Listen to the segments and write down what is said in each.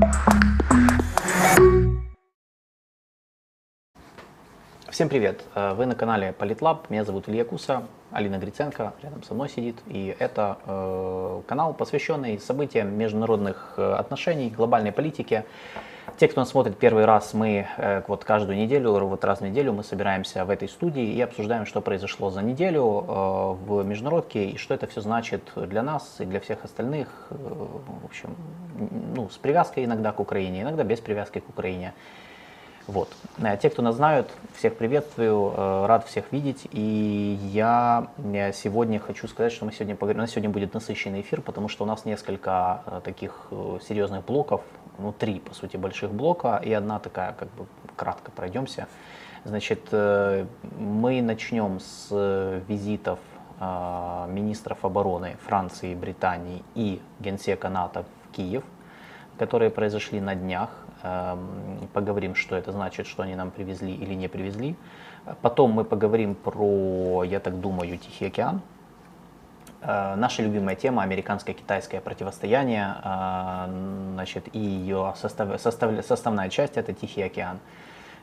Thank you. Всем привет! Э, Вы на канале Политлаб. Меня зовут Илья Куса, Алина Гриценко рядом со мной сидит. И это э, канал, посвященный событиям международных э, отношений, глобальной политике. Те, кто нас смотрит первый раз, мы э, вот каждую неделю, вот раз в неделю мы собираемся в этой студии и обсуждаем, что произошло за неделю э, в международке и что это все значит для нас и для всех остальных. Э, в общем, ну, с привязкой иногда к Украине, иногда без привязки к Украине. Вот. Э, Те, кто нас знают, всех приветствую, э, рад всех видеть. И я э, сегодня хочу сказать, что мы сегодня поговорим, у нас сегодня будет насыщенный эфир, потому что у нас несколько таких серьезных блоков, ну три, по сути, больших блока, и одна такая, как бы, кратко пройдемся. Значит, мы начнем с визитов министров обороны Франции, Британии и генсека НАТО в Киев которые произошли на днях. Эм, Поговорим, что это значит, что они нам привезли или не привезли. Потом мы поговорим про, я так думаю, Тихий океан. Э, Наша любимая тема американско-китайское противостояние, э, значит, и ее состав, состав- составная часть это Тихий океан.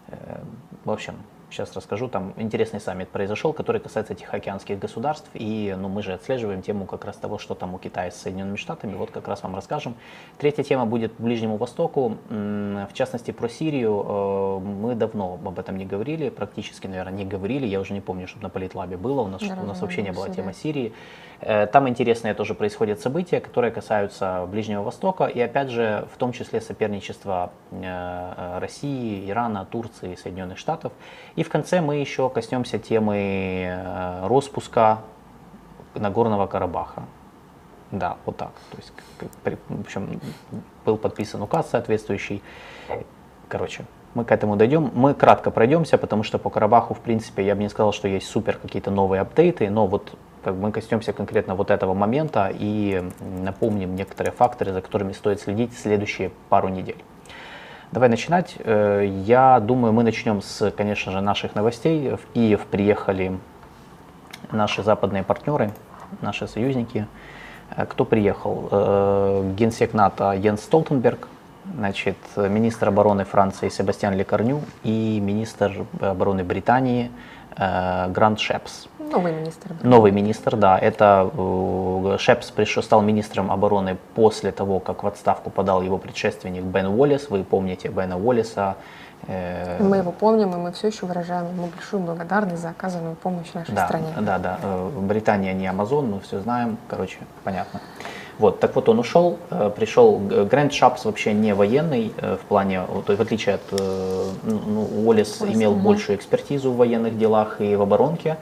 Э, В общем, сейчас расскажу. Там интересный саммит произошел, который касается тихоокеанских государств. И ну, мы же отслеживаем тему как раз того, что там у Китая с Соединенными Штатами. Вот как раз вам расскажем. Третья тема будет Ближнему Востоку. В частности, про Сирию. Э, Мы давно об этом не говорили, практически, наверное, не говорили. Я уже не помню, чтобы на Политлабе было. У нас, Да, у нас вообще не Сирия. тема Сирии. Э, Там интересные тоже происходят события, которые касаются Ближнего Востока и, опять же, в том числе соперничества э, э, России, Ирана, Турции, Соединенных Штатов. И в конце мы еще коснемся темы распуска Нагорного Карабаха. Да, вот так. То есть, в общем, был подписан указ соответствующий. Короче, мы к этому дойдем. Мы кратко пройдемся, потому что по Карабаху, в принципе, я бы не сказал, что есть супер какие-то новые апдейты, но вот как мы коснемся конкретно вот этого момента и напомним некоторые факторы, за которыми стоит следить следующие пару недель. Давай начинать. Э, Я думаю, мы начнем с, конечно же, наших новостей. В Киев приехали наши западные партнеры, наши союзники. Э, Кто приехал? Э, Генсек НАТО Йенс Столтенберг, значит, министр обороны Франции Себастьян Лекарню и министр обороны Британии Грант Шепс. Новый министр. да. Новый министр, да, это э, Шепс пришел, стал министром обороны после того, как в отставку подал его предшественник Бен Уоллес. Вы помните Бена Уоллеса. э, Мы его помним, и мы все еще выражаем ему большую благодарность за оказанную помощь нашей да, стране. Да, да. э, Британия не Амазон, мы все знаем. Короче, понятно. Вот, так вот он ушел, э, пришел. Грэнд Шапс вообще не военный э, в плане, то есть в отличие от э, ну, Уоллес Уоллес, имел мгм. большую экспертизу в военных делах и в оборонке.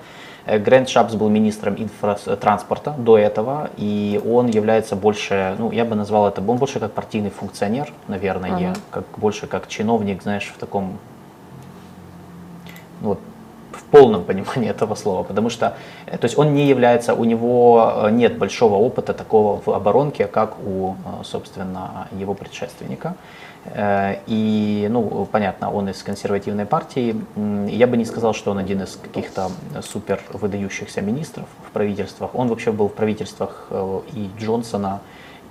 Грэнд Шапс был министром инфрастранспорта до этого, и он является больше, ну, я бы назвал это, он больше как партийный функционер, наверное, Мгм. как больше как чиновник, знаешь, в таком ну, вот, в полном понимании этого слова, потому что, э, то есть он не является, у него э, нет большого опыта такого в оборонке, как у, э, собственно, его предшественника. И, ну, понятно, он из консервативной партии. Я бы не сказал, что он один из каких-то супер выдающихся министров в правительствах. Он вообще был в правительствах и Джонсона,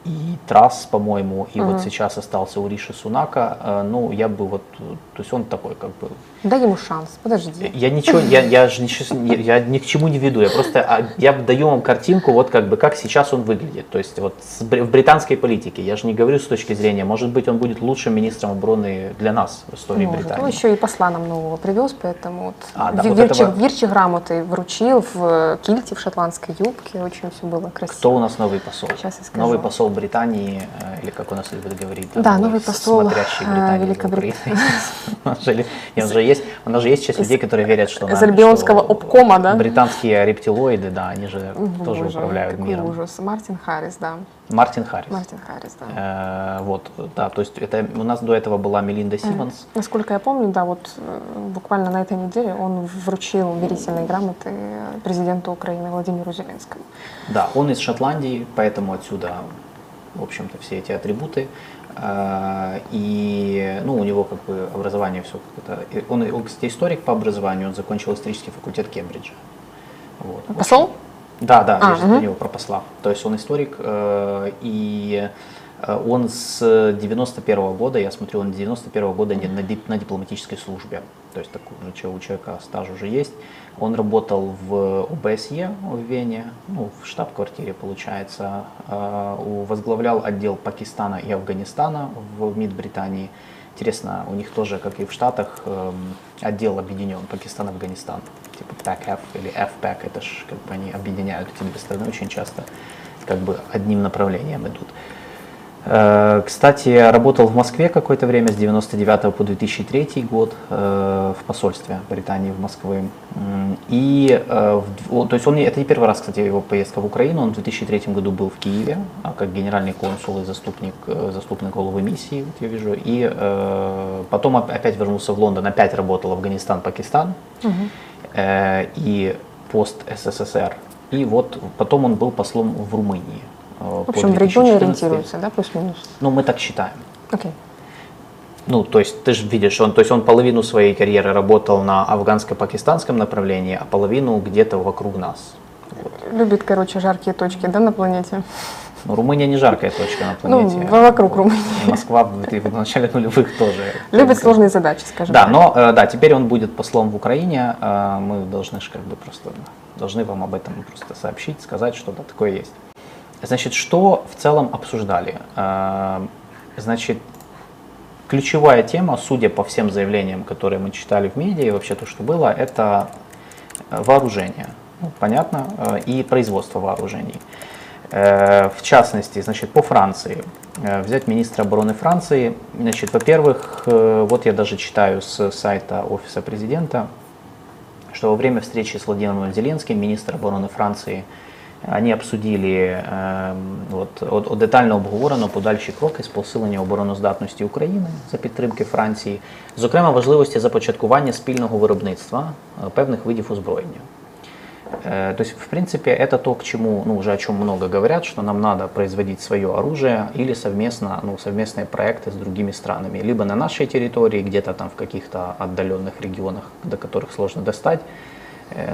и Трасс, по-моему, и вот Мгм. сейчас остался у Риши Сунака. Э, Ну, я бы вот, то есть он такой как бы Дай ему шанс, подожди. я ничего, я, я же не- я ни к чему не веду. Я просто а, я даю вам картинку, вот как бы как сейчас он выглядит. То есть вот в британской политике. Я же не говорю с точки зрения, может быть, он будет лучшим министром обороны для нас в истории Может. Он Британии. еще и посла нам нового привез, поэтому вот, А, да, вот вирчи, этого- вирчи грамоты вручил в э, кильте, в шотландской юбке. Очень все было красиво. Кто у нас новый посол? Сейчас я скажу. Новый посол Британии, э, или как у нас любят говорить, Да, новый посол, смотрящий э, Британии за Великобритании. У нас же- есть, у нас же есть часть людей, которые верят, что из Альбионского обкома, да? британские рептилоиды, да, они же тоже управляют миром. ужас. Мартин Харрис, да. Мартин Харрис. Мартин Харрис, да. Э, Вот, да, то есть это у нас до этого была Мелинда Симмонс. Насколько я помню, да, вот э, буквально на этой неделе он вручил верительные грамоты э, президенту Украины Владимиру Зеленскому. Да, он из Шотландии, поэтому отсюда, в общем-то, все эти атрибуты. Э, И, ну, у него как бы образование все как-то... и Он, он, кстати, историк по образованию, он закончил исторический факультет Кембриджа. Вот. Посол? Да, да, А, я про него про посла. То есть он историк, э, и он с 91 года, я смотрю, он с 91 года не- на, дип- на дипломатической службе. То есть такой у человека стаж уже есть. Он работал в ОБСЕ в Вене, ну, в штаб-квартире, получается. Э, Возглавлял отдел Пакистана и Афганистана в МИД Британии. Интересно, у них тоже, как и в Штатах, эм, отдел объединен Пакистан-Афганистан. Типа PACF или FPAC, это ж как бы они объединяют эти две страны очень часто, как бы одним направлением идут. Э, Кстати, я работал в Москве какое-то время с 99 по 2003 год э, в посольстве Британии в Москве. И, э, то есть он, это не первый раз, кстати, его поездка в Украину. Он в 2003 году был в Киеве, а как генеральный консул и заступник, заступник головы миссии, вот я вижу. И потом оп- опять вернулся в Лондон, опять работал Афганистан, Пакистан э, и пост СССР. И вот потом он был послом в Румынии. Э, В общем, в регионе 2014. ориентируется, да, плюс-минус? Ну, мы так считаем. Окей. Ну, то есть ты же видишь, он, то есть он половину своей карьеры работал на афганско-пакистанском направлении, а половину где-то вокруг нас. Вот. Любит, короче, жаркие точки, да, на планете? Но Румыния не жаркая точка на Ну, планете. вокруг Румынии. Москва в, начале нулевых тоже. Любит сложные задачи, скажем Да, но э, да, теперь он будет послом в Украине. э, Мы должны ж как бы просто должны вам об этом просто сообщить, сказать, что да, такое есть. Значит, что в целом обсуждали? Э, Значит, ключевая тема, судя по всем заявлениям, которые мы читали в медиа и вообще то, что было, это э, вооружение. Ну, понятно, э, и производство вооружений. Э, В частности, значит, по Франции. Взять министра обороны Франции. Значит, во-первых, вот я даже читаю с сайта Офиса президента, что во время встречи с Владимиром Зеленским, министр оборони Франції, вони обсудили е, от, от, от детально обговорено подальші кроки з посилення обороноздатності України за підтримки Франції, зокрема важливості започаткування спільного виробництва е, певних видів озброєння. Э, То есть, в принципе, это то, к чему, ну, уже о чем много говорят, что нам надо производить свое оружие или совместно, ну, совместные проекты с другими странами, либо на нашей территории, где-то там в каких-то отдаленных регионах, до которых сложно достать, э,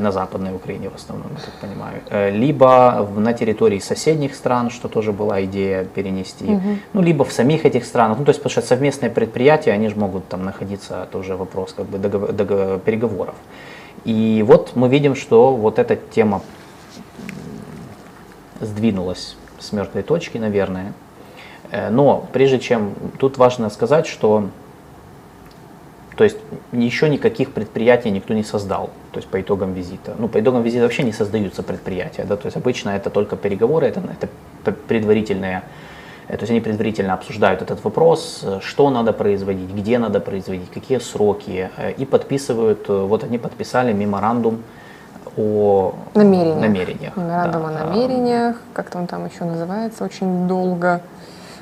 на Западной Украине в основном, я так понимаю, э, либо на территории соседних стран, что тоже была идея перенести, ну, либо в самих этих странах, ну, то есть, потому что совместные предприятия, они же могут там находиться, тоже вопрос как бы договор- договор- переговоров. И вот мы видим, что вот эта тема сдвинулась с мертвой точки, наверное. Э, Но прежде чем, тут важно сказать, что то есть еще никаких предприятий никто не создал, то есть по итогам визита. Ну, по итогам визита вообще не создаются предприятия, да, то есть обычно это только переговоры, это, это предварительные, э, то есть они предварительно обсуждают этот вопрос, э, что надо производить, где надо производить, какие сроки, э, и подписывают, вот они подписали меморандум о Намерениях. намерениях. Меморандум да. о намерениях, как-то он там еще называется, очень долго.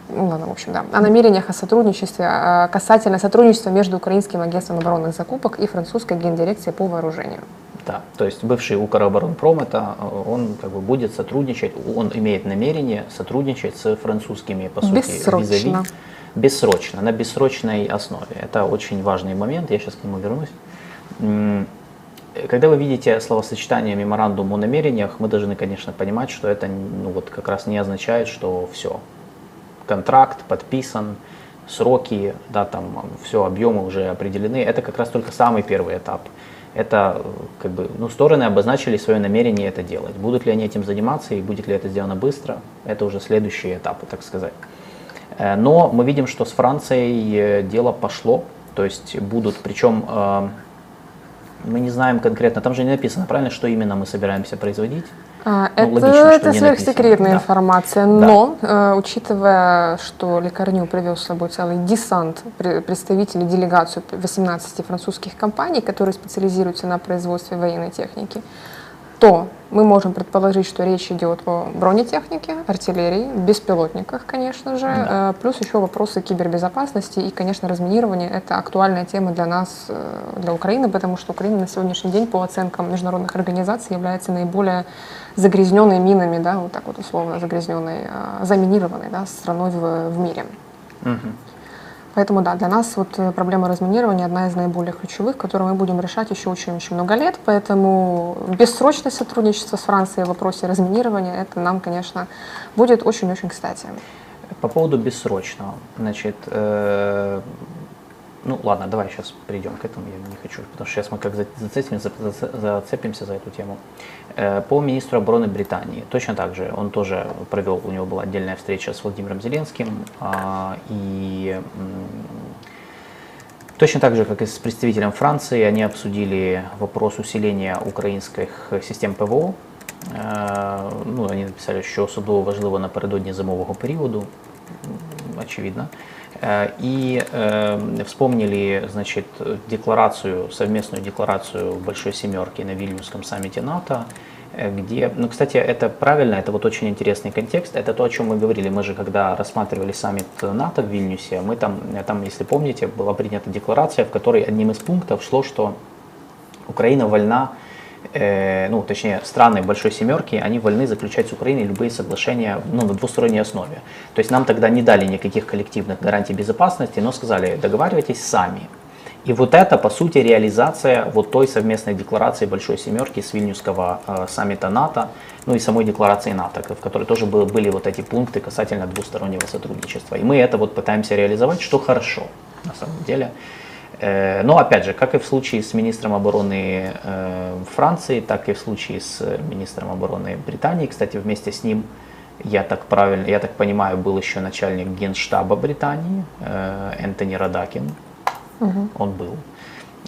Ну ладно, в общем, да. О намерениях о сотрудничестве, касательно сотрудничества между Украинским агентством оборонных закупок и французской гендирекцией по вооружению. Да, то есть бывший Укроборонпром, это э, он как бы будет сотрудничать, он имеет намерение сотрудничать с французскими, по сути, Бессрочно. визави. Бессрочно, на бессрочной основе. Это очень важный момент, я сейчас к нему вернусь. Когда вы видите словосочетание меморандум о намерениях, мы должны, конечно, понимать, что это ну, вот как раз не означает, что все, контракт подписан, сроки, да, там все, объемы уже определены. Это как раз только самый первый этап. Это как бы, ну, стороны обозначили свое намерение это делать. Будут ли они этим заниматься и будет ли это сделано быстро, это уже следующие этапы, так сказать. Э, Но мы видим, что с Францией э, дело пошло, то есть будут, причем э, мы не знаем конкретно, там же не написано, правильно, что именно мы собираемся производить. А, Ну, это логично, сверхсекретная написано, да. информация, но э, учитывая, что Лекарню привез с собой целый десант пре- представителей, делегацию 18 французских компаний, которые специализируются на производстве военной техники, то мы можем предположить, что речь идет о бронетехнике, артиллерии, беспилотниках, конечно же, Да. э, плюс еще вопросы кибербезопасности и, конечно, разминирование. Это актуальная тема для нас, э, для Украины, потому что Украина на сегодняшний день, по оценкам международных организаций, является наиболее загрязненной минами, да, вот так вот условно загрязненной, э, заминированной да, страной в, в мире. Мгм. Поэтому да, для нас вот э, проблема разминирования одна из наиболее ключевых, которую мы будем решать еще очень-очень много лет. Поэтому бессрочное сотрудничество с Францией в вопросе разминирования, это нам, конечно, будет очень-очень кстати. По поводу бессрочного, значит, э, ну ладно, давай сейчас перейдем к этому, я не хочу, потому что сейчас мы как за- зацепимся, за- зацепимся за эту тему. Э, По министру обороны Британии, точно так же, он тоже провел, у него была отдельная встреча с Владимиром Зеленским, а, и м, Точно так же, как и с представителем Франции, они обсудили вопрос усиления українських систем ПВО. Е, Ну, вони написали, що особливо важливо напередодні зимового періоду, м, очевидно. Е, И э, вспомнили, значит, декларацию, совместную декларацию Большой Семерки на Вильнюсском саммите НАТО, э, где, ну, кстати, это правильно, это вот очень интересный контекст, это то, о чем мы говорили, мы же, когда рассматривали саммит НАТО в Вильнюсе, мы там, э, там, если помните, была принята декларация, в которой одним из пунктов шло, что Украина вольна, э, ну, точнее, страны Большой Семерки, они вольны заключать с Украиной любые соглашения ну, на двусторонней основе. То есть нам тогда не дали никаких коллективных гарантий безопасности, но сказали, договаривайтесь сами. И вот это, по сути, реализация вот той совместной декларации Большой Семерки с Вильнюсского э, саммита НАТО, ну и самой декларации НАТО, в которой тоже было- были вот эти пункты касательно двустороннего сотрудничества. И мы это вот пытаемся реализовать, что хорошо, на самом деле. Э, Но опять же, как и в случае с министром обороны э, Франции, так и в случае с министром обороны Британии, кстати, вместе с ним, я так правильно, я так понимаю, был еще начальник генштаба Британии э, Энтони Радакин, он был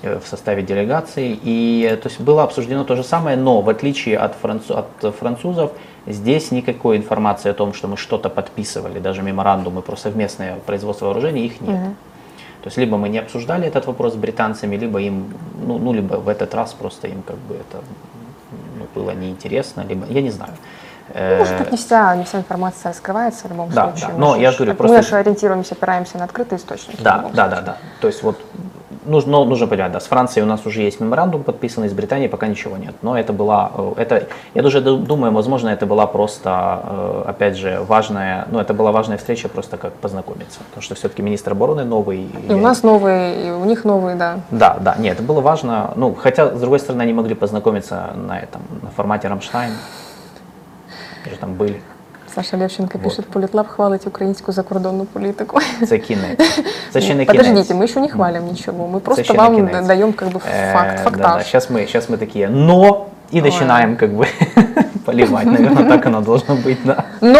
в составе делегации. И то есть было обсуждено то же самое, но в отличие от, францу- от французов, здесь никакой информации о том, что мы что-то подписывали, даже меморандумы про совместное производство вооружений, их нет. То есть либо мы не обсуждали этот вопрос с британцами, либо им, ну, ну либо в этот раз просто им как бы это ну, было неинтересно, либо я не знаю. Ну, Может, тут не вся, не вся информация раскрывается в любом Да, случае. да. Но Мы я ж- говорю, Мы просто- же ориентируемся, опираемся на открытые источники. Да, да, да, да. То есть вот нужно, но нужно понимать, да, с Францией у нас уже есть меморандум подписанный, с Британией пока ничего нет. Но это была, э, это, я даже ду- думаю, возможно, это была просто, э, опять же, важная, ну, это была важная встреча просто как познакомиться. Потому что все-таки министр обороны новый. И у нас новые, и у них новые, да. Да, да, нет, это было важно. Ну, хотя, с другой стороны, они могли познакомиться на этом, на формате Рамштайн. Они же там были. Саша Левченко Вот. пишет, Політлаб хвалить українську закордонну політику. Це кінець. Це ще не Подождите, кінець. мы еще не хвалим ничего. Мы просто еще не вам кінець. даем как бы Э, факт, да, фактаж. да. Сейчас мы, сейчас мы такие, но и Ой. начинаем как бы поливать. Наверное, так оно должно быть, да. Но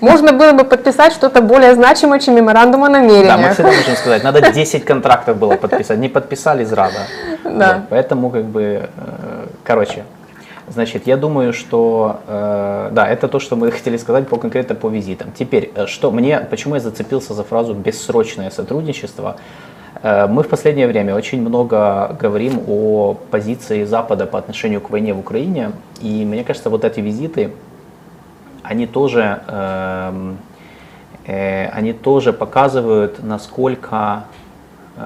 можно было бы подписать что-то более значимое, чем меморандум о Да, мы намерениях. всегда можем сказать, надо 10 контрактов было подписать, не подписали зрада. Да. Вот, поэтому как бы, э, короче, значит, я думаю, что, э, да, это то, что мы хотели сказать по конкретно по визитам. Теперь, э, что мне, почему я зацепился за фразу «бессрочное сотрудничество», Э, Мы в последнее время очень много говорим о позиции Запада по отношению к войне в Украине, и мне кажется, вот эти визиты, они тоже, эм, э, они тоже показывают, насколько э,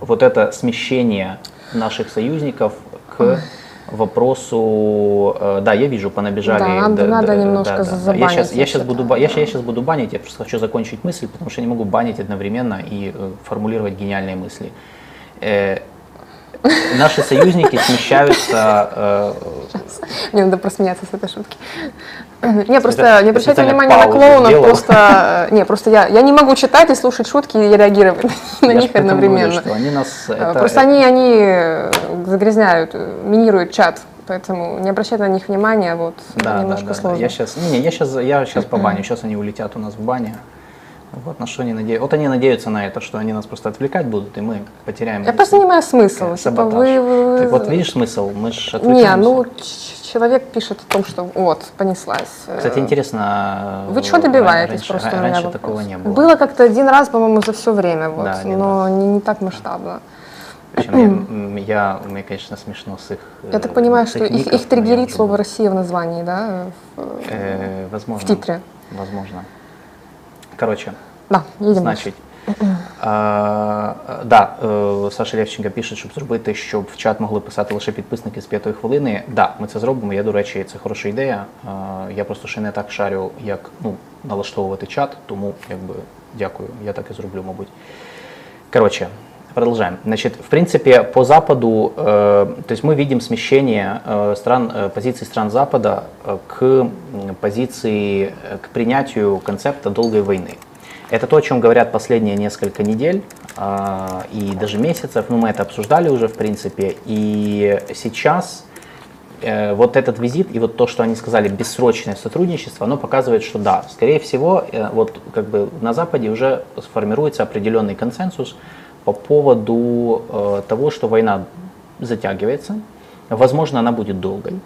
вот это смещение наших союзников к вопросу, э, да, я вижу, понабежали. Да, надо- надо немножко Я забанить сейчас, я сейчас буду, ба- я, да. я сейчас буду банить, я просто хочу закончить мысль, потому что я не могу банить одновременно и э, формулировать гениальные мысли. Наши союзники смещаются э, Мне надо просмеяться с этой шутки. Не, просто не обращайте внимания на клоунов, просто, э, не, просто я, я не могу читать и слушать шутки и реагировать на них одновременно. Э, Просто они, они загрязняют, минируют чат, поэтому не обращайте на них внимания, вот, Да, да, немножко да, да. сложно. Я сейчас, не, я сейчас, я сейчас побаню. Сейчас они улетят у нас в бане. Вот на что они надеются. Вот они надеются на это, что они нас просто отвлекать будут, и мы потеряем. Я просто не понимаю смысл. э, Типа саботаж. вы, вы- Так вот, видишь смысл? Мы же Не, ну человек пишет о том, что вот, понеслась. Э, Кстати, интересно. Вы э, чего добиваетесь раньше, просто меня Раньше вопрос. такого не было. Было как-то один раз, по-моему, за все время, вот, Да, но не, не так масштабно. Причем я, я, мне, конечно, смешно с их. Я э, так понимаю, что их, их я триггерит слово «Россия» в названии, да? в- Э, возможно. в титре. Возможно. Короче, Да, едем. Значить, а, да, е, Саша Левченка пише, щоб зробити, щоб в чат могли писати лише підписники з п'ятої хвилини. Да, ми це зробимо. Я, до речі, це хороша ідея. А, Я просто ще не так шарю, як ну, налаштовувати чат, тому якби дякую, я так і зроблю, мабуть. Коротше, Продолжаем. Значит, в принципе, по Западу, э, то есть мы видим смещение э, стран, э, позиций стран Запада э, к м, позиции, э, к принятию концепта долгой войны. Это то, о чем говорят последние несколько недель э, и даже месяцев. Ну, мы это обсуждали уже, в принципе. И сейчас э, вот этот визит и вот то, что они сказали, бессрочное сотрудничество, оно показывает, что да, скорее всего, э, вот как бы на Западе уже сформируется определенный консенсус по поводу э, того, что война затягивается, возможно, она будет долгой.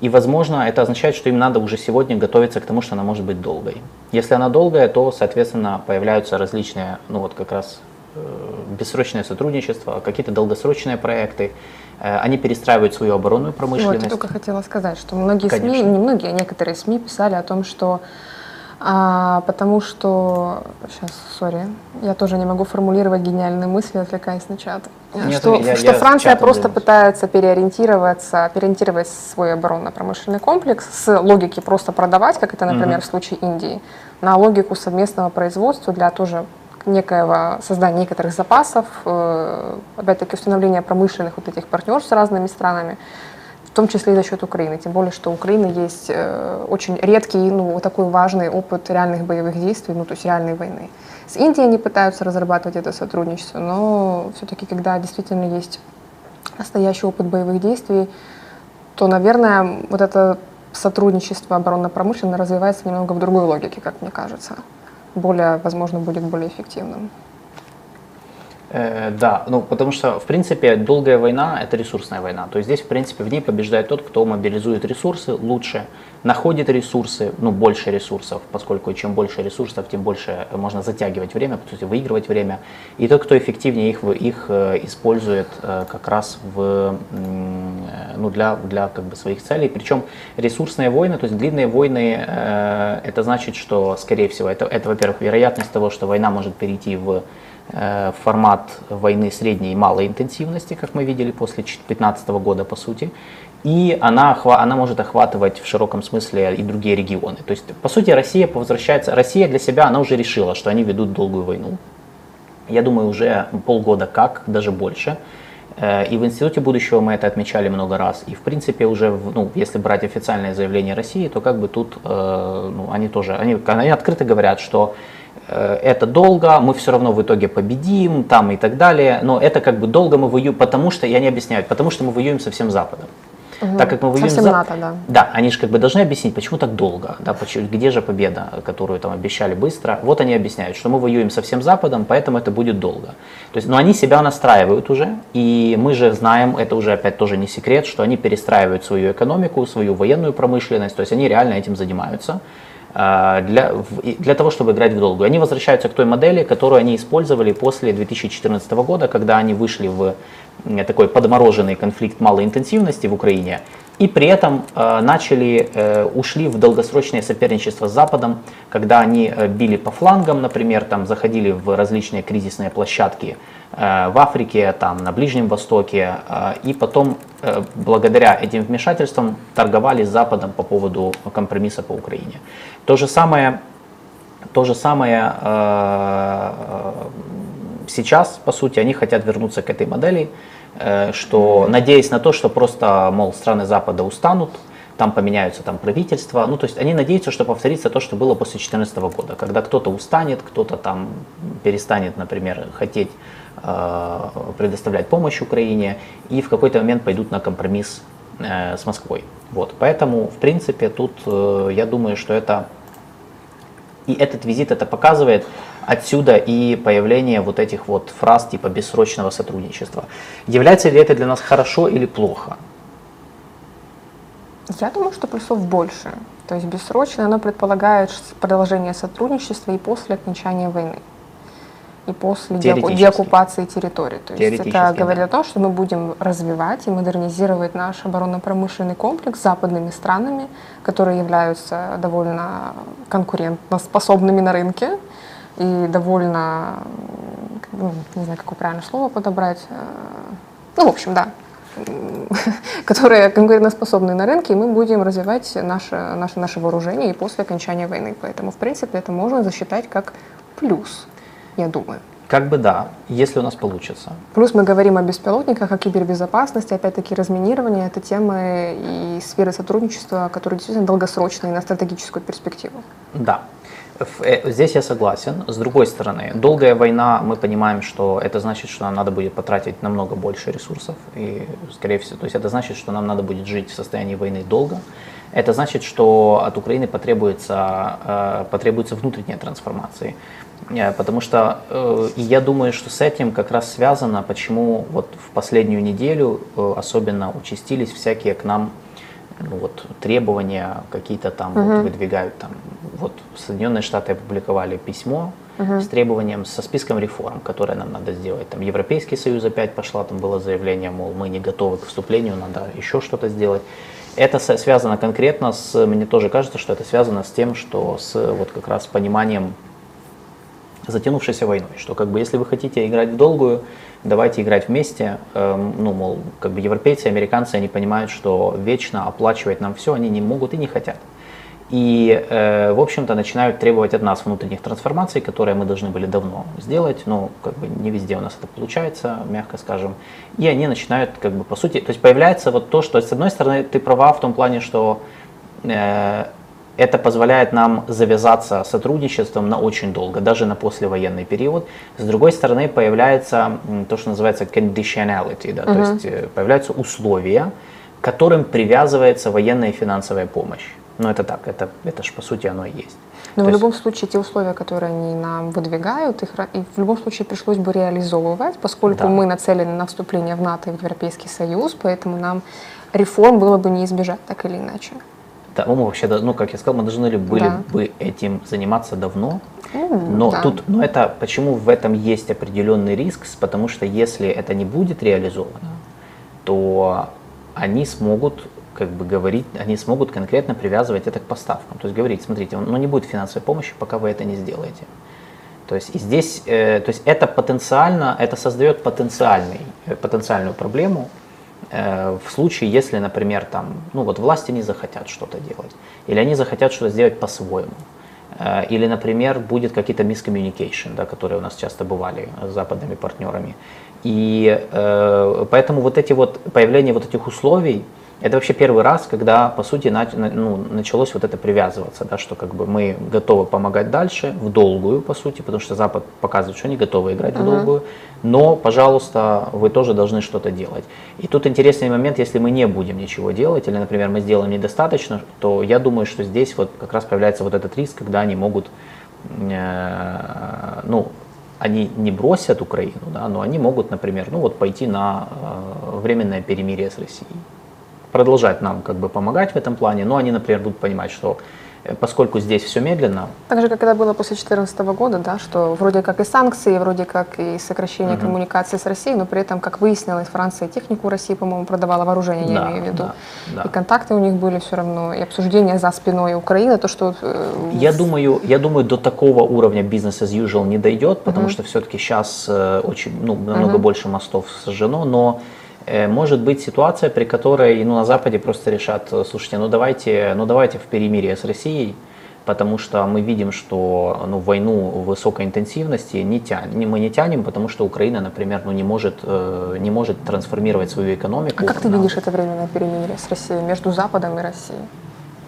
И, возможно, это означает, что им надо уже сегодня готовиться к тому, что она может быть долгой. Если она долгая, то, соответственно, появляются различные, ну вот как раз э, бессрочное сотрудничество, какие-то долгосрочные проекты. Э, Они перестраивают свою оборонную Вот, промышленность. я только хотела сказать, что многие СМИ, Конечно. не многие, а некоторые СМИ писали о том, что а, потому что, сейчас, сори, я тоже не могу формулировать гениальные мысли, отвлекаясь на чат. Нет, что я- что я Франция просто делюсь. пытается переориентироваться, переориентировать свой оборонно-промышленный комплекс с логики просто продавать, как это, например, Мгм. в случае Индии, на логику совместного производства для тоже некоего создания некоторых запасов, э, опять-таки установления промышленных вот этих партнерств с разными странами, в том числе и за счет Украины. Тем более, что у Украины есть э, очень редкий, ну, такой важный опыт реальных боевых действий, ну, то есть реальной войны. С Индией они пытаются разрабатывать это сотрудничество, но все-таки, когда действительно есть настоящий опыт боевых действий, то, наверное, вот это сотрудничество оборонно-промышленно развивается немного в другой логике, как мне кажется. Более, возможно, будет более эффективным. Э, да, ну потому что, в принципе, долгая война – это ресурсная война. То есть здесь, в принципе, в ней побеждает тот, кто мобилизует ресурсы лучше, находит ресурсы, ну, больше ресурсов, поскольку чем больше ресурсов, тем больше можно затягивать время, по сути, выигрывать время. И тот, кто эффективнее их, их э, использует э, как раз в, э, ну, для, для как бы, своих целей. Причем ресурсные войны, то есть длинные войны, э, это значит, что, скорее всего, это, это во-первых, вероятность того, что война может перейти в э, формат войны средней и малой интенсивности, как мы видели после 2015 года, по сути. И она, она может охватывать в широком смысле и другие регионы. То есть, по сути, Россия возвращается, Россия для себя, она уже решила, что они ведут долгую войну. Я думаю, уже полгода как, даже больше. Э, И в Институте будущего мы это отмечали много раз. И в принципе уже, ну, если брать официальное заявление России, то как бы тут, э, ну, они тоже, они, они открыто говорят, что э, это долго, мы все равно в итоге победим, там и так далее. Но это как бы долго мы воюем, потому что, и они объясняют, потому что мы воюем со всем Западом. Так как мы воюем Совсем за- НАТО, да. да, они же как бы должны объяснить, почему так долго, да, почему, где же победа, которую там обещали быстро. Вот они объясняют, что мы воюем со всем Западом, поэтому это будет долго. То есть, но они себя настраивают уже, и мы же знаем, это уже опять тоже не секрет, что они перестраивают свою экономику, свою военную промышленность, то есть они реально этим занимаются для, в- и для того, чтобы играть в долгую. Они возвращаются к той модели, которую они использовали после 2014 года, когда они вышли в м, такой подмороженный конфликт малой интенсивности в Украине, и при этом э, начали, э, ушли в долгосрочное соперничество с Западом, когда они э, били по флангам, например, там заходили в различные кризисные площадки э, в Африке, там на Ближнем Востоке, э, и потом э, благодаря этим вмешательствам торговали с Западом по поводу компромисса по Украине. То же самое, то же самое э, сейчас, по сути, они хотят вернуться к этой модели, э, что надеясь на то, что просто, мол, страны Запада устанут, там поменяются там правительства, ну то есть они надеются, что повторится то, что было после 2014 года, когда кто-то устанет, кто-то там перестанет, например, хотеть э, предоставлять помощь Украине и в какой-то момент пойдут на компромисс э, с Москвой. Вот, поэтому, в принципе, тут э, я думаю, что это и этот визит это показывает. Отсюда и появление вот этих вот фраз типа бессрочного сотрудничества. Является ли это для нас хорошо или плохо? Я думаю, что плюсов больше. То есть бессрочно оно предполагает продолжение сотрудничества и после окончания войны. И после деоккупации территории. То есть это говорит да. о том, что мы будем развивать и модернизировать наш оборонно-промышленный комплекс с западными странами, которые являются довольно конкурентоспособными на рынке и довольно, ну, не знаю, какое правильное слово подобрать, э, ну, в общем, да, которые конкурентоспособны на рынке, и мы будем развивать наше, наше, наше вооружение и после окончания войны. Поэтому, в принципе, это можно засчитать как плюс, я думаю. Как бы да, если у нас получится. Плюс мы говорим о беспилотниках, о кибербезопасности, опять-таки разминирование. Это темы и сферы сотрудничества, которые действительно долгосрочные на стратегическую перспективу. Да. Э, Здесь я согласен. С другой стороны, долгая война, мы понимаем, что это значит, что нам надо будет потратить намного больше ресурсов. И, скорее всего, то есть это значит, что нам надо будет жить в состоянии войны долго. Это значит, что от Украины потребуется, э, потребуется внутренняя трансформация. Э, Потому что э, я думаю, что с этим как раз связано, почему вот в последнюю неделю э, особенно участились всякие к нам ну, вот, требования какие-то там вот, выдвигают там. Вот Соединенные Штаты опубликовали письмо с требованием, со списком реформ, которые нам надо сделать. Там Европейский Союз опять пошла, там было заявление, мол, мы не готовы к вступлению, надо еще что-то сделать. Это связано конкретно с, мне тоже кажется, что это связано с тем, что с вот как раз пониманием затянувшейся войной, что как бы если вы хотите играть в долгую, давайте играть вместе. Эм, ну, мол, как бы европейцы, американцы, они понимают, что вечно оплачивать нам все они не могут и не хотят. И, э, в общем-то, начинают требовать от нас внутренних трансформаций, которые мы должны были давно сделать, но как бы не везде у нас это получается, мягко скажем. И они начинают, как бы, по сути, то есть появляется вот то, что, с одной стороны, ты права в том плане, что э, это позволяет нам завязаться сотрудничеством на очень долго, даже на послевоенный период. С другой стороны, появляется то, что называется conditionality, да, то есть э, появляются условия, к которым привязывается военная и финансовая помощь. Ну это так, это, это же по сути оно и есть. Но То в есть- любом случае те условия, которые они нам выдвигают, их и в любом случае пришлось бы реализовывать, поскольку Да. мы нацелены на вступление в НАТО и в Европейский Союз, поэтому нам реформ было бы не избежать так или иначе. Да, мы вообще, ну как я сказал, мы должны ли были Да. бы этим заниматься давно, Ну, Но да. тут, но это почему в этом есть определенный риск, потому что если это не будет реализовано, то они смогут как бы говорить, они смогут конкретно привязывать это к поставкам. То есть говорить, смотрите, ну не будет финансовой помощи, пока вы это не сделаете. То есть и здесь, э, то есть это потенциально, это создает потенциальный, э, потенциальную проблему в случае, если, например, там, ну вот власти не захотят что-то делать, или они захотят что-то сделать по-своему, Э, или, например, будет какие-то miscommunication, да, которые у нас часто бывали с западными партнерами. И э, поэтому вот эти вот появление вот этих условий, это вообще первый раз, когда, по сути, на- ну, началось вот это привязываться, да, что как бы мы готовы помогать дальше, в долгую, по сути, потому что Запад показывает, что они готовы играть в долгую, но, пожалуйста, вы тоже должны что-то делать. И тут интересный момент, если мы не будем ничего делать, или, например, мы сделаем недостаточно, то я думаю, что здесь вот как раз появляется вот этот риск, когда они могут, э, ну, они не бросят Украину, да, но они могут, например, ну вот пойти на э, временное перемирие с Россией продолжать нам как бы помогать в этом плане, но они, например, будут понимать, что э, поскольку здесь все медленно, Так же, как это было после 2014 года, да, что вроде как и санкции, вроде как и сокращение коммуникации с Россией, но при этом, как выяснилось, Франция технику России, по-моему, продавала вооружение, я Да, имею в виду. да, да. И контакты у них были все равно, и обсуждения за спиной Украины, то, что... э, Я думаю, я думаю, до такого уровня бизнес as usual не дойдет, потому что все-таки сейчас очень, ну, намного больше мостов сожжено, но э, может быть ситуация, при которой ну, на Западе просто решат, э, слушайте, ну давайте, ну давайте в перемирие с Россией, потому что мы видим, что ну, войну высокой интенсивности не тянем, мы не тянем, потому что Украина, например, ну, не, может, э, не может трансформировать свою экономику. А как ты на- видишь это временное перемирие с Россией, между Западом и Россией?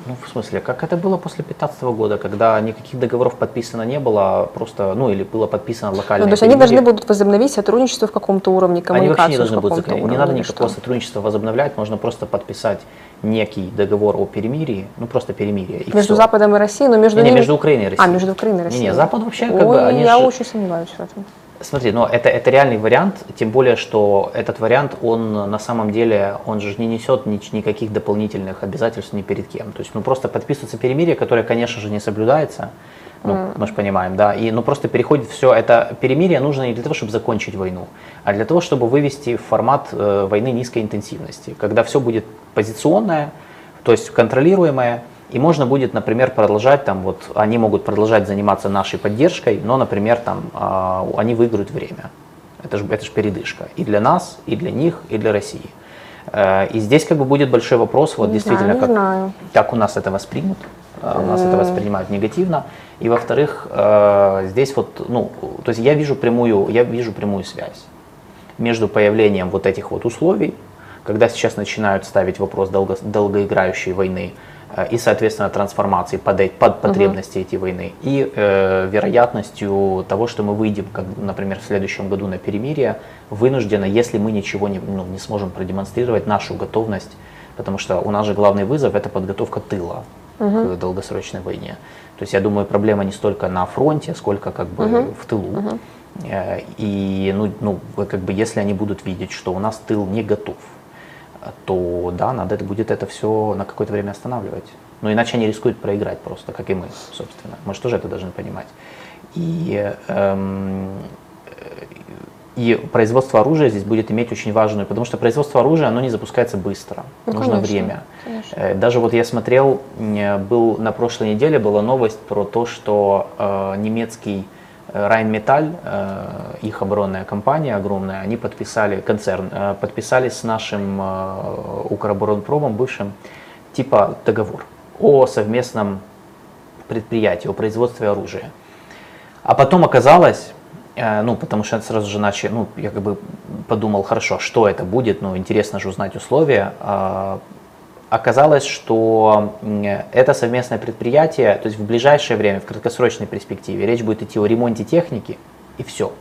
Ну, в смысле, как это было после 2015 года, когда никаких договоров подписано не было, просто, ну, или было подписано локальное Ну, то есть они должны будут возобновить сотрудничество в каком-то уровне, Они вообще не коммуникацию должны будут закрыть. Не надо никакого что? сотрудничества возобновлять, можно просто подписать некий договор о перемирии, ну, просто перемирие. и Между всё. Западом и Россией, но между Не, не, ними... между Украиной и Россией. А, между Украиной и Россией. Не-не, Запад вообще как Ой, бы, они я же- очень сомневаюсь в этом. Смотри, но это, это реальный вариант, тем более, что этот вариант, он на самом деле, он же не несет ни- никаких дополнительных обязательств ни перед кем. То есть, ну просто подписывается перемирие, которое, конечно же, не соблюдается, ну, мы же понимаем, да, и ну просто переходит все, это перемирие нужно не для того, чтобы закончить войну, а для того, чтобы вывести в формат э, войны низкой интенсивности, когда все будет позиционное, то есть контролируемое, и можно будет, например, продолжать там вот, они могут продолжать заниматься нашей поддержкой, но, например, там а, они выиграют время. Это же это ж передышка и для нас, и для них, и для России. Э, И здесь как бы будет большой вопрос, вот Не действительно, не как, знаю. как у нас это воспримут. э, у нас это воспринимают негативно. И во-вторых, э, здесь вот, ну, то есть я вижу прямую, я вижу прямую связь между появлением вот этих вот условий, когда сейчас начинают ставить вопрос долго, долгоиграющей войны э, и, соответственно, трансформации под, э- под потребности этой войны, и э, вероятностью того, что мы выйдем, как, например, в следующем году на перемирие, вынужденно, если мы ничего не, ну, не сможем продемонстрировать, нашу готовность, потому что у нас же главный вызов – это подготовка тыла к долгосрочной войне. То есть я думаю, проблема не столько на фронте, сколько как бы в тылу. Э, И ну, ну, как бы, если они будут видеть, что у нас тыл не готов, э, то да, надо это будет это все на какое-то время останавливать. Но иначе они рискуют проиграть просто, как и мы, собственно. Мы же тоже это должны понимать. И, эм, и производство оружия здесь будет иметь очень важную, потому что производство оружия, оно не запускается быстро. Ну, Нужно конечно, время. конечно. Э, Даже вот я смотрел, был на прошлой неделе была новость про то, что э, немецкий Rheinmetall, э, их оборонная компания огромная, они подписали, концерн, э, подписали с нашим э, Укроборонпромом, бывшим, типа договор о совместном предприятии, о производстве оружия. А потом оказалось, ну, потому что сразу же начали, ну, я как бы подумал, хорошо, что это будет, ну, интересно же узнать условия. Оказалось, что это совместное предприятие, то есть в ближайшее время, в краткосрочной перспективе, речь будет идти о ремонте техники и все.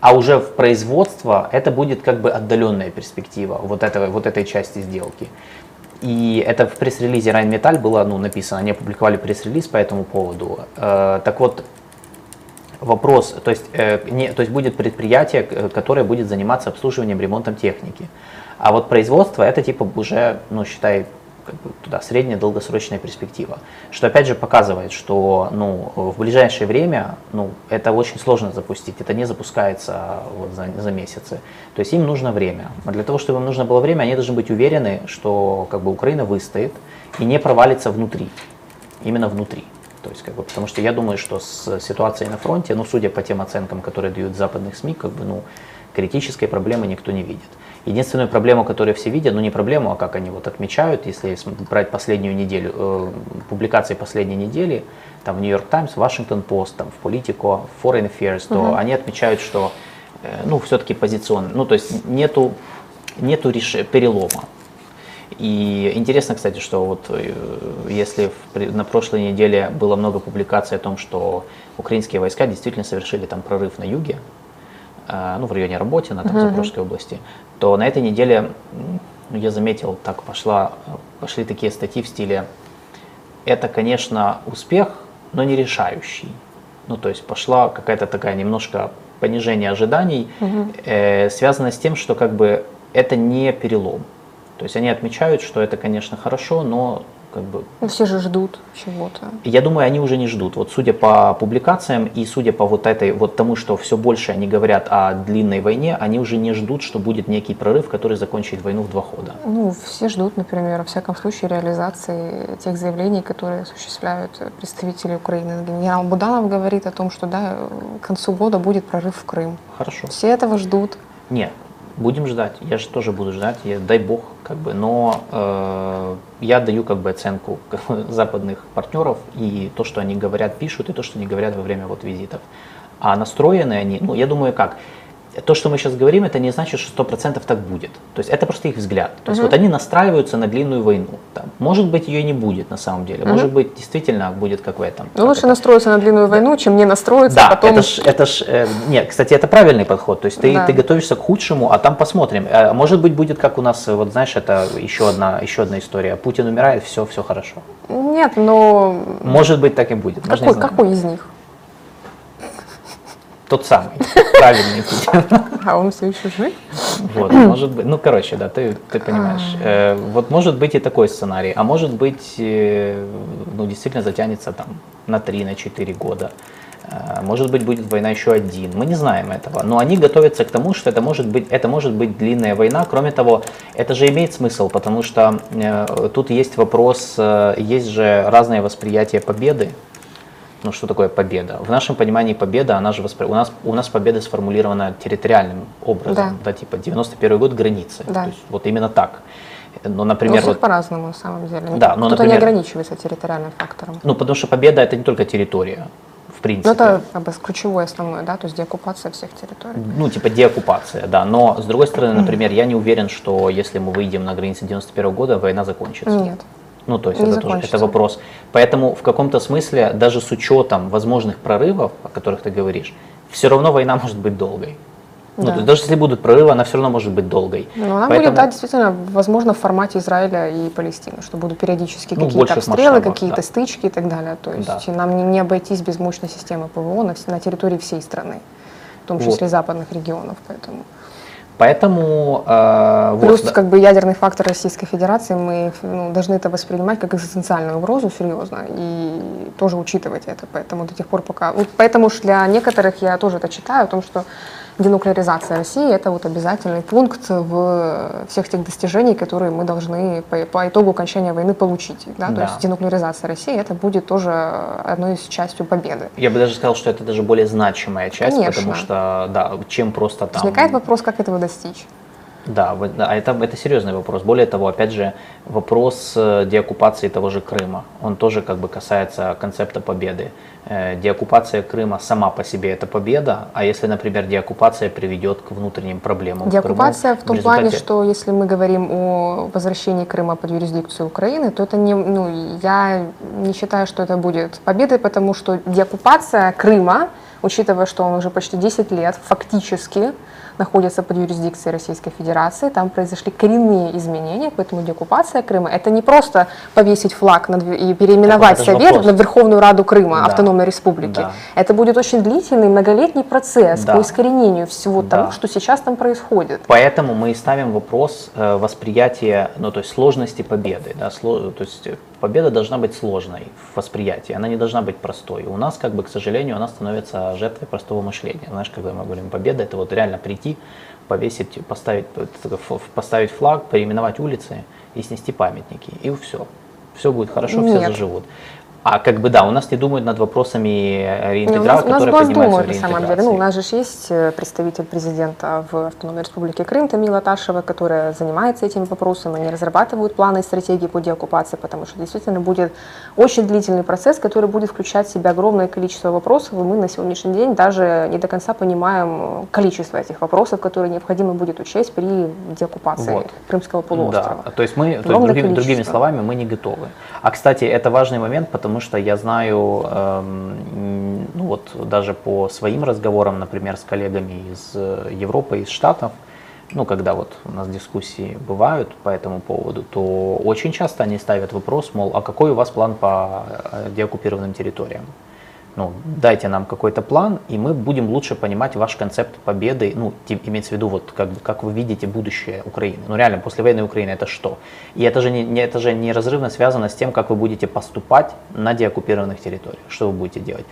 А уже в производство это будет как бы отдаленная перспектива вот, этого, вот этой части сделки. И это в пресс-релизе Rheinmetall было ну, написано, они опубликовали пресс-релиз по этому поводу. Э, так вот, вопрос, то есть, э, не, то есть будет предприятие, которое будет заниматься обслуживанием, ремонтом техники. А вот производство это типа уже, ну, считай, как бы туда средняя долгосрочная перспектива. Что опять же показывает, что ну, в ближайшее время ну, это очень сложно запустить. Это не запускается вот за, за месяцы. То есть им нужно время. А для того, чтобы им нужно было время, они должны быть уверены, что как бы, Украина выстоит и не провалится внутри. Именно внутри. То есть, как бы, потому что я думаю, что с ситуацией на фронте, ну, судя по тем оценкам, которые дают западных СМИ, как бы, ну, критической проблемы никто не видит. Единственную проблему, которую все видят, ну не проблему, а как они вот отмечают, если брать последнюю неделю, э, публикации последней недели, там в York Times, Washington Post, там в Politico, в Foreign Affairs, то они отмечают, что э, ну все-таки позиционно, ну то есть нету, нету реш- перелома. И интересно, кстати, что вот э, если в на прошлой неделе было много публикаций о том, что украинские войска действительно совершили там прорыв на юге, э, ну, в районе Работина, там, Запорожской области, то на этой неделе ну, я заметил, так пошла, пошли такие статьи в стиле это, конечно, успех, но не решающий. Ну, то есть пошла какая-то такая немножко понижение ожиданий, э, связано с тем, что как бы это не перелом. То есть они отмечают, что это, конечно, хорошо, но как бы Ну, все же ждут чего-то. я думаю, они уже не ждут. Вот судя по публикациям и судя по вот этой, вот тому, что все больше они говорят о длинной войне, они уже не ждут, что будет некий прорыв, который закончит войну в два хода. Ну, все ждут, например, во всяком случае, реализации тех заявлений, которые осуществляют представители Украины. Генерал Буданов говорит о том, что да, к концу года будет прорыв в Крым. Хорошо. Все этого ждут. Нет, будем ждать. Я же тоже буду ждать. Я, дай бог, как бы. Но э, я даю как бы оценку западных партнеров и то, что они говорят, пишут, и то, что они говорят во время вот визитов. А настроены они, ну, я думаю, как. То, что мы сейчас говорим, это не значит, что сто процентов так будет. То есть это просто их взгляд. То есть вот они настраиваются на длинную войну. Там, может быть, ее не будет на самом деле. Может быть, действительно будет как в этом. Ну, лучше это? настроиться на длинную войну, чем не настроиться, Да, а потом... это ж, это ж, э, нет, кстати, это правильный подход. То есть ты, Да. ты готовишься к худшему, а там посмотрим. Э, может быть, будет как у нас, э, вот знаешь, это еще одна, еще одна история. Путин умирает, все, все хорошо. Нет, но Может быть, так и будет. Какой, какой из них? Тот самый, правильный Путин. А он все еще жив? Вот, может быть, ну, короче, да, ты, ты понимаешь. Э, вот может быть и такой сценарий, а может быть, э, ну, действительно затянется там на 3, на 4 года. Э, Может быть, будет война еще один. Мы не знаем этого. Но они готовятся к тому, что это может быть, это может быть длинная война. Кроме того, это же имеет смысл, потому что э, тут есть вопрос, э, есть же разное восприятие победы. Ну, что такое победа? В нашем понимании победа, она же воспри... у, нас, у нас победа сформулирована территориальным образом, Да. да, типа 91 год границы. Да. То есть вот именно так. Но, У например, всех вот, по-разному на самом деле. Да, но, Кто-то не например- ограничивается территориальным фактором. ну, потому что победа это не только территория, в принципе. Ну, это как бы ключевое основное, да, то есть деоккупация всех территорий. Ну, типа деоккупация, да. Но, с другой стороны, например, я не уверен, что если мы выйдем на границы 91 года, война закончится. Нет. Ну, то есть Не это тоже закончится. это вопрос. Поэтому в каком-то смысле, даже с учетом возможных прорывов, о которых ты говоришь, все равно война может быть долгой. Ну, Да. то есть даже если будут прорывы, она все равно может быть долгой. Но она Поэтому- будет, да, действительно, возможно, в формате Израиля и Палестины, что будут периодически Ну, какие-то обстрелы, какие-то да. стычки и так далее. То есть Да. нам не, не обойтись без мощной системы ПВО на, на территории всей страны, в том Вот. числе западных регионов. Поэтому. Поэтому э, вот, Плюс, да. как бы ядерный фактор Российской Федерации, мы ну, должны это воспринимать как экзистенциальную угрозу серьезно и тоже учитывать это. Поэтому до тех пор, пока... Вот поэтому ж для некоторых я тоже это читаю, о том, что денуклеаризация России – это вот обязательный пункт в всех тех достижений, которые мы должны по, по итогу окончания войны получить. Да? То Да. есть денуклеаризация России – это будет тоже одной из частью победы. Я бы даже сказал, что это даже более значимая часть, Конечно. потому что, да, чем просто там... Возникает вопрос, как этого достичь. Да, да, это, это серьезный вопрос. Более того, опять же, вопрос э, деоккупации того же Крыма, он тоже как бы касается концепта победы. Э, Деоккупация Крыма сама по себе это победа, а если, например, деоккупация приведет к внутренним проблемам в Крыму, Деоккупация в том плане, результате- что если мы говорим о возвращении Крыма под юрисдикцию Украины, то это не, ну, я не считаю, что это будет победой, потому что деоккупация Крыма, учитывая, что он уже почти 10 лет фактически находится под юрисдикцией Российской Федерации, там произошли коренные изменения, поэтому деоккупация Крыма это не просто повесить флаг и переименовать это Совет вопрос. на Верховную Раду Крыма, Да. автономной республики. Да. Это будет очень длительный, многолетний процесс Да. по искоренению всего Да. того, что сейчас там происходит. Поэтому мы и ставим вопрос э, восприятия, ну то есть сложности победы. Да, сло- то есть победа должна быть сложной в восприятии, она не должна быть простой. У нас, как бы, к сожалению, она становится жертвой простого мышления. Знаешь, когда мы говорим победа, это вот реально прийти, повесить, поставить, поставить флаг, переименовать улицы и снести памятники, и все. Все будет хорошо, все Нет. заживут. А как бы да, у нас не думают над вопросами нас, реинтеграции, у нас которые глаз поднимаются в думают, на самом деле. Ну, у нас же есть э, представитель президента в Автономной Республике Крым Тамила Ташева, которая занимается этими вопросами. Они разрабатывают планы и стратегии по деоккупации, потому что действительно будет очень длительный процесс, который будет включать в себя огромное количество вопросов, и мы на сегодняшний день даже не до конца понимаем э, количество этих вопросов, которые необходимо будет учесть при деоккупации Вот. Крымского полуострова. Да, то есть мы, то есть другими, другими словами, мы не готовы. А кстати, это важный момент, потому что я знаю, эм, ну вот даже по своим разговорам, например, с коллегами из э, Европы, из Штатов, ну когда вот у нас дискуссии бывают по этому поводу, то очень часто они ставят вопрос, мол, а какой у вас план по э, деоккупированным территориям? Ну, дайте нам какой-то план, и мы будем лучше понимать ваш концепт победы, ну, имеется в виду, вот, как, как вы видите будущее Украины. Ну, реально, послевоенная Украина это что? И это же, не, не- это же неразрывно связано с тем, как вы будете поступать на деоккупированных территориях, что вы будете делать.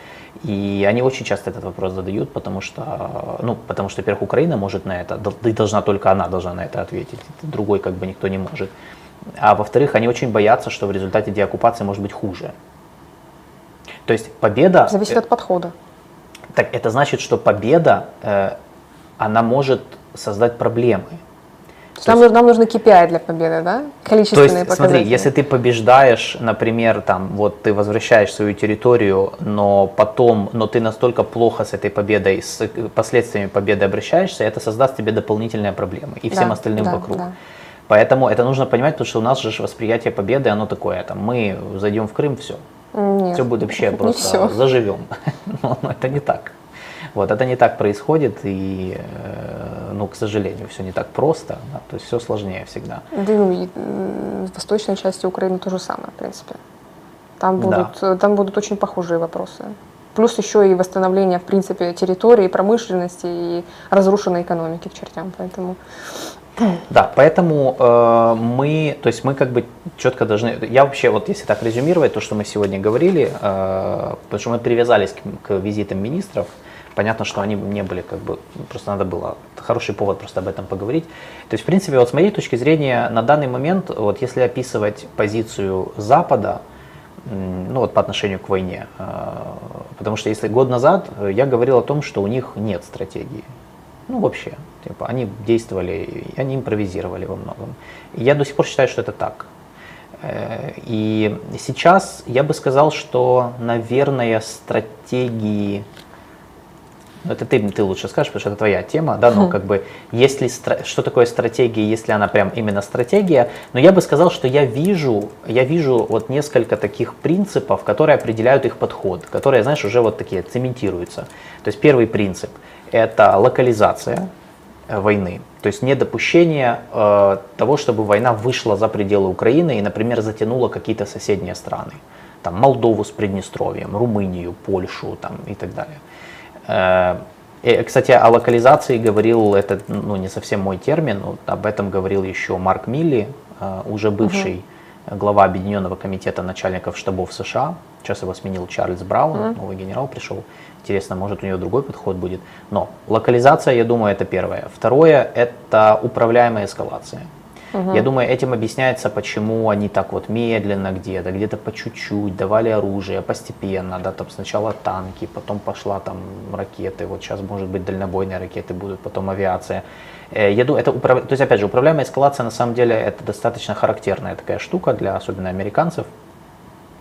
И они очень часто этот вопрос задают, потому что, ну, потому что, во-первых, Украина может на это, и должна только она должна на это ответить, другой как бы никто не может. А во-вторых, они очень боятся, что в результате деоккупации может быть хуже. То есть победа... Зависит от подхода. Так это значит, что победа, э, она может создать проблемы. То есть нам, нужны- нам нужны KPI для победы, да? То Количественные есть, смотри, показатели. если ты побеждаешь, например, там, вот ты возвращаешь свою территорию, но потом, но ты настолько плохо с этой победой, с э, последствиями победы обращаешься, это создаст тебе дополнительные проблемы и всем Да, остальным да, вокруг. да. Поэтому это нужно понимать, потому что у нас же восприятие победы, оно такое, там, мы зайдем в Крым, все, Нет, все будет вообще просто всё. заживем. Но, но это не так. Вот, это не так происходит, и, э, ну, к сожалению, все не так просто, да, то есть все сложнее всегда. Да, ну, и, в восточной части Украины то же самое, в принципе. Там Да. будут, э, там будут очень похожие вопросы. Плюс еще и восстановление, в принципе, территории, промышленности и разрушенной экономики к чертям. Поэтому Да, поэтому э, мы, то есть мы как бы четко должны, я вообще вот если так резюмировать то, что мы сегодня говорили, э, потому что мы привязались к, к визитам министров, понятно, что они не были как бы, просто надо было, хороший повод просто об этом поговорить. То есть, в принципе, вот с моей точки зрения, на данный момент, вот если описывать позицию Запада, ну вот по отношению к войне, э, потому что если год назад э, я говорил о том, что у них нет стратегии, Ну, вообще, типа, они действовали, они импровизировали во многом. И я до сих пор считаю, что это так. Э, и сейчас я бы сказал, что, наверное, стратегии ну, это ты, ты лучше скажешь, потому что это твоя тема, да, но как бы, если, что такое стратегия, если она прям именно стратегия, но я бы сказал, что я вижу, я вижу вот несколько таких принципов, которые определяют их подход, которые, знаешь, уже вот такие цементируются. То есть первый принцип – это локализация войны, то есть недопущение э, того, чтобы война вышла за пределы Украины и, например, затянула какие-то соседние страны, там Молдову с Приднестровьем, Румынию, Польшу там, и так далее. Э, и, кстати, о локализации говорил, это ну, не совсем мой термин, но об этом говорил еще Марк Милли, э, уже бывший угу. глава Объединенного комитета начальников штабов США. Сейчас его сменил Чарльз Браун, угу. новый генерал пришел. Интересно, может у него другой подход будет. Но локализация, я думаю, это первое. Второе – это управляемая эскалация. Угу. Я думаю, этим объясняется, почему они так вот медленно где-то, где-то по чуть-чуть давали оружие постепенно, да, там сначала танки, потом пошла там ракеты, вот сейчас, может быть, дальнобойные ракеты будут, потом авиация. Э, я думаю, это управ... то есть, опять же, управляемая эскалация, на самом деле, это достаточно характерная такая штука для особенно американцев,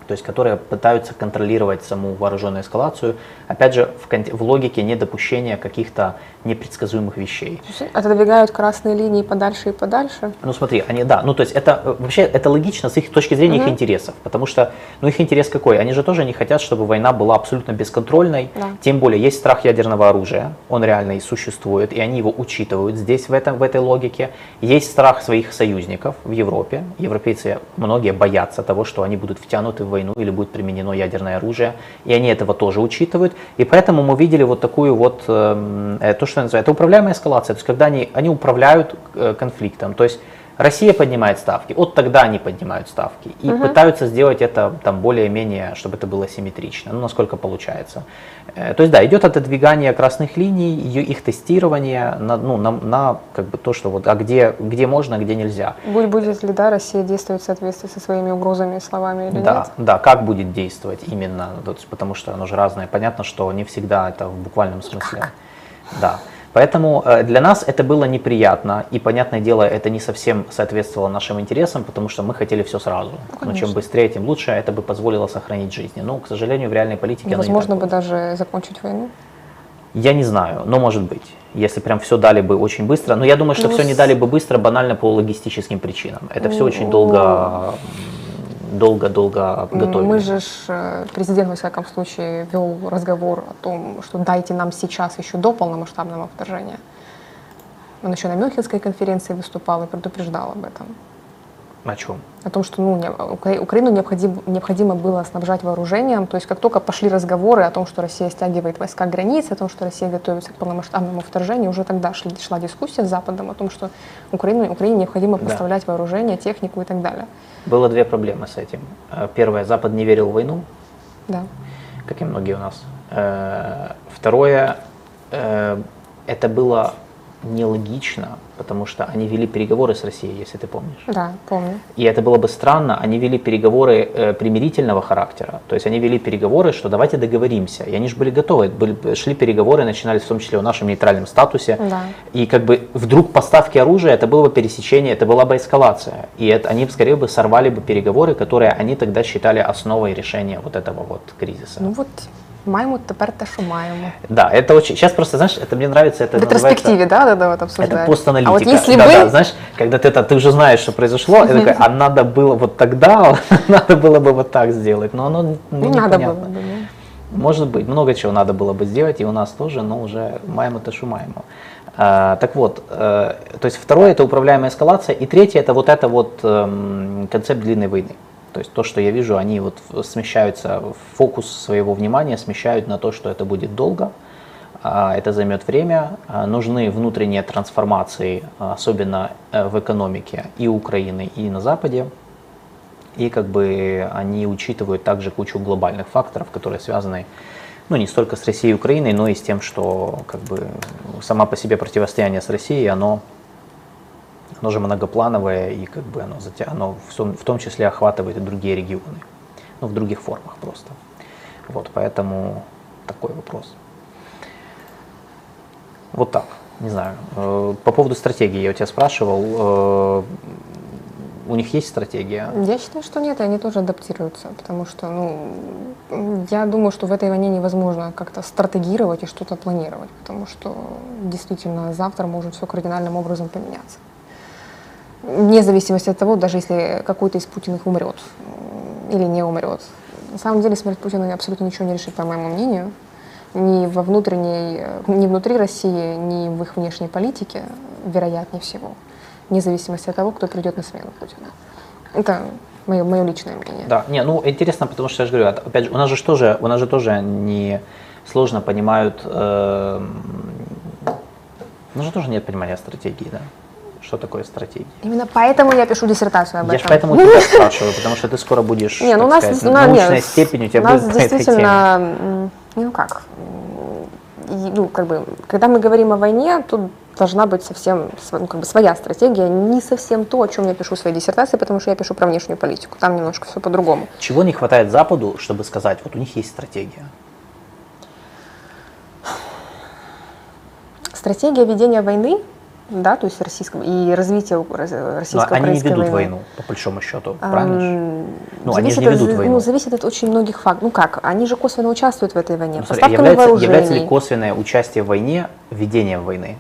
то есть которые пытаются контролировать саму вооруженную эскалацию, опять же, в, в логике недопущения каких-то непредсказуемых вещей. Отодвигают красные линии подальше и подальше? Ну смотри, они, да, ну то есть это э, вообще это логично с их точки зрения угу. их интересов, потому что, ну их интерес какой? Они же тоже не хотят, чтобы война была абсолютно бесконтрольной, да. тем более есть страх ядерного оружия, он реально и существует, и они его учитывают здесь в, этом, в этой логике. Есть страх своих союзников в Европе, европейцы многие боятся того, что они будут втянуты в войну или будет применено ядерное оружие, и они этого тоже учитывают. И поэтому мы видели вот такую вот, эм, э, то, что называется, это управляемая эскалация, то есть когда они, они управляют э, конфликтом. То есть Россия поднимает ставки, вот тогда они поднимают ставки и угу. пытаются сделать это там более-менее, чтобы это было симметрично, ну насколько получается. Э, то есть да, идет отодвигание красных линий, их тестирование на, ну, на, на как бы то, что вот, а где, где можно, где нельзя. Будет, будет ли да, Россия действовать в соответствии со своими угрозами и словами или да, нет? Да, как будет действовать именно, потому что оно же разное. Понятно, что не всегда это в буквальном смысле. Как? Да. Поэтому э, для нас это было неприятно, и, понятное дело, это не совсем соответствовало нашим интересам, потому что мы хотели все сразу. Ну, Но чем быстрее, тем лучше, это бы позволило сохранить жизни. Но, к сожалению, в реальной политике Возможно бы даже закончить войну? Я не знаю, но может быть, если прям все дали бы очень быстро. Но я думаю, что ну, все не дали бы быстро банально по логистическим причинам. Это все очень долго долго-долго готовили. Мы же, э, президент, во всяком случае, вел разговор о том, что дайте нам сейчас, еще до полномасштабного вторжения. Он еще на Мюнхенской конференции выступал и предупреждал об этом. О чем? О том, что ну, Украину необходимо, необходимо было снабжать вооружением. То есть как только пошли разговоры о том, что Россия стягивает войска к границе, о том, что Россия готовится к полномасштабному вторжению, уже тогда шли, шла дискуссия с Западом о том, что Украину, Украине необходимо поставлять да. вооружение, технику и так далее. Было две проблемы с этим. Э, первое, Запад не верил в войну, да. как и многие у нас. Э, второе, э, это было нелогично, потому что они вели переговоры с Россией, если ты помнишь. Да, помню. И это было бы странно, они вели переговоры э, примирительного характера, то есть они вели переговоры, что давайте договоримся, и они же были готовы, были, шли переговоры, начинались в том числе в нашем нейтральном статусе, да. и как бы вдруг поставки оружия, это было бы пересечение, это была бы эскалация, и это, они скорее бы сорвали бы переговоры, которые они тогда считали основой решения вот этого вот кризиса. Ну вот Маємо тепер те, що маємо. Да, это очень. Сейчас просто, знаешь, это мне нравится. Это в ретроспективе, да, да, да, вот обсуждаем. Это постаналитика. А вот если да, бы... да, знаешь, когда ты это, ты уже знаешь, что произошло, и такой, а надо было вот тогда, надо было бы вот так сделать, но оно ну, не надо было бы. Может быть, много чего надо было бы сделать, и у нас тоже, но уже маємо те, що маємо. А, так вот, э, то есть второе это управляемая эскалация, и третье это вот это вот э, концепт длинной войны. То есть то, что я вижу, они вот смещаются, фокус своего внимания смещают на то, что это будет долго, а, это займет время, а, нужны внутренние трансформации, особенно э, в экономике и Украины, и на Западе. И как бы они учитывают также кучу глобальных факторов, которые связаны ну, не столько с Россией и Украиной, но и с тем, что как бы сама по себе противостояние с Россией, оно оно же многоплановое, и как бы оно, оно в том числе охватывает и другие регионы, ну, в других формах просто. Вот, поэтому такой вопрос. Вот так. не знаю, э, по поводу стратегии я у тебя спрашивал, э, у них есть стратегия? Я считаю, что нет, и они тоже адаптируются, потому что, ну, я думаю, что в этой войне невозможно как-то стратегировать и что-то планировать, потому что действительно завтра может все кардинальным образом поменяться. Вне зависимости от того, даже если какой-то из Путиных умрет или не умрет. На самом деле смерть Путина абсолютно ничего не решит, по моему мнению, ни во внутренней, э, ни внутри России, ни в их внешней политике, вероятнее всего, вне зависимости от того, кто придет на смену Путина. Это мое, мое личное мнение. Да, не, ну интересно, потому что я же говорю, опять же, у нас же тоже, у нас же тоже не сложно понимают, э, у нас же тоже нет понимания стратегии, да? Что такое стратегия? Именно поэтому я пишу диссертацию об Я этом. же поэтому тебя спрашиваю, потому что ты скоро будешь, Не, ну у нас, сказать, на- научная с- степень у тебя у нас будет действительно, ну как, ну как бы, когда мы говорим о войне, тут должна быть совсем ну, как бы своя стратегия, не совсем то, о чем я пишу в своей диссертации, потому что я пишу про внешнюю политику, там немножко все по-другому. Чего не хватает Западу, чтобы сказать, вот у них есть стратегия? Стратегия ведения войны, да, то есть российского и развития ук- раз- Но они не ведут войны. войну, по большому счету, правильно? Ам, Ну, они же не от- ведут войну. Ну, зависит от очень многих фактов. Ну как, они же косвенно участвуют в этой войне. Ну, Поставками является, вооружений. является ли косвенное участие в войне ведением войны?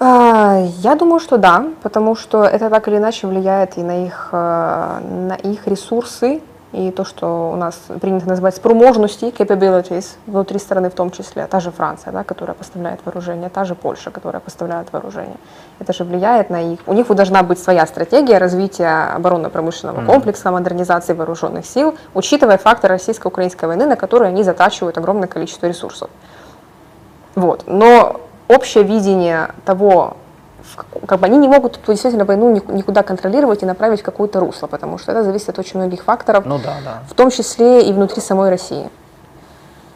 А, Я думаю, что да, потому что это так или иначе влияет и на их, э, на их ресурсы, и то, что у нас принято называть спроможности, capabilities, внутри страны в том числе, та же Франция, да, которая поставляет вооружение, та же Польша, которая поставляет вооружение. Это же влияет на их... У них должна быть своя стратегия развития оборонно-промышленного Мгм. комплекса, модернизации вооруженных сил, учитывая фактор российско-украинской войны, на которую они затачивают огромное количество ресурсов. Вот. Но общее видение того, как- бы они не могут эту действительно войну ни- никуда контролировать и направить в какое-то русло, потому что это зависит от очень многих факторов, Ну да, да. в том числе и внутри самой России.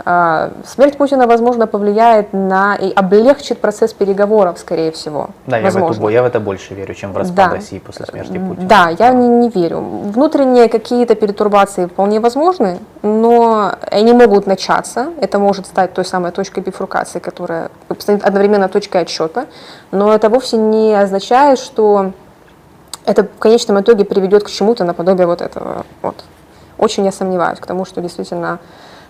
А, Смерть Путина, возможно, повлияет на и облегчит процесс переговоров, скорее всего. Да, я в, бо- я в это больше верю, чем в распад Да. России после смерти Путина. Да, я не, не верю. Внутренние какие-то перетурбации вполне возможны, но они могут начаться. Это может стать той самой точкой бифуркации, которая станет одновременно точкой отсчета. Но это вовсе не означает, что это в конечном итоге приведет к чему-то наподобие вот этого. Вот. Очень я сомневаюсь к тому, что действительно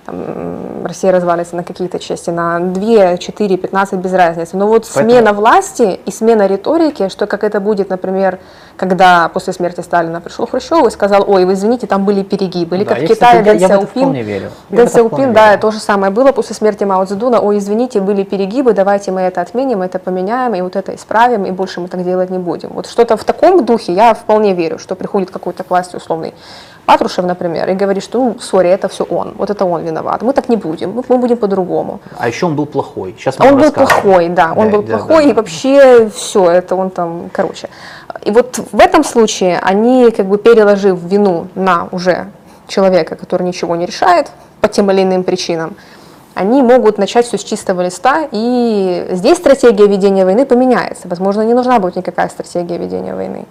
там, Россия развалится на какие-то части, на 2, 4, 15, без разницы. Но вот Поэтому- смена власти и смена риторики, что как это будет, например, когда после смерти Сталина пришел Хрущев и сказал, ой, вы извините, там были перегибы, или Да, как в я, Китае кстати, я- Дэн в Сяопин. в Дэн Сяопин, да, верю. то же самое было после смерти Мао Цзэдуна. Ой, извините, были перегибы, давайте мы это отменим, это поменяем, и вот это исправим, и больше мы так делать не будем. Вот что-то в таком духе я вполне верю, что приходит какой-то к власти условный Патрушев, например, и говорит, что, ну, сори, это все он, вот это он виноват, мы так не будем, мы, мы будем по-другому. А еще он был плохой. Сейчас А он был плохой, да, он был да, плохой, да. и вообще все, это он там, короче. И вот в этом случае они, как бы переложив вину на уже человека, который ничего не решает по тем или иным причинам, они могут начать все с чистого листа, и здесь стратегия ведения войны поменяется. Возможно, не нужна будет никакая стратегия ведения войны.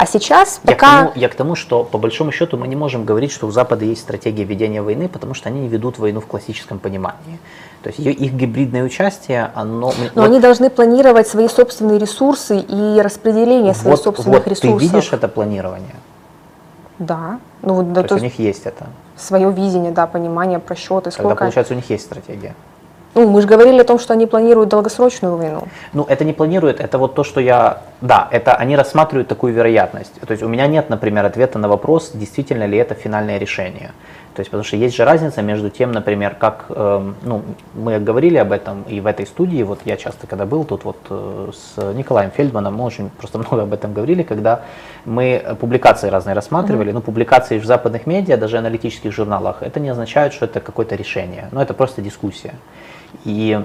А сейчас Я к, пока... тому, я к тому, что по большому счету мы не можем говорить, что у Запада есть стратегия ведения войны, потому что они не ведут войну в классическом понимании. То есть ее- их гибридное участие, оно... Но вот- они должны планировать свои собственные ресурсы и распределение своих вот, собственных вот ресурсов. ты видишь это планирование? Да. Ну вот да, То то есть у них есть это. свое видение, да, понимание, просчеты, Тогда сколько. получается у них есть стратегия. Ну, мы же говорили о том, что они планируют долгосрочную войну. Ну, это не планирует, это вот то, что я... Да, это они рассматривают такую вероятность. То есть у меня нет, например, ответа на вопрос, действительно ли это финальное решение. То есть, потому что есть же разница между тем, например, как, эм, ну, мы говорили об этом и в этой студии, вот я часто, когда был тут вот э, с Николаем Фельдманом, мы очень просто много об этом говорили, когда мы э, публикации разные рассматривали, ну, публикации в западных медиа, даже аналитических журналах, это не означает, что это какое-то решение, но это просто дискуссия. И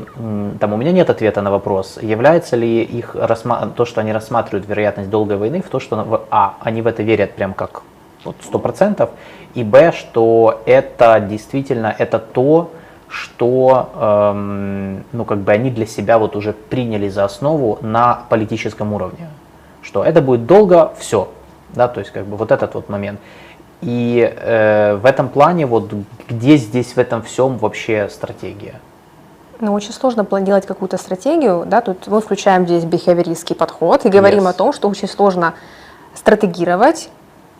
там у меня нет ответа на вопрос, является ли их рассма- то, что они рассматривают вероятность долгой войны, в то, что а, они в это верят прям как вот 100%, и б, что это действительно это то, что эм, ну, как бы они для себя вот уже приняли за основу на политическом уровне. Что это будет долго, все. Да, то есть как бы вот этот вот момент. И э, в этом плане вот где здесь в этом всем вообще стратегия? Ну, очень сложно делать какую-то стратегию, да, тут мы включаем здесь бихевиористский подход и говорим Yes. о том, что очень сложно стратегировать,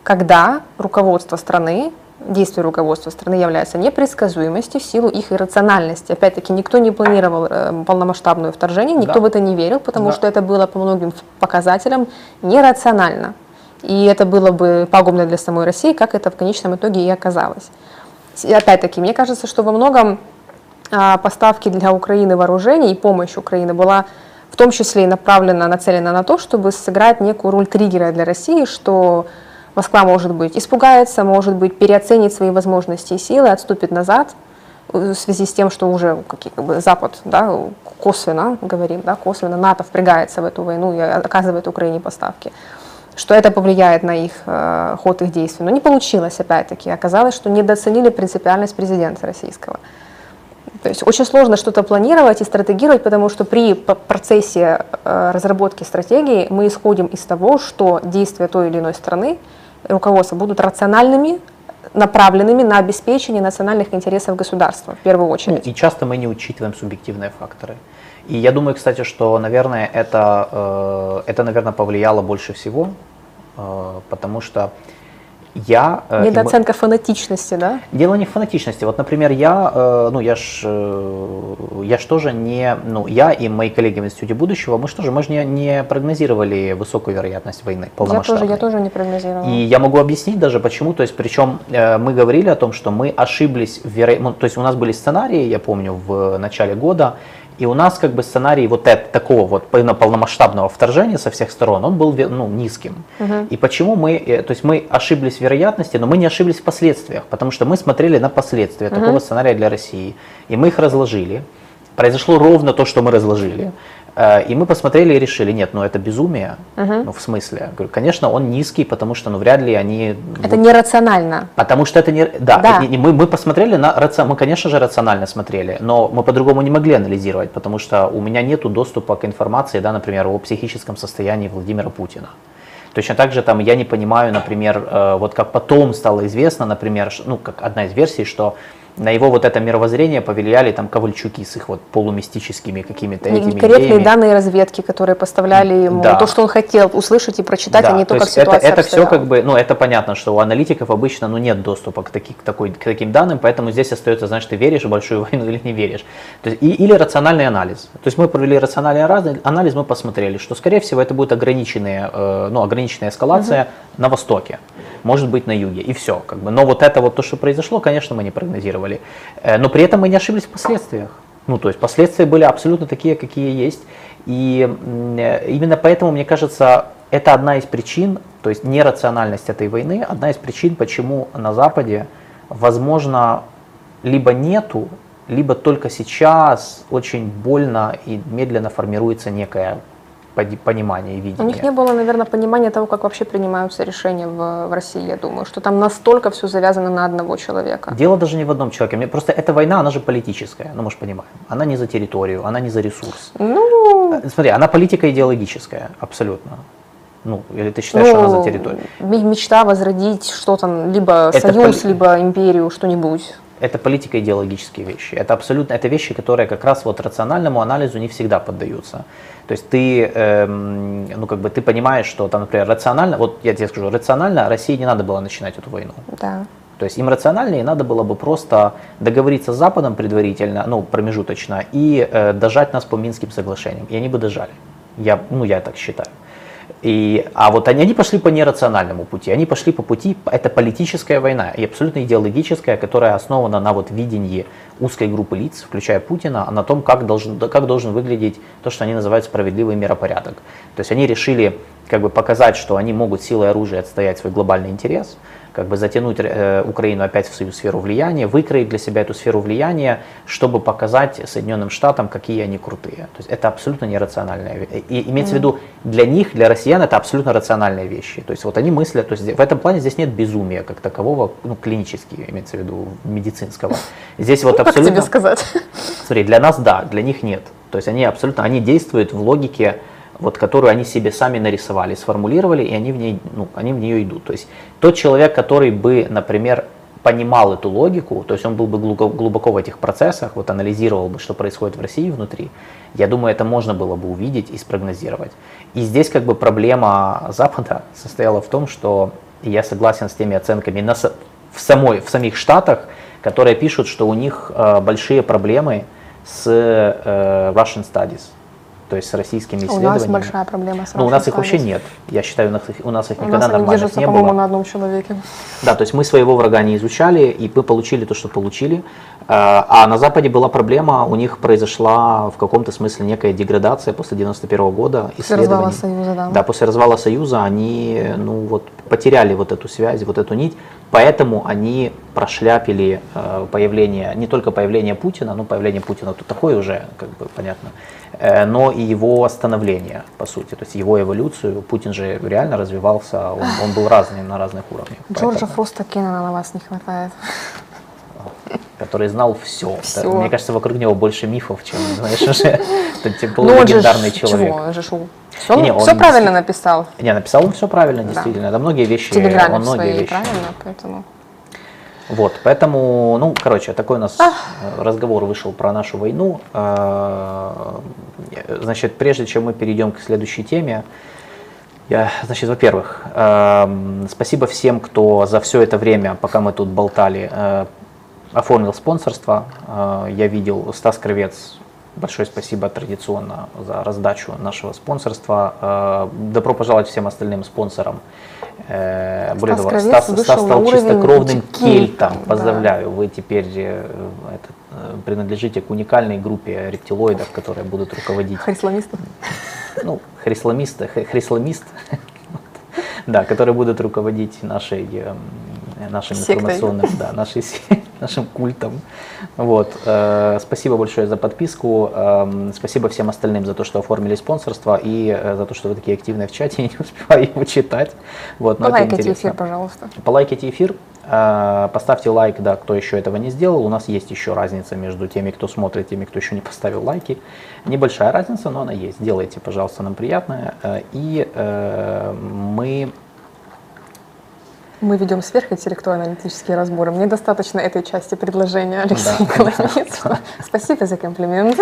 когда руководство страны, действия руководства страны являются непредсказуемостью в силу их иррациональности. Опять-таки, никто не планировал э, полномасштабное вторжение, никто Да. в это не верил, потому Да. что это было по многим показателям нерационально. И это было бы пагубно для самой России, как это в конечном итоге и оказалось. Опять-таки, мне кажется, что во многом поставки для Украины вооружений и помощь Украины была в том числе и направлена, нацелена на то, чтобы сыграть некую роль триггера для России, что Москва, может быть, испугается, может быть, переоценит свои возможности и силы, отступит назад э, в связи с тем, что уже как бы, Запад да, косвенно, говорим, да, косвенно НАТО впрягается в эту войну и оказывает Украине поставки что это повлияет на их э, ход их действий. Но не получилось, опять-таки. Оказалось, что недооценили принципиальность президента российского. То есть очень сложно что-то планировать и стратегировать, потому что при процессе э, разработки стратегии мы исходим из того, что действия той или иной страны, руководства будут рациональными, направленными на обеспечение национальных интересов государства в первую Ну, очередь. и часто мы не учитываем субъективные факторы. И я думаю, кстати, что, наверное, это, э, это наверное, повлияло больше всего, э, потому что я... э, Недооценка фанатичности, да? Дело не в фанатичности. Вот, например, я, э, ну, я ж, э, я ж тоже не, ну, я и мои коллеги в Институте будущего, мы же тоже, мы же не, не прогнозировали высокую вероятность войны Я тоже, полномасштабной. я тоже не прогнозировала. И я могу объяснить даже почему. То есть, причем э, мы говорили о том, что мы ошиблись в веро... ну, то есть у нас были сценарии, я помню, в начале года, и у нас как бы сценарий вот это, такого вот пол- полномасштабного вторжения со всех сторон, он был ну, низким. И почему мы, э, то есть мы ошиблись в вероятности, но мы не ошиблись в последствиях, потому что мы смотрели на последствия такого сценария для России, и мы их разложили. Произошло ровно то, что мы разложили. Э, И мы посмотрели и решили, нет, ну это безумие. Ну в смысле? Говорю, конечно, он низкий, потому что ну вряд ли они... Это нерационально. Потому что это не... Да, Да. это мы, мы посмотрели на... раци- Мы, конечно же, рационально смотрели, но мы по-другому не могли анализировать, потому что у меня нет доступа к информации, да, например, о психическом состоянии Владимира Путина. Точно так же там я не понимаю, например, э, вот как потом стало известно, например, ну, как одна из версий, что на его вот это мировоззрение повлияли там Ковальчуки с их вот полумистическими какими-то этими Некорректные идеями. данные разведки, которые поставляли ему, Да. то, что он хотел услышать и прочитать, а не то, то как есть это, ситуация это все как бы, ну это понятно, что у аналитиков обычно ну, нет доступа к, таки- к такой, к таким данным, поэтому здесь остается, знаешь, ты веришь в большую войну или не веришь. То есть, и, или рациональный анализ. То есть мы провели рациональный анализ, мы посмотрели, что скорее всего это будет ограниченная, э, ну, ограниченная эскалация на востоке, может быть на юге, и все. Как бы. Но вот это вот то, что произошло, конечно, мы не прогнозировали. Э, но при этом мы не ошиблись в последствиях. Ну, то есть последствия были абсолютно такие, какие есть. И э, именно поэтому, мне кажется, это одна из причин, то есть нерациональность этой войны, одна из причин, почему на Западе, возможно, либо нету, либо только сейчас очень больно и медленно формируется поди- понимание и У видение. них не было, наверное, понимания того, как вообще принимаются решения в, в России, я думаю, что там настолько все завязано на одного человека. Дело даже не в одном человеке. Мне просто эта война, она же политическая, ну мы же понимаем. Она не за территорию, она не за ресурс. Ну, Э, Смотри, она политика идеологическая, абсолютно. Ну, или ты считаешь, что она за территорию? м- мечта возродить что-то, либо Это союз, поли- либо империю, что-нибудь. Это политико-идеологические вещи. Это абсолютно это вещи, которые как раз вот рациональному анализу не всегда поддаются. То есть ты, эм, ну как бы ты понимаешь, что там, например, рационально, вот я тебе скажу, рационально России не надо было начинать эту войну. Да. То есть им рациональнее надо было бы просто договориться с Западом предварительно, ну промежуточно, и э, дожать нас по Минским соглашениям. И они бы дожали. Я, ну я так считаю. И, а вот они, они пошли по нерациональному пути, они пошли по пути, это политическая война, и абсолютно идеологическая, которая основана на вот видении узкой группы лиц, включая Путина, на том, как должен, как должен выглядеть то, что они называют справедливый миропорядок. То есть они решили как бы показать, что они могут силой оружия отстоять свой глобальный интерес, как бы затянуть э, Украину опять в свою сферу влияния, выкроить для себя эту сферу влияния, чтобы показать Соединенным Штатам, какие они крутые. То есть это абсолютно нерациональная вещь. И имеется в виду, для них, для россиян это абсолютно рациональные вещи. То есть вот они мыслят, то есть в этом плане здесь нет безумия как такового, ну, клинически, имеется в виду, медицинского. Здесь вот Как абсолютно... тебе сказать? Смотри, для нас да, для них нет. То есть они абсолютно, они действуют в логике, вот, которую они себе сами нарисовали, сформулировали, и они в, ней, ну, они в нее идут. То есть тот человек, который бы, например, понимал эту логику, то есть он был бы глубоко, в этих процессах, вот анализировал бы, что происходит в России внутри, я думаю, это можно было бы увидеть и спрогнозировать. И здесь как бы проблема Запада состояла в том, что я согласен с теми оценками на, в, самой, в самих Штатах, которые пишут, что у них э, большие проблемы с э, Russian Studies то есть с российскими исследованиями. У нас большая проблема с Ну, у нас их вообще нет. Я считаю, у нас их, у нас их у никогда нас нормально держатся, не было. на одном человеке. Да, то есть мы своего врага не изучали, и мы получили то, что получили. А а на Западе была проблема, у них произошла в каком-то смысле некая деградация после 91 года. После развала. Союза, да. Да, после развала Союза они ну, вот, потеряли вот эту связь, вот эту нить, поэтому они прошляпили э, появление, не только появление Путина, ну появление Путина тут такое уже, как бы понятно, но и его становление, по сути, то есть его эволюцию. Путин же реально развивался, он, он был разный на разных уровнях. Джорджа Поэтому- Фроста Кеннона на вас не хватает. который знал все. Всё. Мне кажется, вокруг него больше мифов, чем, знаешь, уже это типа Ну, же легендарный человек. Чего? Он же шел. Все, Не, он все правильно написал. Не, написал он все правильно, Да. действительно. Да, многие В вещи, он многие правильно? Поэтому... Вот, поэтому, ну, короче, такой у нас э, разговор вышел про нашу войну. Э, Значит, прежде чем мы перейдем к следующей теме, я, значит, во-первых, эм, спасибо всем, кто за все это время, пока мы тут болтали, э, оформил спонсорство. Я видел Стас Кровец. Большое спасибо традиционно за раздачу нашего спонсорства. Добро пожаловать всем остальным спонсорам. Э, Более того, Стас, Стас стал чистокровным кельтом. да. Поздравляю, вы теперь э, этот, э, принадлежите к уникальной группе рептилоидов, которые будут руководить Харисламистов. ну, хрисламист, хри- хрисламист, да, которые будут руководить нашей, эм, нашим Сектой. информационным, да, нашей, нашим культом. Вот. э, Спасибо большое за подписку. эм, Спасибо всем остальным за то, что оформили спонсорство и э, за то, что вы такие активные в чате. Я не успеваю его читать. Вот, но это Полайкайте интересно. эфир, пожалуйста. Полайкайте эфир, э, поставьте лайк, да, кто еще этого не сделал. У нас есть еще разница между теми, кто смотрит, теми, кто еще не поставил лайки. Небольшая разница, но она есть. Делайте, пожалуйста, нам приятное. Э, И э, мы Мы ведем сверхинтеллектуально-аналитические разборы. Мне достаточно этой части предложения, Алексей Да. Коломец. Спасибо за комплимент.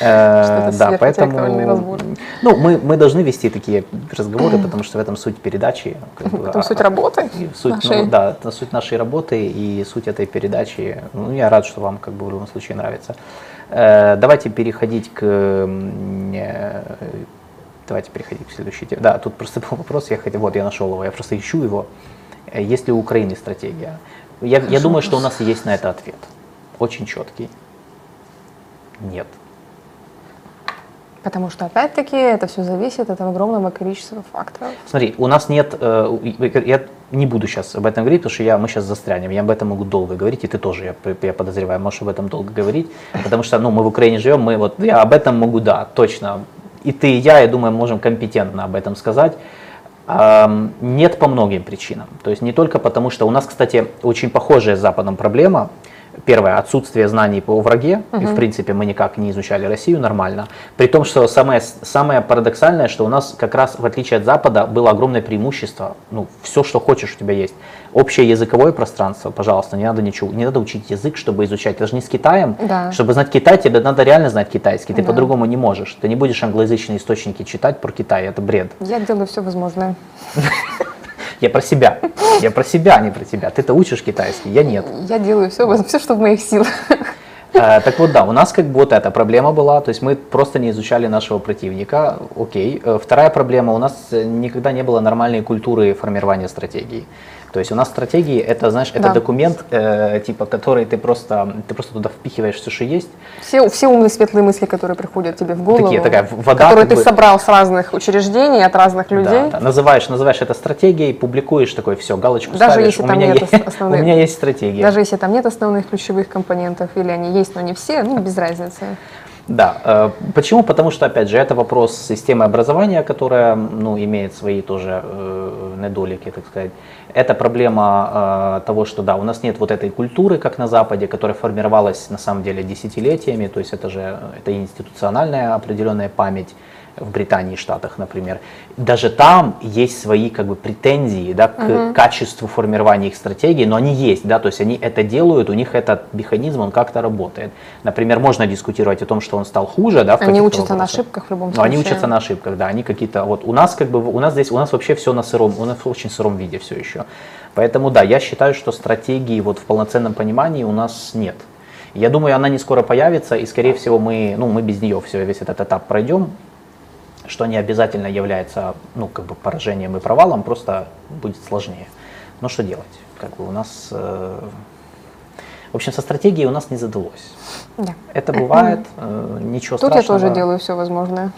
Э, да, поэтому ну, мы, мы должны вести такие разговоры, потому что в этом суть передачи. как бы, Потом а- суть работы и суть, нашей. ну, да, суть нашей работы и суть этой передачи. Ну, я рад, что вам как бы в любом случае нравится. Э, давайте переходить к э, давайте переходить к следующей теме. Да, тут просто был вопрос, я хотел, вот я нашел его, я просто ищу его. Э, Есть ли у Украины стратегия? Я, я думаю, что у нас есть на это ответ. Очень четкий. Нет. Потому что, опять-таки, это все зависит от огромного количества факторов. Смотри, у нас нет, э, я не буду сейчас об этом говорить, потому что я, мы сейчас застрянем, я об этом могу долго говорить, и ты тоже, я, я подозреваю, можешь об этом долго говорить, потому что, ну, мы в Украине живем, мы вот, я об этом могу, да, точно, и ты, и я, я думаю, можем компетентно об этом сказать. Нет по многим причинам. То есть не только потому, что у нас, кстати, очень похожая с Западом проблема. Первое, отсутствие знаний по враге, и в принципе мы никак не изучали Россию нормально. При том, что самое, самое парадоксальное, что у нас как раз, в отличие от Запада, было огромное преимущество, ну, все, что хочешь, у тебя есть. Общее языковое пространство, пожалуйста, не надо ничего, не надо учить язык, чтобы изучать. Это же не с Китаем. Да. Чтобы знать Китай, тебе надо реально знать китайский, ты Да. по-другому не можешь. Ты не будешь англоязычные источники читать про Китай, это бред. Я делаю все возможное. Я про себя. Я про себя, а не про тебя. Ты-то учишь китайский, я нет. Я делаю все, все, что в моих силах. Э, Так вот, да, у нас как бы вот эта проблема была, то есть мы просто не изучали нашего противника, окей. Э, Вторая проблема, у нас э, никогда не было нормальной культуры формирования стратегии. То есть у нас стратегии, это, знаешь, это Да. документ, э, типа, который ты просто, ты просто туда впихиваешь все, что есть, Все, все умные светлые мысли, которые приходят тебе в голову, Такие, такая вода, которые ты бы- собрал с разных учреждений, от разных людей. Да, да. Называешь, называешь это стратегией, публикуешь такой, все, галочку Даже ставишь, если у там меня, нет есть, ос- основных- у меня есть стратегия. Даже если там нет основных ключевых компонентов, или они есть, но не все, ну, без разницы. Да, э, почему? Потому что, опять же, это вопрос системы образования, которая, ну, имеет свои тоже э, недолики, так сказать. Это проблема э, того, что, да, у нас нет вот этой культуры, как на Западе, которая формировалась, на самом деле, десятилетиями, то есть это же, это институциональная определенная память, в Британии и Штатах, например. Даже там есть свои как бы претензии да, к качеству формирования их стратегии, но они есть, да, то есть они это делают, у них этот механизм, он как-то работает. Например, можно дискутировать о том, что он стал хуже, да, в Они учатся на вопросах. ошибках в любом Но случае. они учатся на ошибках, да, они какие-то, вот у нас как бы, у нас здесь, у нас вообще все на сыром, у нас в очень сыром виде все еще. Поэтому да, я считаю, что стратегии вот в полноценном понимании у нас нет. Я думаю, она не скоро появится, и скорее всего мы, ну, мы без нее все, весь этот этап пройдем, что не обязательно является, ну, как бы поражением и провалом, просто будет сложнее. Но что делать? Как бы у нас, э, в общем, со стратегией у нас не задалось. Да. Это бывает, э, ничего Тут я страшного. тоже делаю все возможное.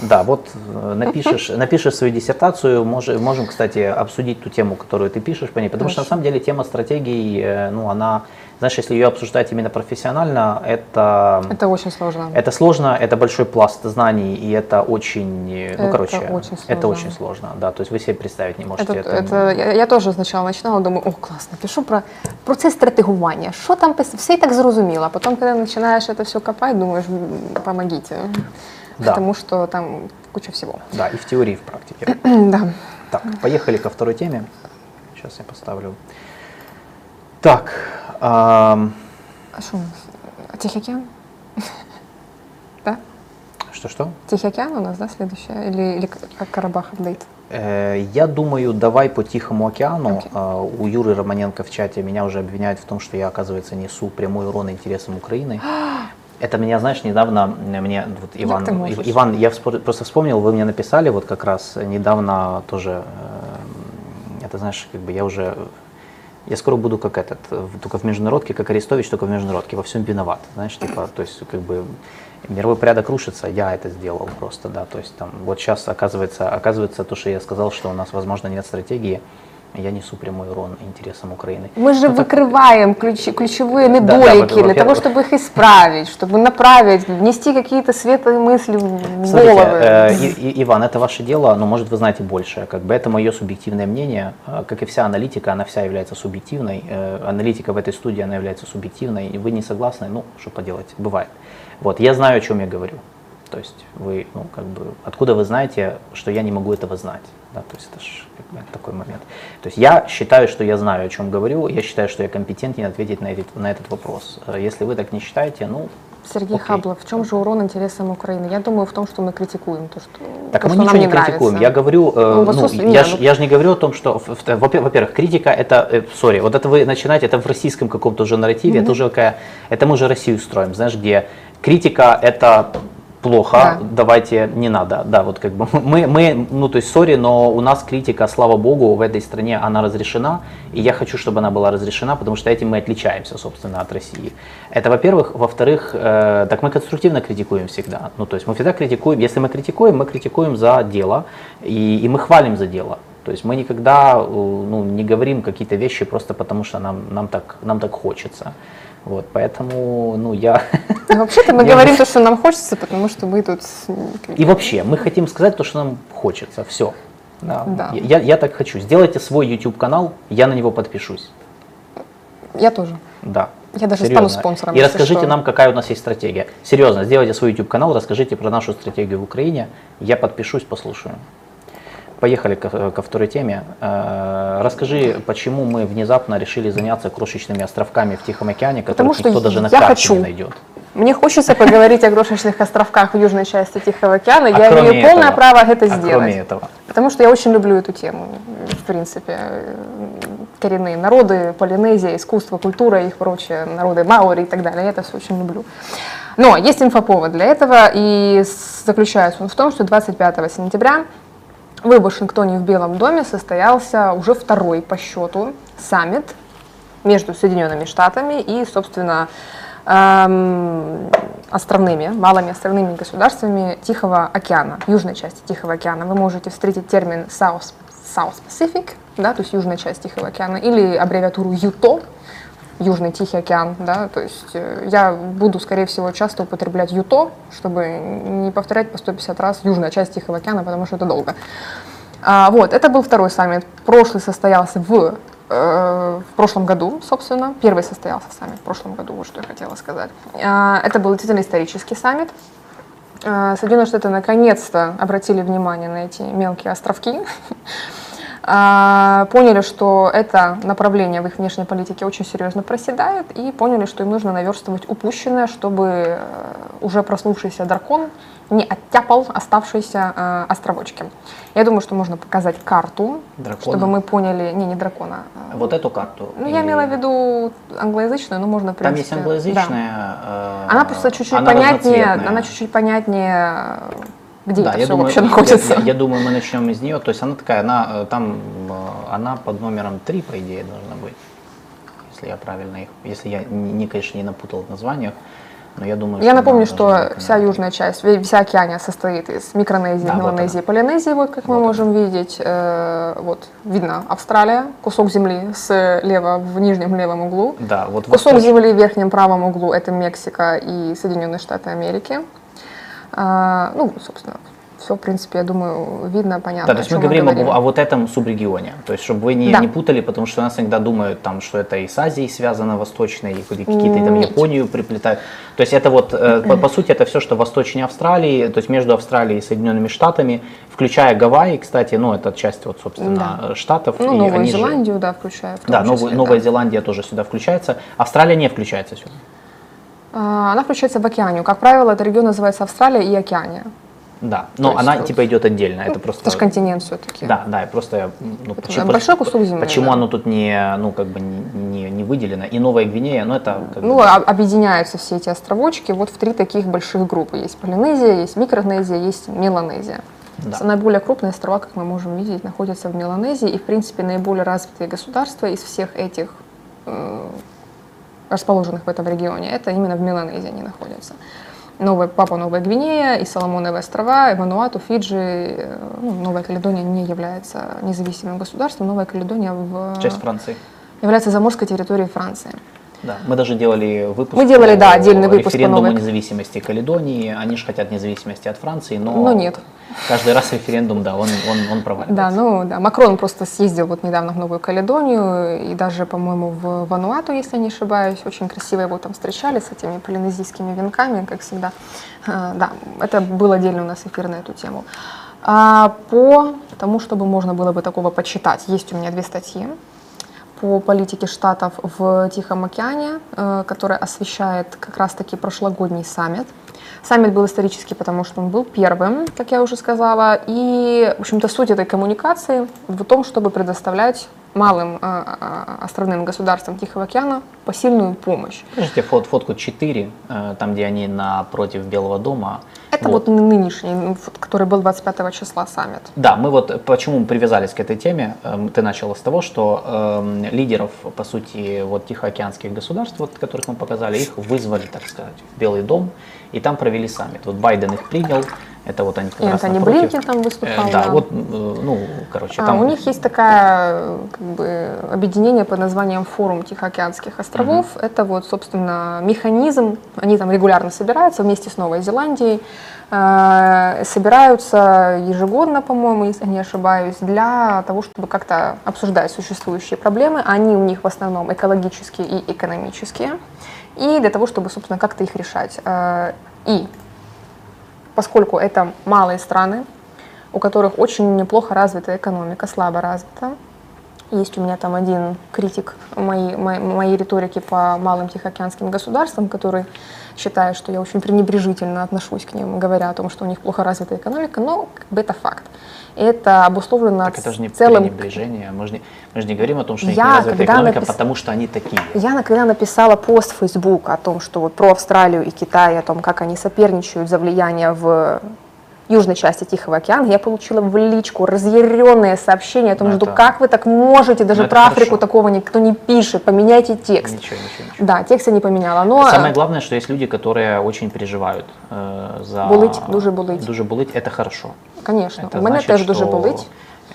Да, вот э, напишешь, напишешь свою диссертацию, мож- можем, кстати, обсудить ту тему, которую ты пишешь по ней, потому что на Хорошо. самом деле тема стратегий, э, ну, она, знаешь, если ее обсуждать именно профессионально, это, это, Это очень сложно. сложно, это большой пласт знаний, и это очень, э, ну, Это короче, очень это сложно. очень сложно, да, то есть вы себе представить не можете. Это, это, я, я теж спочатку починала, думаю, о, класно, пишу про процес стратегування. Що там пис- все і так зрозуміло. А потім, коли починаєш це все копати, думаєш, «М, помогите. Да. Потому что там куча всего. Да, и в теории, и в практике. да. Так, поехали ко второй теме. Сейчас я поставлю. Так, а у нас? Тихий океан? да? что-что? Тихий океан у нас, да, следующая? Или, или как Карабах апдейт? Э, Я думаю, давай по Тихому океану. Окей. А, У Юры Романенко в чате меня уже обвиняют в том, что я, оказывается, несу прямой урон интересам Украины. Это меня, знаешь, недавно мне вот Иван, ты можешь? Ив- Иван, я вспо- просто вспомнил, вы мне написали вот как раз недавно тоже, э, это знаешь, как бы я уже, я скоро буду как этот, в- только в международке, как Арестович, только в международке, во всем виноват, знаешь, типа, то есть как бы мировой порядок рушится, я это сделал просто, да, то есть там вот сейчас оказывается, оказывается то, что я сказал, что у нас, возможно, нет стратегии, я несу прямой урон интересам Украины. Мы же Ну, так- выкрываем ключи, ключевые Да, да, недолики во- для того, чтобы их исправить, чтобы направить, внести какие-то светлые мысли в Смотрите, головы. э, И- И- Иван, это ваше дело, но может вы знаете больше. Как бы это мое субъективное мнение, Э, как и вся аналитика, она вся является субъективной. Э, Аналитика в этой студии, она является субъективной. И вы не согласны, ну, что поделать, бывает. Вот, я знаю, о чем я говорю. То есть вы, ну, как бы, откуда вы знаете, что я не могу этого знать? Да, то есть это ж как бы, такой момент. То есть я считаю, что я знаю, о чем говорю, я считаю, что я компетентен ответить на этот, на этот вопрос. Э, Если вы так не считаете, ну, Сергей окей. Хаблов, в чем же урон интересам Украины? Я думаю в том, что мы критикуем то, что, Так то, мы что ничего нам не критикуем. нравится. Я говорю, э, Ну, ну, отсутствии- я, не, ж, ну- я же не говорю о том, что, во-первых, критика это, э, сори, вот это вы начинаете, это в российском каком-то уже нарративе, это уже какая, это мы уже Россию строим, знаешь, где критика это плохо, Да. давайте не надо, да, вот как бы мы, мы, ну то есть, сори, но у нас критика, слава богу, в этой стране она разрешена, и я хочу, чтобы она была разрешена, потому что этим мы отличаемся, собственно, от России. Это, во-первых, во-вторых, э, так мы конструктивно критикуем всегда, ну то есть мы всегда критикуем, если мы критикуем, мы критикуем за дело, и, и мы хвалим за дело. То есть мы никогда э, ну, не говорим какие-то вещи просто потому, что нам, нам, так, нам так хочется. Вот, поэтому, ну, я... И Вообще-то мы говорим бы- то, что нам хочется, потому что мы тут... И вообще, мы хотим сказать то, что нам хочется. Все. Да. Да. Я, я так хочу. Сделайте свой YouTube канал, я на него подпишусь. Я тоже. Да. Я даже Серьезно. стану спонсором. И расскажите что. нам, какая у нас есть стратегия. Серьезно, сделайте свой YouTube канал, расскажите про нашу стратегию в Украине. Я подпишусь, послушаю. Поехали ко, ко второй теме. Э, Расскажи, почему мы внезапно решили заняться крошечными островками в Тихом океане, Потому которых что никто даже на я карте хочу. не найдет. Мне хочется поговорить о крошечных островках в южной части Тихого океана. А я кроме имею полное этого- право это а сделать. кроме этого, Потому что я очень люблю эту тему, в принципе. Коренные народы, Полинезия, искусство, культура и их прочее, народы Маори и так далее. Я это все очень люблю. Но есть инфоповод для этого, и заключается он в том, что 25 сентября в Вашингтоне в Белом доме состоялся уже второй по счету саммит между Соединенными Штатами и, собственно, эм, островными, малыми островными государствами Тихого океана, южной части Тихого океана. Вы можете встретить термин South, South Pacific, да, то есть южная часть Тихого океана, или аббревиатуру ЮТО, Южный Тихий океан, да, то есть э, я буду, скорее всего, часто употреблять ЮТО, чтобы не повторять по 150 раз южная часть Тихого океана, потому что это долго. А, вот, это был второй саммит. Прошлый состоялся в, э, в прошлом году, собственно. Первый состоялся саммит в прошлом году, вот что я хотела сказать. А, это был действительно исторический саммит. А, Соединенные Штаты наконец-то обратили внимание на эти мелкие островки. А, Поняли, что это направление в их внешней политике очень серьезно проседает, и поняли, что им нужно наверстывать упущенное, чтобы э, уже проснувшийся дракон не оттяпал оставшиеся э, островочки. Я думаю, что можно показать карту, Дракона? чтобы мы поняли... Не, не дракона. а- Вот эту карту? Ну, я Или- имела в виду англоязычную, но можно, в Там есть принципе, да. англоязычная. э, Она просто чуть-чуть она понятнее, она чуть-чуть понятнее, где да, это я все думаю, вообще я- находится. Я, я думаю, мы начнем из нее. То есть она такая, она э, там, э, она под номером 3, по идее, должна быть. Если я правильно их, если я не, конечно, не напутал в названиях, но я думаю, Я она напомню, что вся южная часть, вся океания состоит из Микронезии, Да, вот Меланезии, она. Полинезии, вот как мы Вот можем видеть. Э, Вот видно Австралия, кусок земли слева в нижнем левом углу. Да, вот Кусок восточный- земли в верхнем правом углу это Мексика и Соединенные Штаты Америки. А, Ну, собственно, все, в принципе, я думаю, видно, понятно. Да, то есть мы говорим об- говорим. о, вот этом субрегионе. То есть, чтобы вы не, Да. не путали, потому что у нас иногда думают, там, что это и с Азией связано, восточной, и какие-то там. Японию приплетают. То есть это вот, э, по, по сути, это все, что восточнее Австралии, то есть между Австралией и Соединенными Штатами, включая Гавайи, кстати, ну, это часть, вот, собственно, Да. штатов. Ну, и Новую они же- Зеландию, да, включая. да, числе, Новую- да. Новая Зеландия тоже сюда включается. Австралия не включается сюда. А, Она включается в Океанию. Как правило, этот регион называется Австралия и Океания. Да, но есть она вот- типа идет отдельно. Это просто. Это же континент все-таки. Да, да, и просто я, ну, Это почему, большой кусок земли, почему да. оно тут не, ну, как бы не, не, не выделено. И Новая Гвинея, ну, это как Ну, бы- а- объединяются все эти островочки вот в три таких больших группы. Есть Полинезия, есть Микронезия, есть Меланезия. Да. Наиболее крупные острова, как мы можем видеть, находятся в Меланезии. И, в принципе, наиболее развитые государства из всех этих э, расположенных в этом регионе, это именно в Меланезии они находятся. Новая, Папа Новая Гвинея и Соломоновые острова, и Вануату, Фиджи, э, ну, Новая Каледония не является независимым государством. Новая Каледония в, часть Франции. является заморской территорией Франции. Да. Мы даже делали выпуск. Мы делали, по да, отдельный выпуск по референдуму Новой- независимости Каледонии. Они же хотят независимости от Франции, но, Но нет. каждый раз референдум, да, он, он, он проваливается. Да, ну да, Макрон просто съездил вот недавно в Новую Каледонию и даже, по-моему, в Вануату, если не ошибаюсь, очень красиво его там встречали с этими полинезийскими венками, как всегда. А, Да, это был отдельный у нас эфир на эту тему. А по тому, чтобы можно было бы такого почитать, есть у меня две статьи по политике штатов в Тихом океане, э, которая освещает как раз-таки прошлогодний саммит. Саммит был исторический, потому что он был первым, как я уже сказала, и, в общем-то, суть этой коммуникации в том, чтобы предоставлять малым э, э, островным государствам Тихого океана посильную помощь. Покажите фот, фотку 4, э, там, где они напротив Белого дома. Это вот, нынешний, м, ф- который был 25 числа саммит. Да, мы вот почему мы привязались к этой теме. Эм, Ты начала с того, что эм, лидеров, по сути, вот тихоокеанских государств, вот, которых мы показали, их вызвали, так сказать, в Белый дом, и там провели саммит. Вот Байден их принял, это вот они как И раз Антони напротив. Блинкен там выступал. Э, да, вот, э, ну, короче, А, там... у них есть такая как бы объединение под названием Форум Тихоокеанских островов. Это вот, собственно, механизм. Они там регулярно собираются вместе с Новой Зеландией. э, собираются ежегодно, по-моему, если не ошибаюсь, для того, чтобы как-то обсуждать существующие проблемы. Они у них в основном экологические и экономические. И для того, чтобы, собственно, как-то их решать. Э, И поскольку это малые страны, у которых очень неплохо развита экономика, слабо развита. Есть у меня там один критик моей, моей, моей риторики по малым тихоокеанским государствам, который считает, что я очень пренебрежительно отношусь к ним, говоря о том, что у них плохо развита экономика, но как бы это факт. Это обусловлено Так это же не целым... пренебрежение. Мы же не, мы же не говорим о том, что у них Я, не развита экономика, напис- потому что они такие. Я, когда написала пост в Facebook о том, что вот про Австралию и Китай, о том, как они соперничают за влияние в южной части Тихого океана, я получила в личку разъяренное сообщение о том, Ну, что это- как вы так можете, даже Ну, это про Африку хорошо. такого никто не пишет, поменяйте текст. Ничего, ничего, ничего. Да, текст я не поменяла, но Самое главное, что есть люди, которые очень переживают э, за... Болить, дуже болить. Дуже болить, это хорошо. конечно, Это у мене значит, теж дуже что- болить.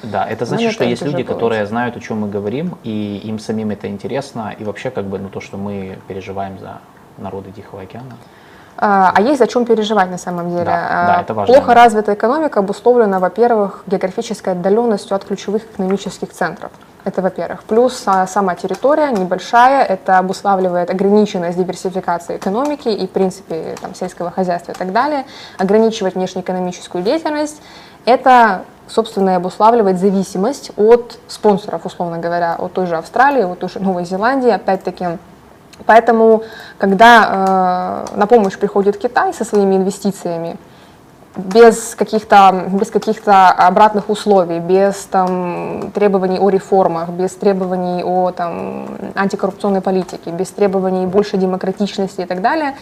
Да, это значит, что тоже есть люди, которые знают, о чем мы говорим, и им самим это интересно, и вообще как бы ну, то, что мы переживаем за народы Тихого океана. А а есть о чем переживать на самом деле. Да, А, да, это важно. Плохо развитая экономика обусловлена, во-первых, географической отдаленностью от ключевых экономических центров. Это во-первых. Плюс а, сама территория небольшая, это обуславливает ограниченность диверсификации экономики и, в принципе, там, сельского хозяйства и так далее. Ограничивать внешнеэкономическую деятельность – это, собственно, и обуславливает зависимость от спонсоров, условно говоря, от той же Австралии, от той же Новой Зеландии. Опять-таки, Поэтому, когда э, на помощь приходит Китай со своими инвестициями, без каких-то без каких-то обратных условий, без там, требований о реформах, без требований о там, антикоррупционной политике, без требований больше демократичности и так далее,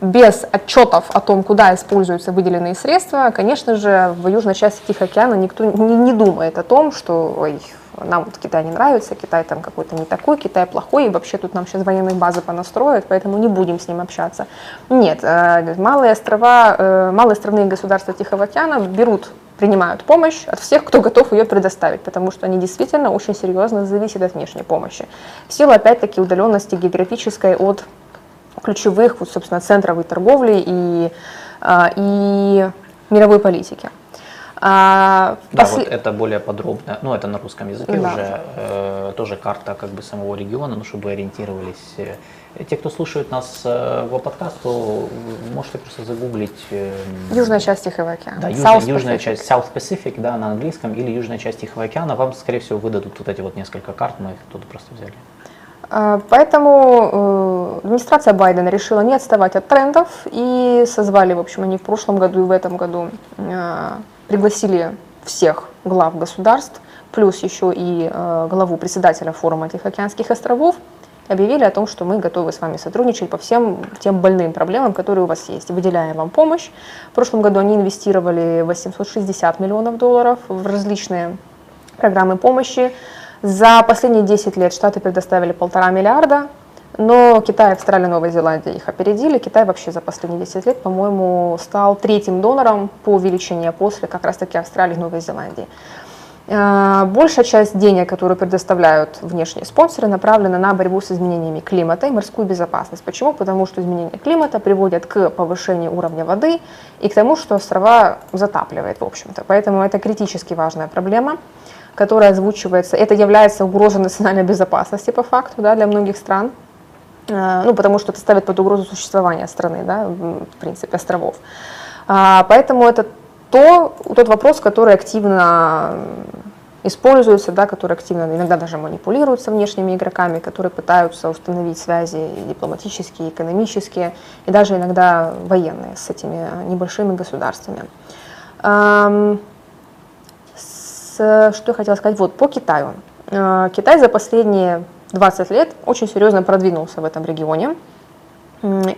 без отчетов о том, куда используются выделенные средства, конечно же, в южной части Тихого океана никто не, не думает о том, что ой, нам вот Китай не нравится, Китай там какой-то не такой, Китай плохой, и вообще тут нам сейчас военные базы понастроят, поэтому не будем с ним общаться. Нет, э, малые острова, э, малые страны и государства Тихого океана берут принимают помощь от всех, кто готов ее предоставить, потому что они действительно очень серьезно зависят от внешней помощи. В силу, опять-таки, удаленности географической от ключевых, вот, собственно, центров и торговли и, э, и мировой политики. А, да, после... вот это более подробно, ну это на русском языке да. уже, э, тоже карта как бы самого региона, ну чтобы ориентировались. Э, те, кто слушают нас э, по подкасту, можете просто загуглить. Э, южная часть Тихого океана. Да, южная, южная часть South Pacific, да, на английском, или южная часть Тихого океана. Вам, скорее всего, выдадут вот эти вот несколько карт, мы их тут просто взяли. А, поэтому э, администрация Байдена решила не отставать от трендов и созвали, в общем, они в прошлом году и в этом году э, пригласили всех глав государств, плюс еще и э, главу председателя форума Тихоокеанских островов, объявили о том, что мы готовы с вами сотрудничать по всем тем больным проблемам, которые у вас есть. Выделяем вам помощь. В прошлом году они инвестировали 860 миллионов долларов в различные программы помощи. За последние 10 лет Штаты предоставили полтора миллиарда но Китай, Австралия, Новая Зеландия их опередили. Китай вообще за последние 10 лет, по-моему, стал третьим донором по величине после как раз-таки Австралии и Новой Зеландии. А, большая часть денег, которые предоставляют внешние спонсоры, направлена на борьбу с изменениями климата и морскую безопасность. Почему? Потому что изменения климата приводят к повышению уровня воды и к тому, что острова затапливает, в общем-то. Поэтому это критически важная проблема, которая озвучивается. Это является угрозой национальной безопасности по факту да, для многих стран. Э, ну, потому что это ставит под угрозу существование страны, да, в принципе, островов. А, поэтому это то, тот вопрос, который активно используется, да, который активно иногда даже манипулируется внешними игроками, которые пытаются установить связи дипломатические, экономические и даже иногда военные с этими небольшими государствами. С, что я хотела сказать? Вот, по Китаю. Э, Китай за последние 20 лет очень серьезно продвинулся в этом регионе.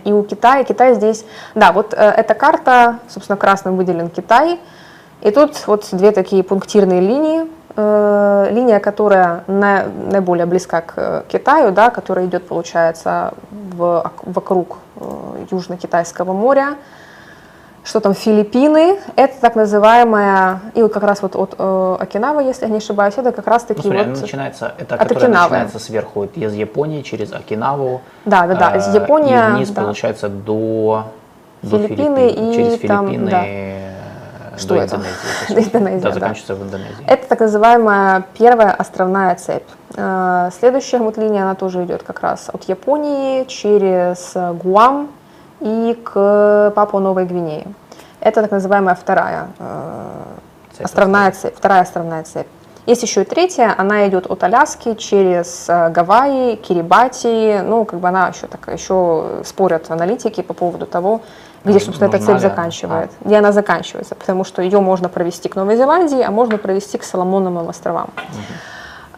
И у Китая, Китай здесь, да, вот э, эта карта, собственно, красным выделен Китай. И тут вот две такие пунктирные линии. Э, линия, которая на, наиболее близка к Китаю, да, которая идет, получается, в, вокруг э, Южно-Китайского моря что там Филиппины, это так называемая, и вот как раз вот от э, Окинава, если я не ошибаюсь, это как раз таки ну, смотри, вот... начинается, это от Окинавы. начинается сверху, из Японии через Окинаву. Да, да, да, из Японии. Э, и вниз, да. получается, до, Филиппины, до Филиппин, и через там, Филиппины да. Что до это? Индонезии. Индонезия, да, заканчивается в Индонезии. Это так называемая первая островная цепь. Э, следующая вот линия, она тоже идет как раз от Японии через Гуам, и к Папуа Новой Гвинеи. Это так называемая вторая э, цепь, островная цепь, вторая островная цепь. Есть еще и третья, она идет от Аляски через э, Гавайи, Кирибати, ну, как бы она еще так, еще спорят аналитики по поводу того, где, собственно, эта цепь заканчивает, а. где она заканчивается, потому что ее можно провести к Новой Зеландии, а можно провести к Соломоновым островам. Угу.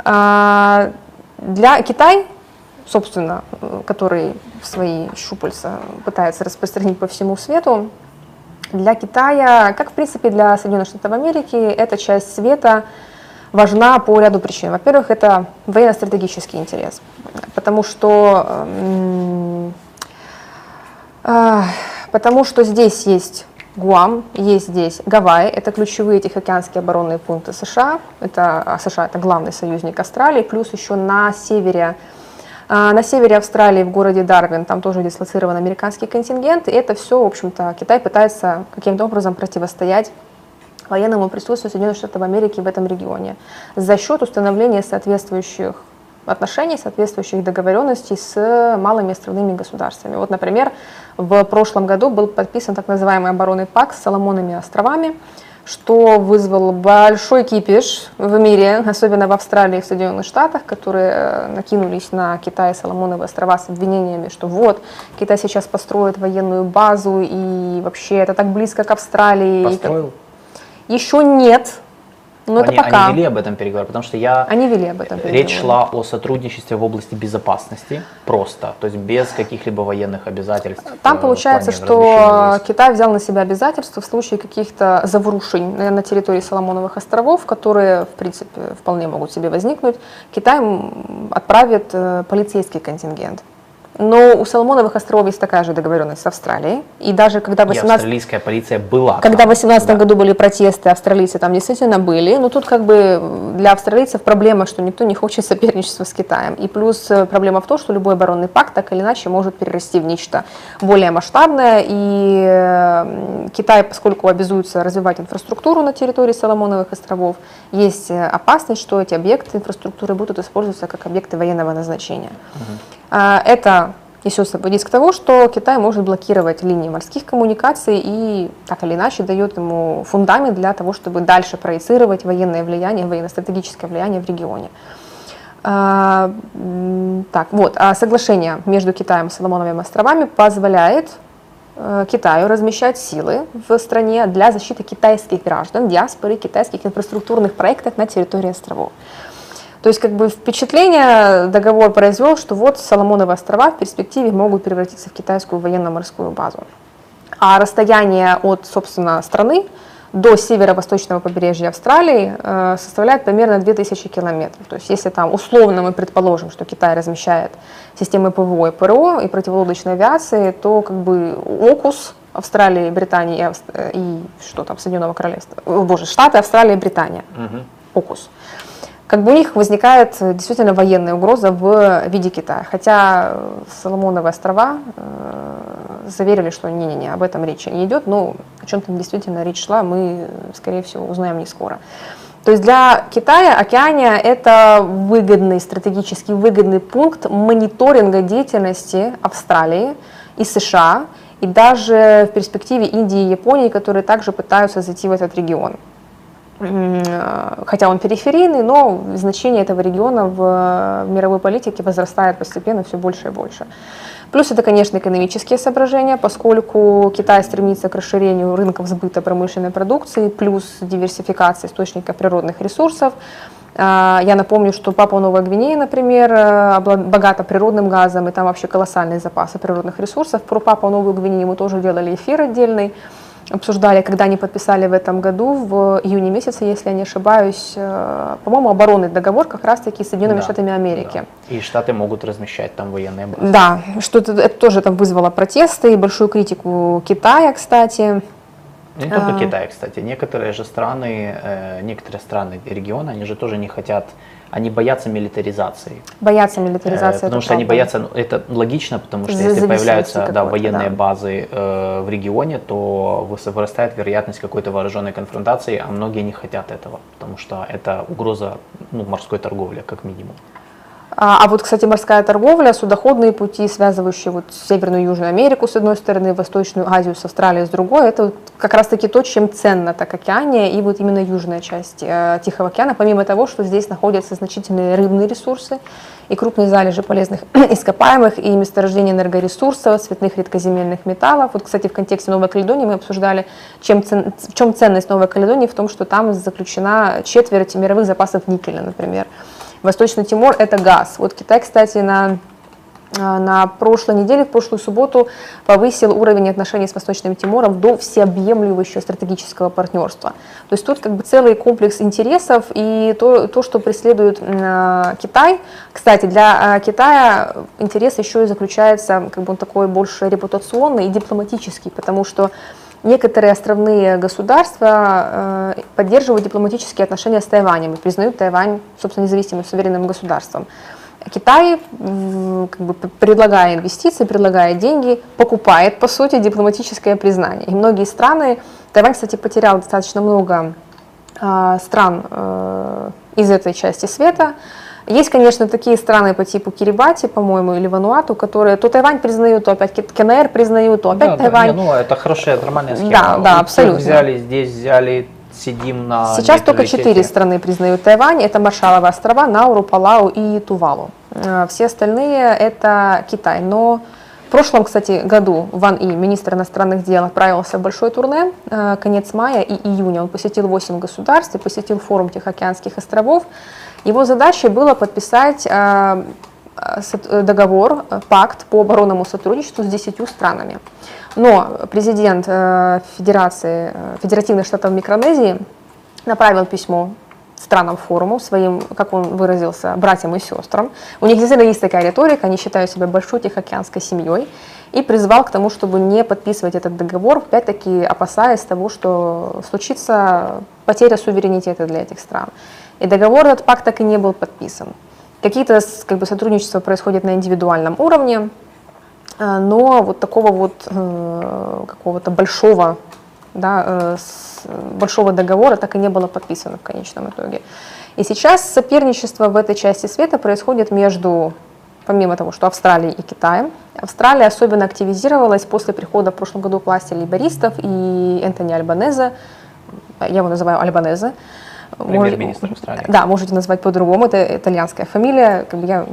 А, для Китая собственно, который свои щупальца пытается распространить по всему свету. Для Китая, как в принципе для Соединенных Штатов Америки, эта часть света важна по ряду причин. Во-первых, это военно-стратегический интерес, потому что, э, потому что здесь есть Гуам, есть здесь Гавайи, это ключевые Тихоокеанские оборонные пункты США, это, а США это главный союзник Австралии, плюс еще на севере а, на севере Австралии, в городе Дарвин, там тоже дислоцирован американский контингент, и это все, в общем-то, Китай пытается каким-то образом противостоять военному присутствию Соединенных Штатов Америки в этом регионе за счет установления соответствующих отношений, соответствующих договоренностей с малыми островными государствами. Вот, например, в прошлом году был подписан так называемый оборонный пакт с Соломонными островами, что вызвало большой кипиш в мире, особенно в Австралии и в Соединенных Штатах, которые э, накинулись на Китай и Соломоновые острова с обвинениями, что вот, Китай сейчас построит военную базу, и вообще это так близко к Австралии. Построил? Еще нет, но они, это пока. они вели об этом переговоры, потому что я... Они вели об этом Речь переговоры. шла о сотрудничестве в области безопасности просто, то есть без каких-либо военных обязательств. э, Там в получается, что. Китай взял на себя обязательства в случае каких-то заворушений на территории Соломоновых островов, которые, в принципе, вполне могут себе возникнуть. Китай отправит э, полицейский контингент. Но у Соломоновых островов есть такая же договоренность с Австралией. И даже когда в И 18 австралийская полиция была. когда в там. 2018 Да. году были протесты, австралийцы там действительно были, но тут как бы для австралийцев проблема, что никто не хочет соперничества с Китаем. И плюс э, проблема в том, что любой оборонный пакт так или иначе может перерасти в нечто более масштабное. И э, Китай, поскольку обязуется развивать инфраструктуру на территории Соломоновых островов, есть э, опасность, что эти объекты инфраструктуры будут использоваться как объекты военного назначения. А, Это несет с собой риск того, что Китай может блокировать линии морских коммуникаций и так или иначе дает ему фундамент для того, чтобы дальше проецировать военное влияние, военно-стратегическое влияние в регионе. А, Так, вот, а соглашение между Китаем и Соломоновыми островами позволяет э, Китаю размещать силы в стране для защиты китайских граждан, диаспоры, китайских инфраструктурных проектов на территории островов. То есть как бы впечатление договор произвел, что вот Соломоновы острова в перспективе могут превратиться в китайскую военно-морскую базу. А расстояние от, собственно, страны до северо-восточного побережья Австралии э, составляет примерно 2000 километров. То есть если там условно мы предположим, что Китай размещает системы ПВО и ПРО и противолодочной авиации, то как бы ОКУС Австралии, Британии и, Авст- э, и что там, Соединенного Королевства, о, боже, Штаты, Австралия и Британия. ОКУС. Как бы у них возникает э, действительно военная угроза в виде Китая. Хотя э, Соломоновы острова э, заверили, что не-не-не, об этом речи не идет, но о чем там действительно речь шла, мы, э, скорее всего, узнаем не скоро. То есть для Китая Океания это выгодный, стратегически выгодный пункт мониторинга деятельности Австралии и США, и даже в перспективе Индии и Японии, которые также пытаются зайти в этот регион. Э, хотя он периферийный, но значение этого региона в э, мировой политике возрастает постепенно все больше и больше. Плюс это, конечно, экономические соображения, поскольку Китай стремится к расширению рынков сбыта промышленной продукции, плюс диверсификация источников природных ресурсов. А, Я напомню, что Папуа Новая Гвинея, например, э, богата природным газом, и там вообще колоссальные запасы природных ресурсов. Про Папуа Новую Гвинею мы тоже делали эфир отдельный обсуждали, когда они подписали в этом году, в июне месяце, если я не ошибаюсь, э, по-моему, оборонный договор как раз-таки с Соединенными Да, Штатами Америки. да. И Штаты могут размещать там военные базы. Да, что это, это тоже там вызвало протесты и большую критику Китая, кстати. Не только А. Китай, кстати. Некоторые же страны, э, некоторые страны региона, они же тоже не хотят, они боятся милитаризации. Боятся Э, милитаризации. потому это что они правда. боятся, ну, это логично, потому что если появляются да, военные да. базы э, в регионе, то вырастает вероятность какой-то вооруженной конфронтации, а многие не хотят этого, потому что это угроза ну, морской торговли, как минимум. А, а вот, кстати, морская торговля, судоходные пути, связывающие вот Северную и Южную Америку с одной стороны, Восточную Азию с Австралией с другой, это вот как раз-таки то, чем ценна так океания и вот именно южная часть э, Тихого океана, помимо того, что здесь находятся значительные рыбные ресурсы и крупные залежи полезных ископаемых и месторождения энергоресурсов, цветных редкоземельных металлов. Вот, кстати, в контексте Новой Каледонии мы обсуждали, чем цен- в чем ценность Новой Каледонии, в том, что там заключена четверть мировых запасов никеля, например. Восточный Тимор – это газ. Вот Китай, кстати, на, а, на прошлой неделе, в прошлую субботу повысил уровень отношений с Восточным Тимором до всеобъемлющего стратегического партнерства. То есть тут как бы целый комплекс интересов и то, то что преследует а, Китай. Кстати, для а, Китая интерес еще и заключается, как бы он такой больше репутационный и дипломатический, потому что Некоторые островные государства э, поддерживают дипломатические отношения с Тайванем и признают Тайвань, собственно, независимым суверенным государством. Китай, как бы, предлагая инвестиции, предлагая деньги, покупает, по сути, дипломатическое признание. И многие страны Тайвань, кстати, потерял достаточно много а, стран э, из этой части света. Есть, конечно, такие страны по типу Кирибати, по-моему, или Вануату, которые то Тайвань признают, то опять КНР признают, то опять Да, да, Тайвань. не, ну, это хорошая, нормальная схема. Да, да, тех абсолютно. взяли, здесь взяли, сидим на Сейчас только четыре страны признают Тайвань. Это Маршалловы острова, Науру, Палау и Тувалу. Э, Все остальные это Китай. Но в прошлом, кстати, году Ван И, министр иностранных дел, отправился в большой турне. э, Конец мая и июня он посетил 8 государств и посетил форум Тихоокеанских островов. Его задачей было подписать э, э, э, договор, пакт по оборонному сотрудничеству с 10 странами. Но президент Федерации, Федеративных штатов Микронезии направил письмо странам форума, своим, как он выразился, братьям и сестрам. У них действительно есть такая риторика, они считают себя большой тихоокеанской семьей, и призвал к тому, чтобы не подписывать этот договор, опять-таки опасаясь того, что случится потеря суверенитета для этих стран. И договор, этот пакт так и не был подписан. Какие-то как бы, сотрудничества происходят на индивидуальном уровне, а, но вот такого вот э, какого-то большого, да, э, большого договора так и не было подписано в конечном итоге. И сейчас соперничество в этой части света происходит между, помимо того, что Австралией и Китаем. Австралия особенно активизировалась после прихода в прошлом году к власти лейбористов и Энтони Альбанеза, я его называю Альбанезе. Премьер-министр Австралии. Да, можете назвать по-другому, это итальянская фамилия, как бы я,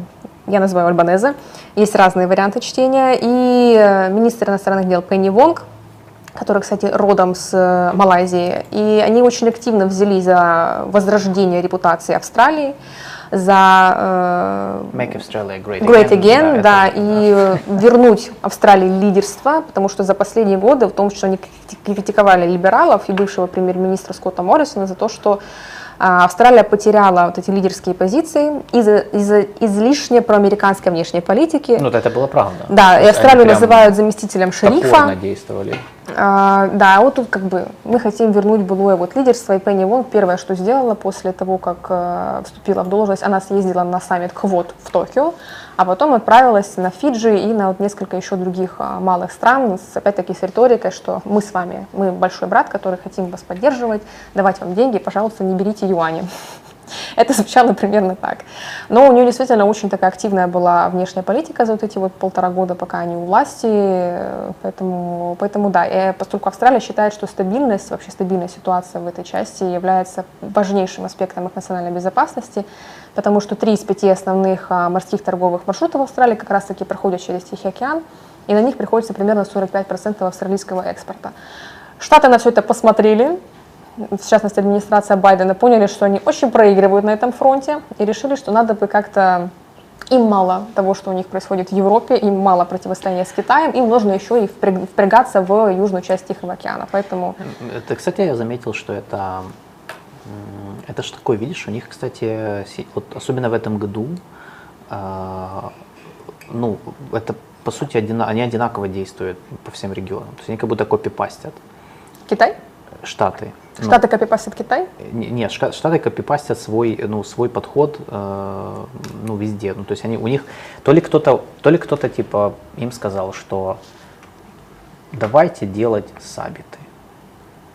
я называю Альбанезе. Есть разные варианты чтения. И э, министр иностранных дел Пенни Вонг, который, кстати, родом с э, Малайзии, и они очень активно взялись за возрождение репутации Австралии, за э, Make Australia great, Great Again, это- да, и э, вернуть Австралии лидерство, потому что за последние годы, в том, что они крити- критиковали либералов и бывшего премьер-министра Скотта Моррисона за то, что а, Австралия потеряла вот эти лидерские позиции из-за из-за излишне проамериканской внешней политики. Ну, это было правда. да, и Австралию называют заместителем шерифа. действовали. А, да, вот тут как бы мы хотим вернуть былое вот лидерство, и Пенни Вонг первое, что сделала после того, как э, вступила в должность, она съездила на саммит КВОД в Токио, а потом отправилась на Фиджи и на вот несколько еще других а, малых стран, с, опять-таки с риторикой, что мы с вами, мы большой брат, который хотим вас поддерживать, давать вам деньги, пожалуйста, не берите юани. Это звучало примерно так. Но у нее действительно очень такая активная была внешняя политика за вот эти вот полтора года, пока они у власти. э, Поэтому, поэтому да, и поскольку Австралия считает, что стабильность, вообще стабильная ситуация в этой части является важнейшим аспектом их национальной безопасности, потому что три из пяти основных а, морских торговых маршрутов Австралии как раз-таки проходят через Тихий океан, и на них приходится примерно 45% австралийского экспорта. Штаты на все это посмотрели, в частности администрация Байдена, поняли, что они очень проигрывают на этом фронте и решили, что надо бы как-то им мало того, что у них происходит в Европе, им мало противостояния с Китаем, им нужно еще и впряг- впрягаться в южную часть Тихого океана. Поэтому Это, кстати, я заметил, что это, это же такое, видишь, у них, кстати, вот особенно в этом году, а, ну, это по сути одина- они одинаково действуют по всем регионам. То есть они как будто копипастят Китай? Штаты. Ну, Штаты копипастят Китай? Не- Нет, Штаты копипастят свой, ну, свой подход э, ну, везде. Ну, то есть они, у них то ли кто-то, то ли кто-то типа им сказал, что давайте делать сабиты.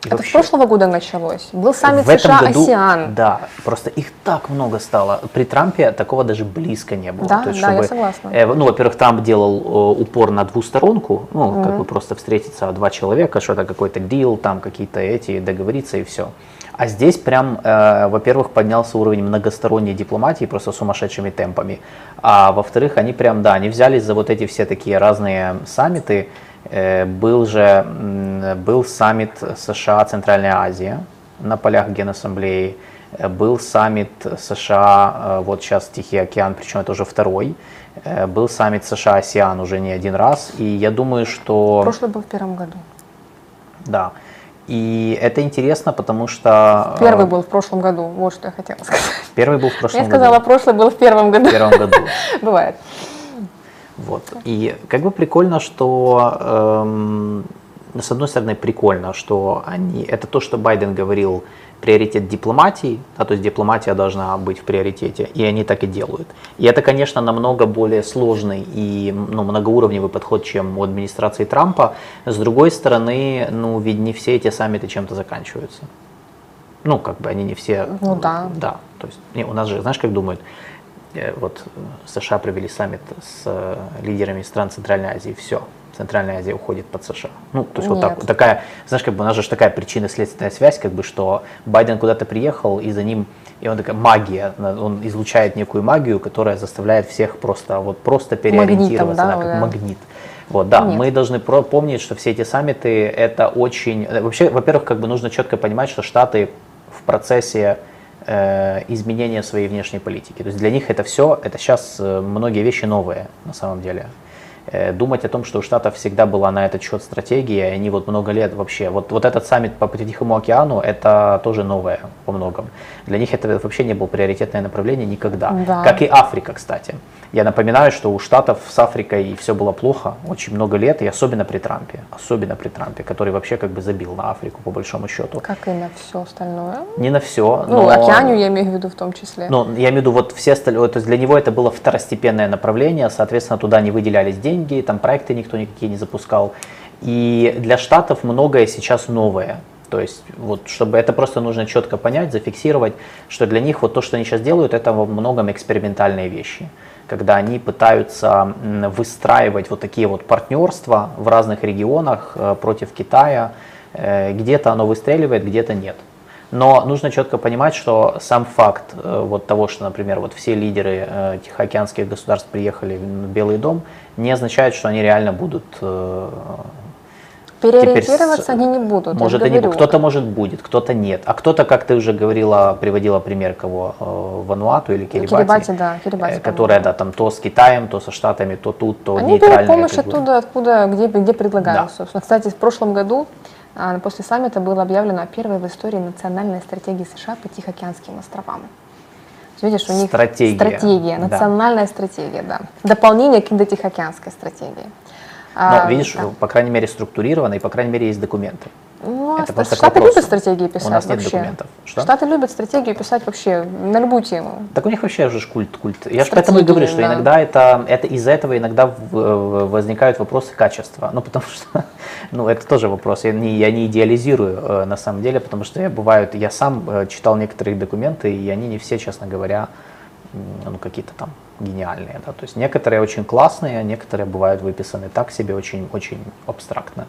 И Это вообще- с прошлого года началось. Был саммит в этом США году, «Асиан». Да, просто их так много стало. При Трампе такого даже близко не было. Да, То есть, да, я чтобы, согласна. э, ну, во-первых, Трамп делал э, упор на двусторонку, ну, как бы просто встретиться два человека, что-то какой-то дил, там какие-то эти, договориться и все. А здесь прям, э, во-первых, поднялся уровень многосторонней дипломатии просто сумасшедшими темпами. А во-вторых, они прям, да, они взялись за вот эти все такие разные саммиты. Э, Был же был саммит США Центральная Азия на полях Генассамблеи. Э, Был саммит США, э, вот сейчас Тихий океан, причем это уже второй. Был саммит США-АСИАН уже не один раз. И я думаю, что... Прошлый был в первом году. Да. И это интересно, потому что... Первый был в прошлом году, вот что я хотела сказать. Первый был в прошлом Я сказала, году. прошлый был в первом году. В первом году. Бывает. Вот. И как бы прикольно, что эм, с одной стороны прикольно, что они это то, что Байден говорил приоритет дипломатии, да, то есть дипломатия должна быть в приоритете, и они так и делают. И это, конечно, намного более сложный и ну, многоуровневый подход, чем у администрации Трампа. С другой стороны, ну, ведь не все эти саммиты чем-то заканчиваются. Ну, как бы они не все... Ну да. Да, то есть не, у нас же, знаешь, как думают, вот э, США провели саммит с э, лидерами стран Центральной Азии, все, Центральная Азия уходит под США. Ну, то есть Нет. вот так, такая, знаешь, как бы у нас же такая причинно-следственная связь, как бы, что Байден куда-то приехал, и за ним, и он такая магия, он излучает некую магию, которая заставляет всех просто, вот просто переориентироваться, да, да, как да. магнит. Вот, да, Нет. мы должны про- помнить, что все эти саммиты это очень, вообще, во-первых, как бы нужно четко понимать, что Штаты в процессе э, изменения своей внешней политики. То есть для них это все, это сейчас э, многие вещи новые на самом деле. Э, Думать о том, что у Штатов всегда была на этот счет стратегия, и они вот много лет вообще, вот, вот этот саммит по Тихому океану, это тоже новое во многом. Для них это вообще не было приоритетное направление никогда. Да. Как и Африка, кстати. Я напоминаю, что у Штатов с Африкой все было плохо очень много лет, и особенно при Трампе. Особенно при Трампе, который вообще как бы забил на Африку по большому счету. Как и на все остальное. Не на все. Ну, океанию я имею в виду в том числе. Ну, я имею в виду, вот все остальные, то есть для него это было второстепенное направление, соответственно, туда не выделялись деньги, там проекты никто никакие не запускал. И для Штатов многое сейчас новое. То есть, вот, чтобы это просто нужно четко понять, зафиксировать, что для них вот то, что они сейчас делают, это во многом экспериментальные вещи. Когда они пытаются выстраивать вот такие вот партнерства в разных регионах э, против Китая. Э, Где-то оно выстреливает, где-то нет. Но нужно четко понимать, что сам факт э, вот того, что, например, вот все лидеры тихоокеанских государств приехали в Белый дом, не означает, что они реально будут э, Переориентироваться с- они не будут. может, же и не говорю. бу- кто-то может будет, кто-то нет. А кто-то, как ты уже говорила, приводила пример кого, э, Вануату или Кирибати, Кирибати, да, Кирибати, э, которая, да, там то с Китаем, то со Штатами, то тут, то Они берут нейтральная. помощь как бы. оттуда, откуда, где, где предлагают, Да. собственно. Кстати, в прошлом году а, после саммита было объявлено первой в истории национальной стратегии США по Тихоокеанским островам. Видишь, у них Стратегия, стратегия, да. национальная стратегия, да. Дополнение к индотихоокеанской стратегии. Но, А, видишь, да. по крайней мере, структурировано, и, по крайней мере, есть документы. А это просто Штаты любят стратегии писать У нас нет вообще. документов. Что? Штаты любят стратегию писать вообще на любую тему. Так у них вообще уже культ, культ. Я же поэтому и говорю, что да. иногда это, это из-за этого иногда возникают вопросы качества. Ну, потому что, ну, это тоже вопрос. Я не, я не идеализирую э, на самом деле, потому что я бывают, я сам э, читал некоторые документы, и они не все, честно говоря, ну, какие-то там гениальные. Да? То есть некоторые очень классные, а некоторые бывают выписаны так себе, очень, очень абстрактно.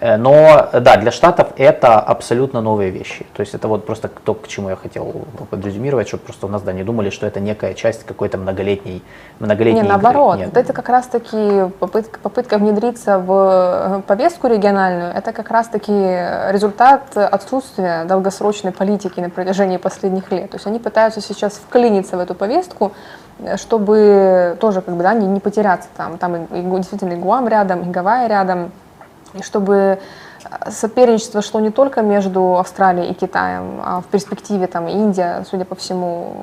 Э, Но да, для Штатов это абсолютно новые вещи. То есть это вот просто то, к чему я хотел подрезюмировать, чтобы просто у нас да, не думали, что это некая часть какой-то многолетней, многолетней Не, игры. наоборот. Нет. Это как раз-таки попытка, попытка внедриться в э, повестку региональную, это как раз-таки результат отсутствия долгосрочной политики на протяжении последних лет. То есть они пытаются сейчас вклиниться в эту повестку, э, чтобы тоже как бы, да, не, не потеряться там. Там и, и действительно и Гуам рядом, и Гавайи рядом. Чтобы э, соперничество шло не только между Австралией и Китаем, а в перспективе там Индия, судя по всему,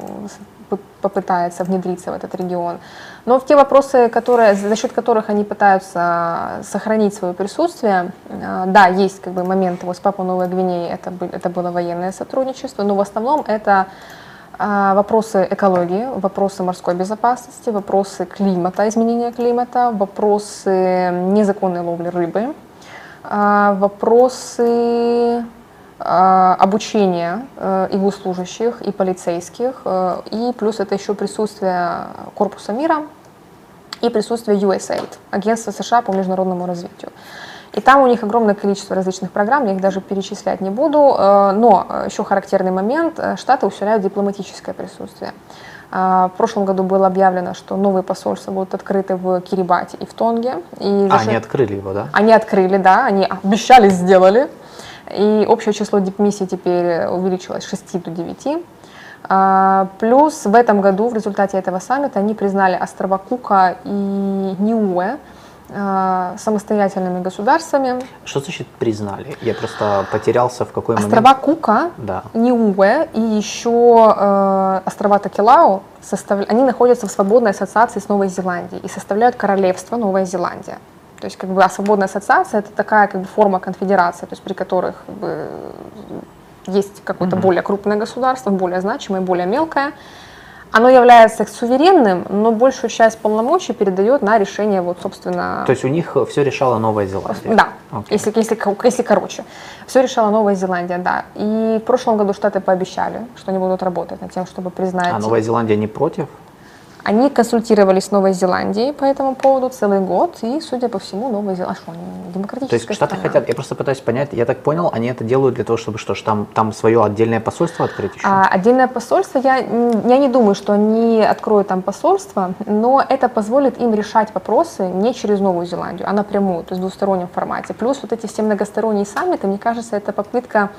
попытается внедриться в этот регион. Но в те вопросы, которые, за счет которых они пытаются сохранить свое присутствие, э, да, есть как бы момент вот с Папуа Новой Гвинеей, это, это было военное сотрудничество, но в основном это а, вопросы экологии, вопросы морской безопасности, вопросы климата, изменения климата, вопросы незаконной ловли рыбы, вопросы а, обучения э, и госслужащих, и полицейских, э, и плюс это еще присутствие Корпуса мира и присутствие USAID, Агентства США по международному развитию. И там у них огромное количество различных программ, я их даже перечислять не буду, э, но еще характерный момент, Штаты усиляют дипломатическое присутствие. А, В прошлом году было объявлено, что новые посольства будут открыты в Кирибати и в Тонге. И за А, счет- они открыли его, да? они открыли, да, они обещали, сделали. И общее число дипмиссий теперь увеличилось с 6 до 9. А, Плюс в этом году в результате этого саммита они признали острова Кука и Ниуэ самостоятельными государствами. Что значит признали? Я просто потерялся в какой Острова момент. Кука, Да. Ниуэ и еще э, острова Такелау, состав- они находятся в свободной ассоциации с Новой Зеландией и составляют королевство Новая Зеландия. То есть как бы а свободная ассоциация это такая как бы форма конфедерации, то есть при которых как бы, есть какое-то более крупное государство, более значимое, более мелкое. Оно является суверенным, но большую часть полномочий передает на решение, вот, собственно... То есть у них все решала Новая Зеландия? Да, Окей. если, если, если короче. Все решала Новая Зеландия, да. И в прошлом году Штаты пообещали, что они будут работать над тем, чтобы признать... А Новая Зеландия не против? Они консультировались с Новой Зеландией по этому поводу целый год, и, судя по всему, Новая Зеландия... А что, они То демократическая есть Штаты страна. хотят, я просто пытаюсь понять, я так понял, они это делают для того, чтобы что ж, там, там свое отдельное посольство открыть еще? А, отдельное посольство, я, я не думаю, что они откроют там посольство, но это позволит им решать вопросы не через Новую Зеландию, а напрямую, то есть в двустороннем формате. Плюс вот эти все многосторонние саммиты, мне кажется, это попытка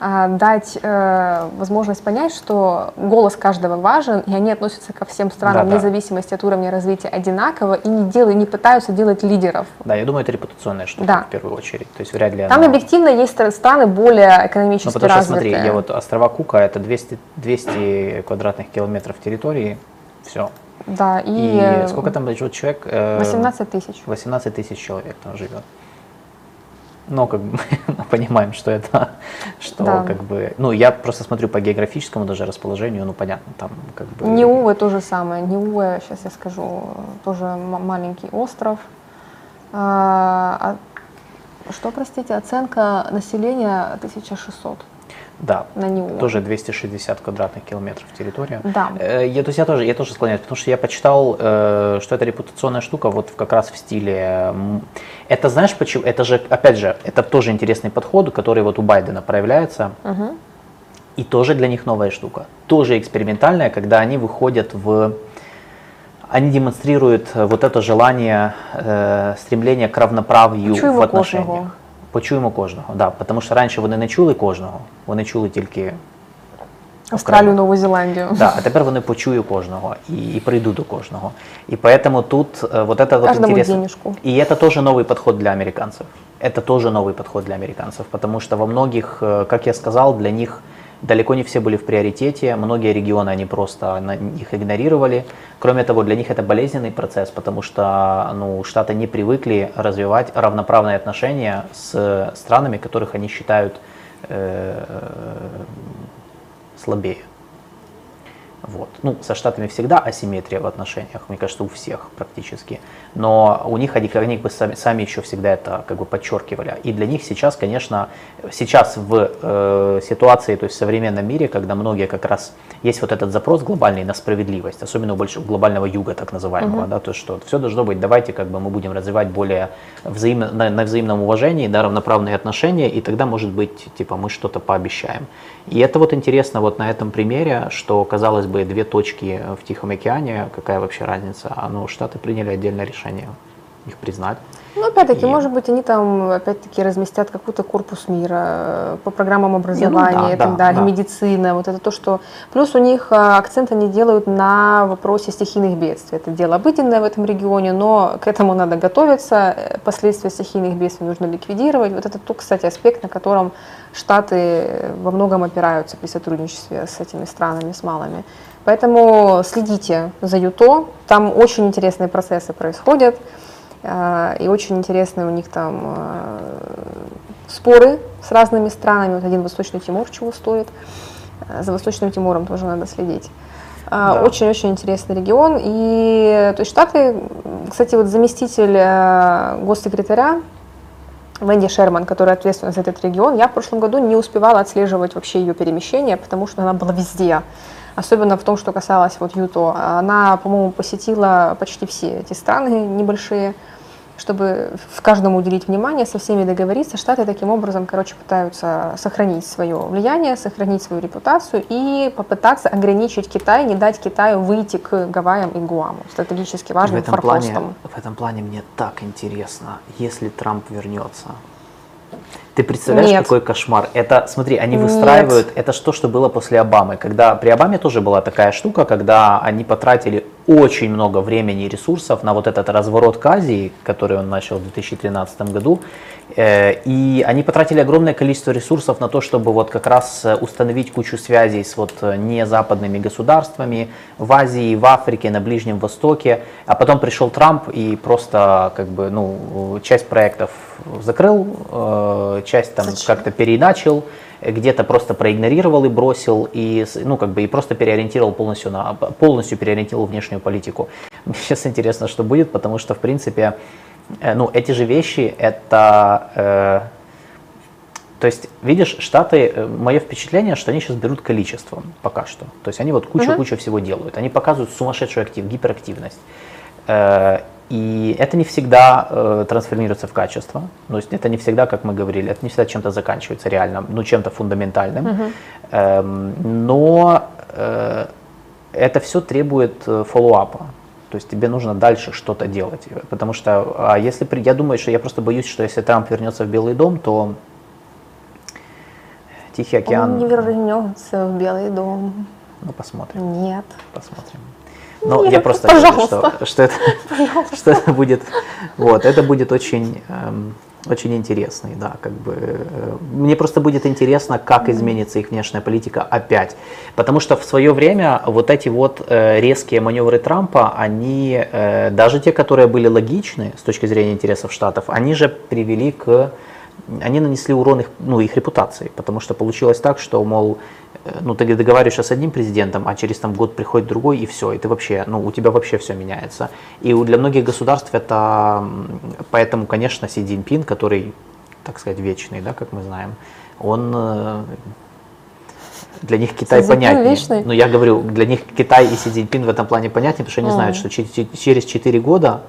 дать э, возможность понять, что голос каждого важен, и они относятся ко всем странам Да-да. вне зависимости от уровня развития одинаково и не, делают, не пытаются делать лидеров. Да, я думаю, это репутационная штука Да. в первую очередь. То есть вряд ли Там она- объективно есть стра- страны более Ну, экономически потому что, развитые. смотри, я вот острова Кука, это 200, 200 квадратных километров территории, все. Да, и, И, э, сколько там живет человек? Э, 18 тысяч. 18 тысяч человек там живет. Но как бы мы понимаем, что это, что Да. как бы, ну я просто смотрю по географическому даже расположению, ну понятно, там как бы. Ниуэ то же самое. Ниуэ, сейчас я скажу, тоже маленький остров. А, а что, простите, оценка населения 1600 Да, на Ниуэ. тоже 260 квадратных километров территория. Да. Э, Я, то есть я тоже, я тоже склоняюсь, потому что я почитал, э, что это репутационная штука, вот как раз в стиле. Это знаешь почему? Это же, опять же, это тоже интересный подход, который вот у Байдена проявляется. Мгм. И тоже для них новая штука. Тоже экспериментальная, когда они выходят в... Они демонстрируют вот это желание, э, стремление к равноправ'ю Почуємо в отношениях. кожного. Почуємо кожного, да. Тому що раніше вони не чули кожного, вони чули тільки Австралию, Новую Зеландию. Да, а тепер вони почую кожного і, і прийду до кожного. І поэтому тут э, вот это вот Каждому интересно. денежку. И это тоже новый подход для американцев. Это тоже новый подход для американцев, потому что во многих, э, как я сказал, для них далеко не все были в приоритете, многие регионы они просто их игнорировали. Кроме того, для них это болезненный процесс, потому что ну, Штаты не привыкли развивать равноправные отношения с странами, которых они считают э, слабее. Вот. Ну, со Штатами всегда асимметрия в отношениях, мне кажется, у всех практически. Но у них они, они бы сами, сами еще всегда это как бы подчеркивали. И для них сейчас, конечно, сейчас в э, ситуации, то есть в современном мире, когда многие как раз есть вот этот запрос глобальный на справедливость, особенно у большого глобального юга, так называемого, да, то есть что все должно быть, давайте как бы мы будем развивать более взаимно, на, на взаимном уважении, да, равноправные отношения, и тогда, может быть, типа мы что-то пообещаем. И это вот интересно вот на этом примере, что, казалось бы, две точки в Тихом океане, какая вообще разница, а ну, Штаты приняли отдельное решение их признать. Ну, опять-таки, И- может быть, они там, опять-таки, разместят какой-то корпус мира э, по программам образования да, и так да, далее, да. медицина, вот это то, что... Плюс у них э, акцент они делают на вопросе стихийных бедствий. Это дело обыденное в этом регионе, но к этому надо готовиться, э, последствия стихийных бедствий нужно ликвидировать. Вот это тот, кстати, аспект, на котором Штаты во многом опираются при сотрудничестве с этими странами, с малыми. Поэтому следите за ЮТО, там очень интересные процессы происходят. Э, И очень интересные у них там э, споры с разными странами. Вот один Восточный Тимур чего стоит. Э, За Восточным Тимуром тоже надо следить. Э, Да. Очень-очень интересный регион. И то есть Штаты, кстати, вот заместитель госсекретаря Венди Шерман, которая ответственна за этот регион, я в прошлом году не успевала отслеживать вообще ее перемещение, потому что она была везде. Особенно в том, что касалось вот Юто. Она, по-моему, посетила почти все эти страны небольшие, чтобы в каждом уделить внимание, со всеми договориться. Штаты таким образом, короче, пытаются сохранить свое влияние, сохранить свою репутацию и попытаться ограничить Китай, не дать Китаю выйти к Гавайям и Гуаму, стратегически в важным этом, плане, форпостом. в этом плане мне так интересно, если Трамп вернется. Ты представляешь, Нет. какой кошмар? Это, смотри, они Нет. выстраивают, это ж то, что было после Обамы. Когда при Обаме тоже была такая штука, когда они потратили очень много времени и ресурсов на вот этот разворот к Азии, который он начал в 2013 году. Э, И они потратили огромное количество ресурсов на то, чтобы вот как раз э, установить кучу связей с вот э, незападными государствами в Азии, в Африке, на Ближнем Востоке. А потом пришел Трамп и просто как бы, ну, часть проектов закрыл, э, часть там Зачем? как-то переиначил, э, где-то просто проигнорировал и бросил, и, ну, как бы, и просто переориентировал полностью на, полностью переориентировал внешнюю политику. Мне сейчас интересно, что будет, потому что, в принципе, э, ну, эти же вещи, это, э, то есть, видишь, Штаты, э, мое впечатление, что они сейчас берут количеством пока что. То есть они вот кучу-кучу всего делают. Они показывают сумасшедшую актив, гиперактивность. И это не всегда э, трансформируется в качество. То есть это не всегда, как мы говорили, это не всегда чем-то заканчивается реально, ну чем-то фундаментальным. Эм, Но э, это все требует э, фоллоуапа. То есть тебе нужно дальше что-то делать. Потому что, а если, при- я думаю, что я просто боюсь, что если Трамп вернется в Белый дом, то Тихий океан, Он не вернется в Белый дом. ну посмотрим, Нет. посмотрим. Но я просто говорю, пожалуйста. что, что, это, что это будет, вот, это будет очень, эм, очень интересный, да, как бы. э, Мне просто будет интересно, как изменится их внешняя политика опять, потому что в свое время вот эти вот э, резкие маневры Трампа, они э, даже те, которые были логичны с точки зрения интересов штатов, они же привели к они нанесли урон их, ну, их репутации, потому что получилось так, что, мол, ну, ты договариваешься с одним президентом, а через там год приходит другой, и все, и ты вообще, ну, у тебя вообще все меняется. И для многих государств это, поэтому, конечно, Си Цзиньпин, который, так сказать, вечный, да, как мы знаем, он э, для них Китай Си понятнее. вечный? Ну, я говорю, для них Китай и Си Цзиньпин в этом плане понятнее, потому что они Мгм. знают, что че- че- через 4 года,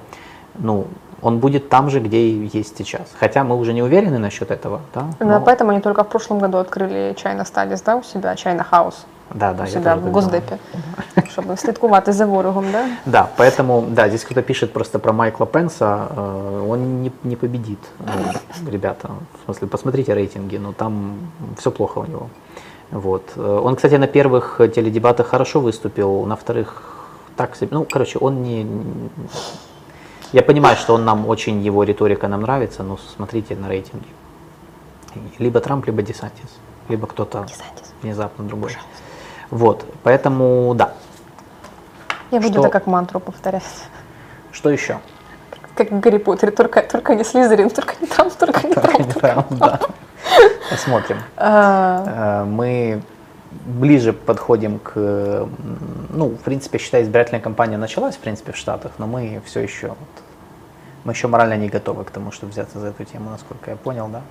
ну, он будет там же, где и есть сейчас. Хотя мы уже не уверены насчет этого, да? Да, но- поэтому они только в прошлом году открили China Studies, да, у себя, China House да, да, у себя в так Госдепі, щоб слідкувати за ворогом, да? Да, поэтому, да, здесь кто-то пишет просто про Майкла Пенса, э, он не, не победит, ну, ребята. В смысле, посмотрите рейтинги, но там все плохо у него. Вот. Он, кстати, на первых теледебатах хорошо выступил, на вторых так себе. Ну, короче, он не... Я понимаю, что он нам очень, его риторика нам нравится, но смотрите на рейтинги. Либо Трамп, либо Десантис, либо кто-то Десантис. внезапно другой. Вот, поэтому да. Я буду Что- это как мантру повторять. Что еще? Как Гарри Поттере, только, только не Слизерин, только не Трамп, только не Трамп. Да. Посмотрим. А, Э, Мы ближе подходим к, ну, в принципе, считай, избирательная кампания началась, в принципе, в Штатах, но мы все еще, вот, мы еще морально не готовы к тому, чтобы взяться за эту тему, насколько я понял, да?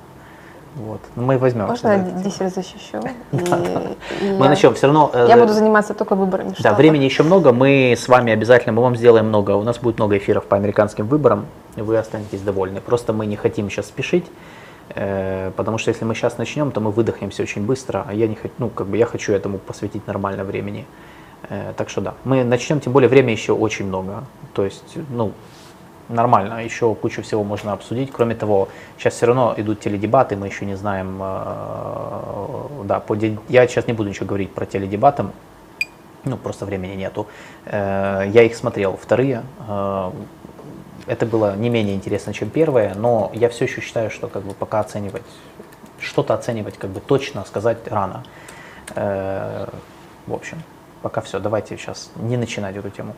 Вот. Но мы возьмемся Можно я дисель защищу? Мы начнем, все равно... э, Я буду заниматься только выборами. Да, времени еще много, мы с вами обязательно, мы вам сделаем много, у нас будет много эфиров по американским выборам, вы останетесь довольны. Просто мы не хотим сейчас спешить, э, потому что если мы сейчас начнем, то мы выдохнемся очень быстро, а я не хочу, ну, как бы я хочу этому посвятить нормально времени. Э, Так что да, мы начнем, тем более время еще очень много, то есть, ну, нормально, еще кучу всего можно обсудить. Кроме того, сейчас все равно идут теледебаты, мы еще не знаем, э, да, по я сейчас не буду ничего говорить про теледебаты, ну, просто времени нету. Э, Я их смотрел, вторые. Э, Это было не менее интересно, чем первое, но я все еще считаю, что как бы пока оценивать, что-то оценивать как бы точно сказать рано. В общем, пока все. Давайте сейчас не начинать эту тему.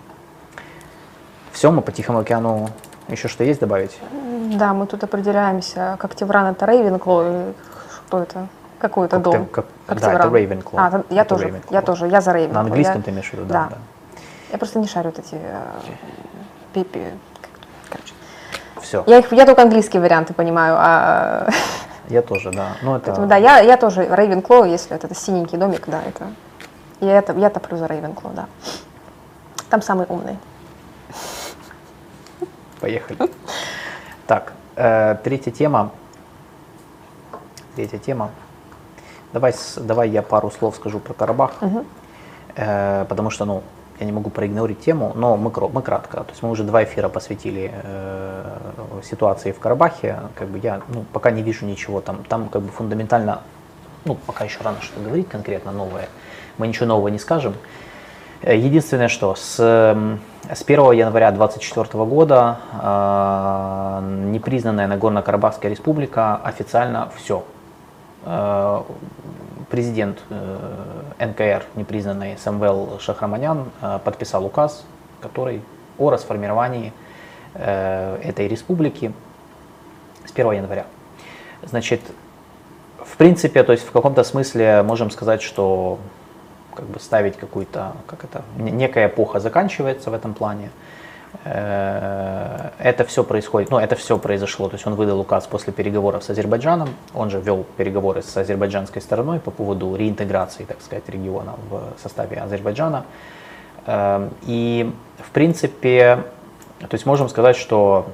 Все, мы по Тихому океану еще что есть добавить? Да, мы тут определяемся, как Тевран это Рейвенкло, или что это? Какой это Как дом? Тев- как- да, Тевран. это Ravenclaw. А, я Это тоже, Ravenclaw. я тоже, я за Рейвенкло. На английском я, ты имеешь в виду, да? да. да. я просто не шарю вот эти э, пипи. Короче. Все, Я, их, я только английские варианты понимаю, а я тоже, да. Ну, это... Поэтому, да, я, я тоже Рейвенкло, если вот это синенький домик, да, это я это я топлю за Рейвенкло, да. Там самый умный. Поехали. Так, э, третья тема. Третья тема. Давай, давай я пару слов скажу про Карабах, Э, потому что, ну, я не могу проигнорить тему, но мы, мы кратко. То есть мы уже два эфира посвятили э, ситуации в Карабахе. Как бы я, ну, пока не вижу ничего там. Там как бы фундаментально, ну, пока еще рано что говорить конкретно новое. Мы ничего нового не скажем. Э, Единственное, что с, м, с 1 января 2024 года э, непризнанная Нагорно-Карабахская республика официально все. Президент э, НКР, непризнанный Самвел Шахраманян, э, подписал указ, который о расформировании э, этой республики с 1 января. Значит, принципе, то есть в каком-то смысле можем сказать, что как бы ставить какую-то, как это, некая эпоха заканчивается в этом плане. Э, это все происходит, ну это все произошло, то есть он выдал указ после переговоров с Азербайджаном, он же вел переговоры с азербайджанской стороной по поводу реинтеграции, так сказать, региона в составе Азербайджана. Эм, и в принципе, то есть можем сказать, что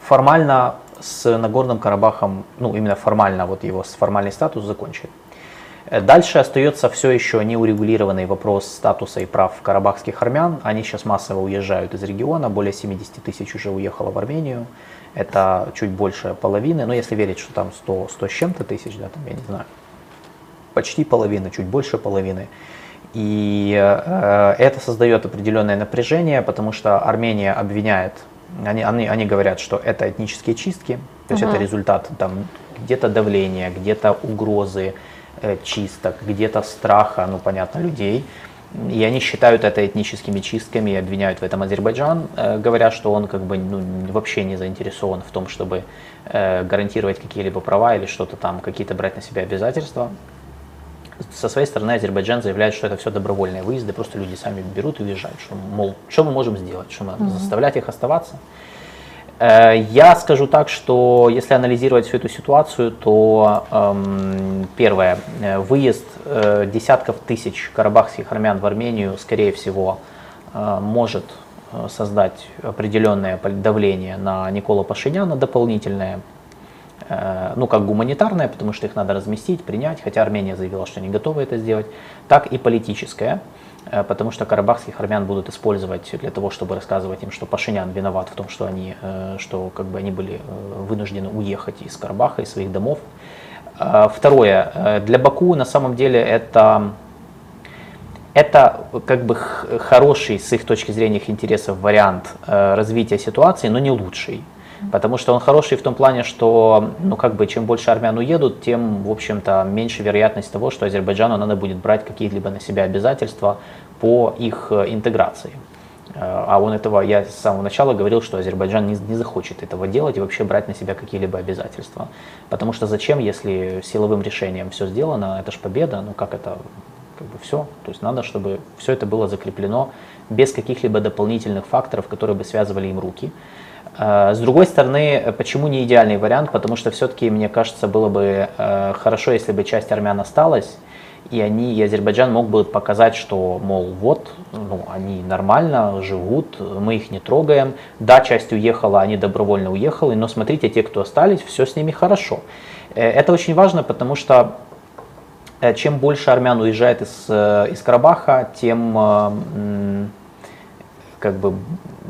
формально с Нагорным Карабахом, ну именно формально, вот его формальный статус закончен. Э, дальше остается все еще неурегулированный вопрос статуса и прав карабахских армян. Они сейчас массово уезжают из региона, более 70 тысяч уже уехало в Армению. Это чуть больше половины, но если верить, что там 100, 100 с чем-то тысяч, да, там, я не знаю, почти половина, чуть больше половины. И э, это создает определенное напряжение, потому что Армения обвиняет, они, они, они говорят, что это этнические чистки, то есть угу. это результат там где-то давления, где-то угрозы, чисток, где-то страха, ну понятно, людей. И они считают это этническими чистками и обвиняют в этом Азербайджан, э, говоря, что он как бы ну, вообще не заинтересован в том, чтобы э, гарантировать какие-либо права или что-то там, какие-то брать на себя обязательства. Со своей стороны Азербайджан заявляет, что это все добровольные выезды, просто люди сами берут и уезжают, что, мол, что мы можем сделать, что мы mm-hmm. заставлять их оставаться. Э, я скажу так, что если анализировать всю эту ситуацию, то эм, первое, э, выезд э, десятков тысяч карабахских армян в Армению, скорее всего, может создать определенное давление на Никола Пашиняна дополнительное, ну как гуманитарное, потому что их надо разместить, принять, хотя Армения заявила, что не готова это сделать, так и политическое. Э, потому что карабахских армян будут использовать для того, чтобы рассказывать им, что Пашинян виноват в том, что они, э, что как бы они были э, вынуждены уехать из Карабаха, из своих домов. Второе, для Баку на самом деле это это как бы хороший с их точки зрения их интересов вариант развития ситуации, но не лучший. Потому что он хороший в том плане, что ну, как бы, чем больше армян уедут, тем, в общем-то, меньше вероятность того, что Азербайджану надо будет брать какие-либо на себя обязательства по их э, интеграции. Э, а он этого, я с самого начала говорил, что Азербайджан не, не захочет этого делать и вообще брать на себя какие-либо обязательства. Потому что зачем, если силовым решением все сделано, это же победа, ну как это, как бы все. То есть надо, чтобы все это было закреплено без каких-либо дополнительных факторов, которые бы связывали им руки. Э, с другой стороны, почему не идеальный вариант? Потому что все-таки, мне кажется, было бы э, хорошо, если бы часть армян осталась, и они, и Азербайджан мог бы показать, что, мол, вот, ну, они нормально живут, мы их не трогаем. Да, часть уехала, они добровольно уехали, но смотрите, те, кто остались, все с ними хорошо. Э, это очень важно, потому что чем больше армян уезжает из, из Карабаха, тем как бы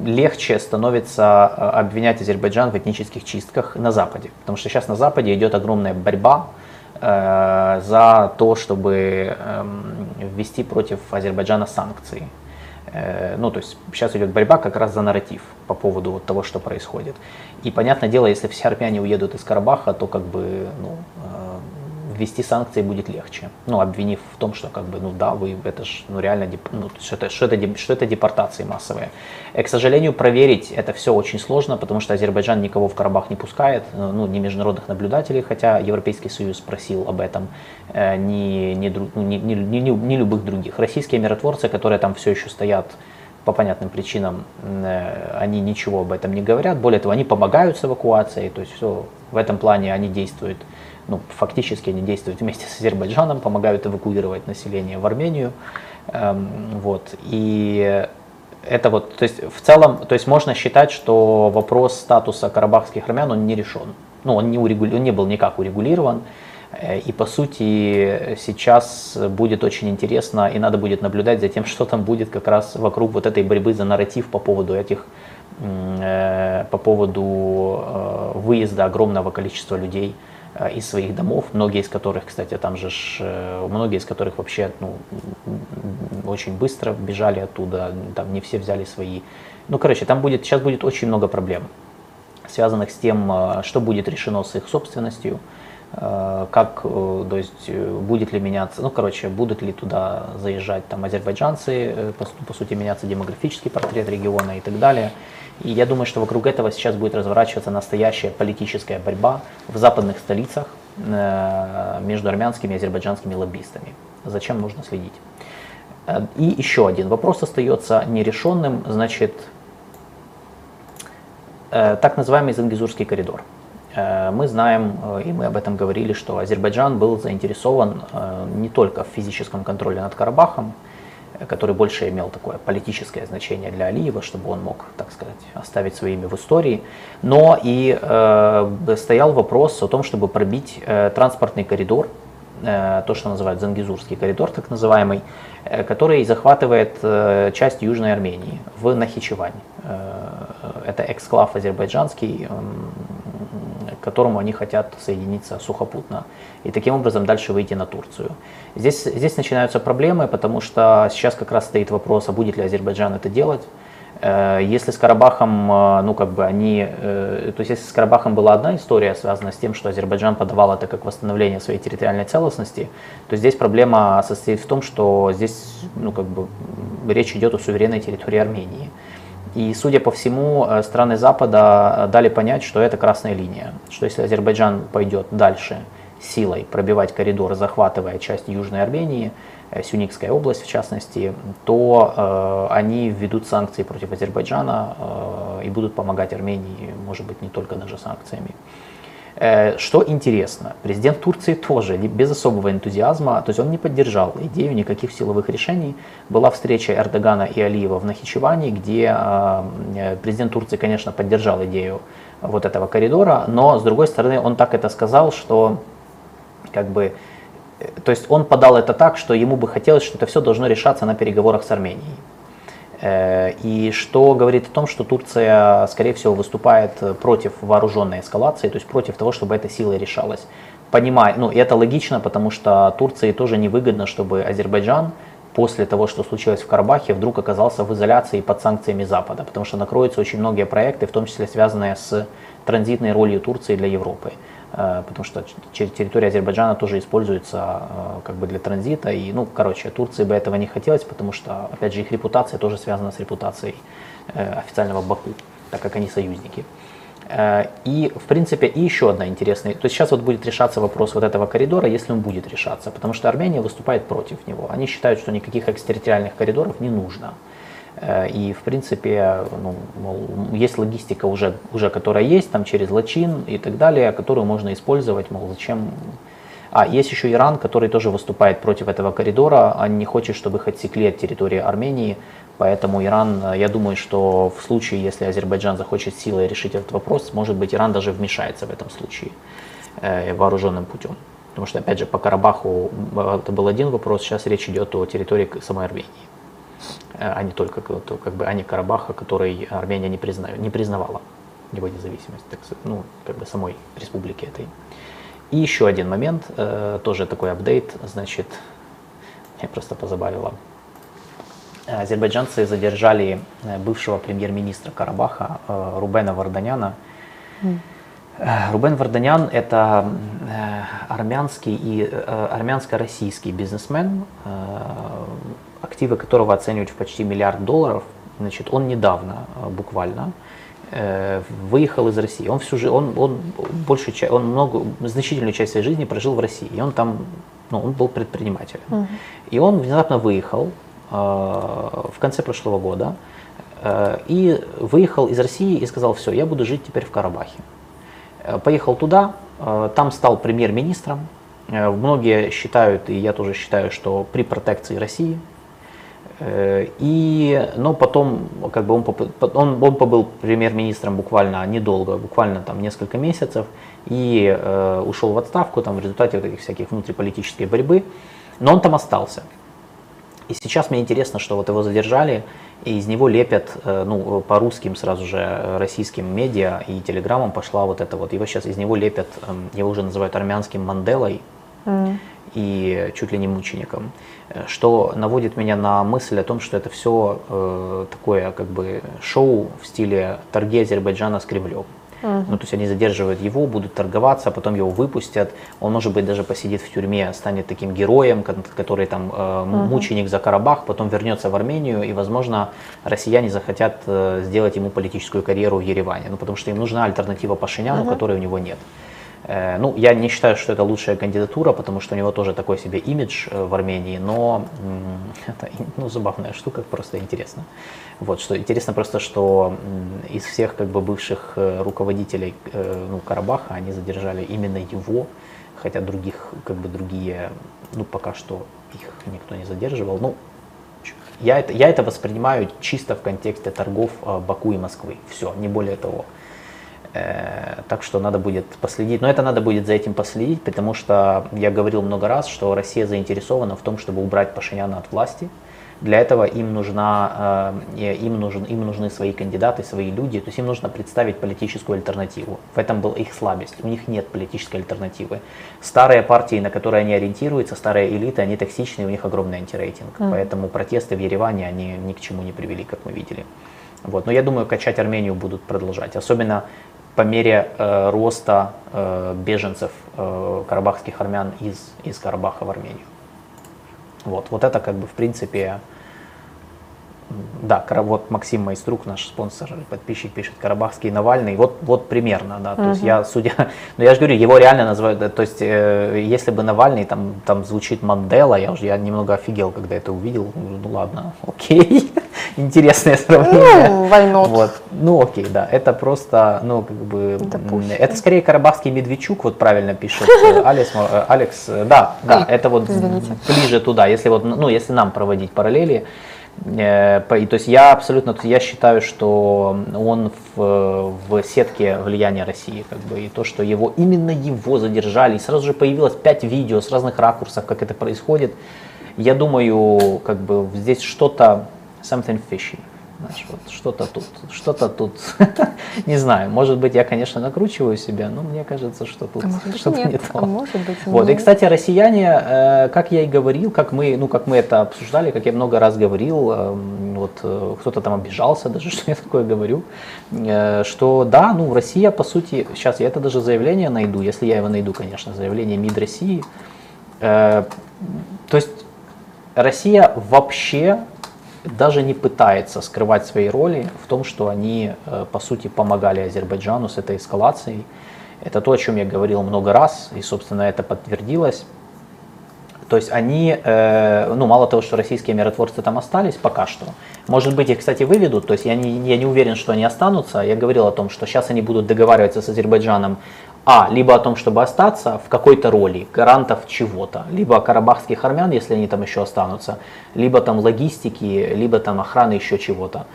легче становится э, обвинять Азербайджан в этнических чистках на Западе. Потому что сейчас на Западе идет огромная борьба э, за то, чтобы э, ввести против Азербайджана санкции. Э, ну, то есть сейчас идет борьба как раз за нарратив по поводу вот того, что происходит. И понятное дело, если все армяне уедут из Карабаха, то как бы ну, э, ввести санкции будет легче. Ну, обвинив в том, что как бы, ну да, вы это же ну, реально ну, что, это, что, это, что это депортации массовые. И, к сожалению, проверить это все очень сложно, потому что Азербайджан никого в Карабах не пускает, э, ну, ни международных наблюдателей, хотя Европейский Союз просил об этом, э, ни, ни, ну, ни, ни, ни, ни любых других. Российские миротворцы, которые там все еще стоят по понятным причинам э, они ничего об этом не говорят. Более того, они помогают с эвакуацией, то есть все в этом плане они действуют ну, фактически они действуют вместе с Азербайджаном, помогают эвакуировать население в Армению. Эм, вот. И это вот, то есть в целом, то есть можно считать, что вопрос статуса карабахских армян, он не решен. Ну, он не, урегули, он не был никак урегулирован. Э, и по сути сейчас будет очень интересно, и надо будет наблюдать за тем, что там будет как раз вокруг вот этой борьбы за нарратив по поводу этих э, по поводу э, выезда огромного количества людей из своих домов, многие из которых, кстати, там же, э, многие из которых вообще ну, очень быстро бежали оттуда, там не все взяли свои. Ну, короче, там будет, сейчас будет очень много проблем, связанных с тем, э, что будет решено с их собственностью, как, то есть, будет ли меняться, ну, короче, будут ли туда заезжать там азербайджанцы, по, по сути, меняться демографический портрет региона и так далее. И я думаю, что вокруг этого сейчас будет разворачиваться настоящая политическая борьба в западных столицах, э, между армянскими и азербайджанскими лоббистами. Зачем нужно следить? Э, и еще один вопрос остается нерешенным, значит, э, так называемый Зангизурский коридор. Мы знаем, и мы об этом говорили, что Азербайджан был заинтересован не только в физическом контроле над Карабахом, который больше имел такое политическое значение для Алиева, чтобы он мог, так сказать, оставить свое имя в истории, но и э, стоял вопрос о том, чтобы пробить э, транспортный коридор, э, то, что называют Зангизурский коридор, так называемый, э, который захватывает э, часть Южной Армении в Нахичевань. Э, это эксклав азербайджанский, э, к которому они хотят соединиться сухопутно и таким образом дальше выйти на Турцию. Здесь, здесь начинаются проблемы, потому что сейчас как раз стоит вопрос, а будет ли Азербайджан это делать. Э, если с Карабахом, э, ну как бы они, э, то есть если с Карабахом была одна история, связанная с тем, что Азербайджан подавал это как восстановление своей территориальной целостности, то здесь проблема состоит в том, что здесь, ну как бы речь идет о суверенной территории Армении. И, судя по всему, страны Запада дали понять, что это красная линия, что если Азербайджан пойдет дальше силой пробивать коридор, захватывая часть Южной Армении, э, Сюникская область в частности, то э, они введут санкции против Азербайджана э, и будут помогать Армении, может быть, не только даже санкциями. Э, что интересно, президент Турции тоже без особого энтузиазма, то есть он не поддержал идею никаких силовых решений. Была встреча Эрдогана и Алиева в Нахичеване, где э, президент Турции, конечно, поддержал идею вот этого коридора, но с другой стороны он так это сказал, что как бы, э, то есть он подал это так, что ему бы хотелось, что это все должно решаться на переговорах с Арменией. Э, и что говорит о том, что Турция, скорее всего, выступает против вооруженной эскалации, то есть против того, чтобы эта сила решалась. Понимая, ну и это логично, потому что Турции тоже невыгодно, чтобы Азербайджан после того, что случилось в Карабахе, вдруг оказался в изоляции под санкциями Запада, потому что накроются очень многие проекты, в том числе связанные с транзитной ролью Турции для Европы. Э, потому что территория Азербайджана тоже используется э, как бы для транзита. И, ну, короче, Турции бы этого не хотелось, потому что, опять же, их репутация тоже связана с репутацией э, официального Баку, так как они союзники. И, в принципе, и еще одна интересная, то есть сейчас вот будет решаться вопрос вот этого коридора, если он будет решаться, потому что Армения выступает против него. Они считают, что никаких экстерриториальных коридоров не нужно. Э, и, в принципе, ну, есть логистика уже, уже, которая есть, там через Лачин и так далее, которую можно использовать, мол, зачем... А, есть еще Иран, который тоже выступает против этого коридора, он не хочет, чтобы их отсекли от территории Армении, поэтому Иран, я думаю, что в случае, если Азербайджан захочет силой решить этот вопрос, может быть, Иран даже вмешается в этом случае э, вооруженным путем. Потому что, опять же, по Карабаху э, это был один вопрос, сейчас речь идет о территории самой Армении. Э, а не только как бы, а не Карабаха, который Армения не, признаю, не признавала его независимость, так, ну, как бы самой республики этой. И еще один момент, э, тоже такой апдейт, значит, меня просто позабавило. Азербайджанцы задержали э, бывшего премьер-министра Карабаха Рубена Варданяна. Mm. Рубен Варданян – это армянский и армянско-российский бизнесмен, активы которого оценивают в почти миллиард долларов, значит, он недавно э, буквально э, выехал из России. Он всю жизнь, он, он большую часть, он много, значительную часть своей жизни прожил в России. И он там, ну, он был предпринимателем. Угу. И он внезапно выехал э, в конце прошлого года э, и выехал из России и сказал, все, я буду жить теперь в Карабахе. Поехал туда, э, там стал премьер-министром. Э, многие считают, и я тоже считаю, что при протекции России, и, но потом, как бы он, он, он побыл премьер-министром буквально недолго, буквально там несколько месяцев, и э, ушел в отставку там в результате вот этих всяких внутриполитической борьбы, но он там остался. И сейчас мне интересно, что вот его задержали, и из него лепят, э, ну, по русским сразу же российским медиа и телеграммам пошла вот это вот, его сейчас из него лепят, эм, его уже называют армянским Манделой, mm и чуть ли не мучеником, что наводит меня на мысль о том, что это все э, такое как бы шоу в стиле торги Азербайджана с Кремлем. Uh-huh. Ну, то есть они задерживают его, будут торговаться, а потом его выпустят. Он, может быть, даже посидит в тюрьме, станет таким героем, который там э, uh-huh. мученик за Карабах, потом вернется в Армению, и, возможно, россияне захотят э, сделать ему политическую карьеру в Ереване. Ну, потому что им нужна альтернатива Пашиняну, uh-huh. которой у него нет. Э, ну, я не считаю, что это лучшая кандидатура, потому что у него тоже такой себе имидж э, в Армении, но это ну, забавная штука, просто интересно. Вот, что интересно просто, что из всех как бы бывших э, руководителей ну, Карабаха они задержали именно его, хотя других, как бы другие, ну, пока что их никто не задерживал. Ну, я это, я это воспринимаю чисто в контексте торгов Баку и Москвы. Все, не более того. Э, так что надо будет последить. Но это надо будет за этим последить, потому что я говорил много раз, что Россия заинтересована в том, чтобы убрать Пашиняна от власти. Для этого им, нужна, э, им, нужен, им нужны свои кандидаты, свои люди, то есть им нужно представить политическую альтернативу. В этом была их слабость. У них нет политической альтернативы. Старые партии, на которые они ориентируются, старые элиты, они токсичные, у них огромный антирейтинг. Mm. Поэтому протесты в Ереване, они ни к чему не привели, как мы видели. Вот. Но я думаю, качать Армению будут продолжать. Особенно по мере э, роста э, беженцев э, карабахских армян из, из Карабаха в Армению. Вот, вот это как бы в принципе да, вот Максим Майструк, наш спонсор, подписчик, пишет Карабахский Навальный. Вот, вот примерно, да. То uh есть я, судя, ну я же говорю, его реально называют, то есть э, если бы Навальный там, там звучит Мандела, я уже я немного офигел, когда это увидел. Ну ладно, окей, интересное сравнение. Ну, войнот. Вот, ну окей, да, это просто, ну как бы, Допустим. это скорее Карабахский Медведчук, вот правильно пишет э, Алекс, э, Алекс, э, да, да, это вот Извините. ближе туда, если вот, ну если нам проводить параллели. Э, то есть я абсолютно, я считаю, что он в, в сетке влияния России, как бы, и то, что его, именно его задержали, и сразу же появилось пять видео с разных ракурсов, как это происходит, я думаю, как бы здесь что-то, something fishy. Знаешь, вот что-то тут, что-то тут, не знаю, может быть, я, конечно, накручиваю себя, но мне кажется, что тут а что-то нет, не то. А может быть, вот, и, кстати, россияне, э, как я и говорил, как мы, ну, как мы это обсуждали, как я много раз говорил, э, вот, э, кто-то там обижался даже, что я такое говорю, что да, ну, Россия, по сути, сейчас я это даже заявление найду, если я его найду, конечно, заявление МИД России, то есть Россия вообще даже не пытается скрывать свои роли в том, что они, э, по сути, помогали Азербайджану с этой эскалацией. Это то, о чем я говорил много раз, и, собственно, это подтвердилось. То есть они, э, ну, мало того, что российские миротворцы там остались пока что, может быть, их, кстати, выведут, то есть я не, я не уверен, что они останутся. Я говорил о том, что сейчас они будут договариваться с Азербайджаном а, либо о том, чтобы остаться в какой-то роли, гарантов чего-то, либо карабахских армян, если они там еще останутся, либо там логистики, либо там охраны еще чего-то.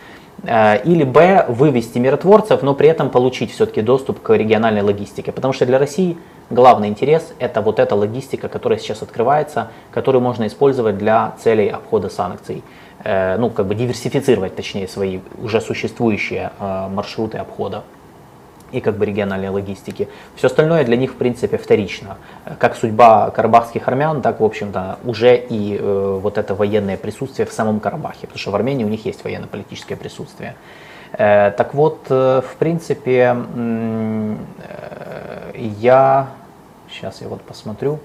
Э, или Б, вывести миротворцев, но при этом получить все-таки доступ к региональной логистике. Потому что для России главный интерес это вот эта логистика, которая сейчас открывается, которую можно использовать для целей обхода санкций. Э, ну, как бы диверсифицировать, точнее, свои уже существующие э, маршруты обхода и как бы региональной логистики. Все остальное для них, в принципе, вторично. Как судьба карабахских армян, так, в общем-то, уже и э, вот это военное присутствие в самом Карабахе, потому что в Армении у них есть военно-политическое присутствие. Э, так вот, э, в принципе, э, я, сейчас я вот посмотрю,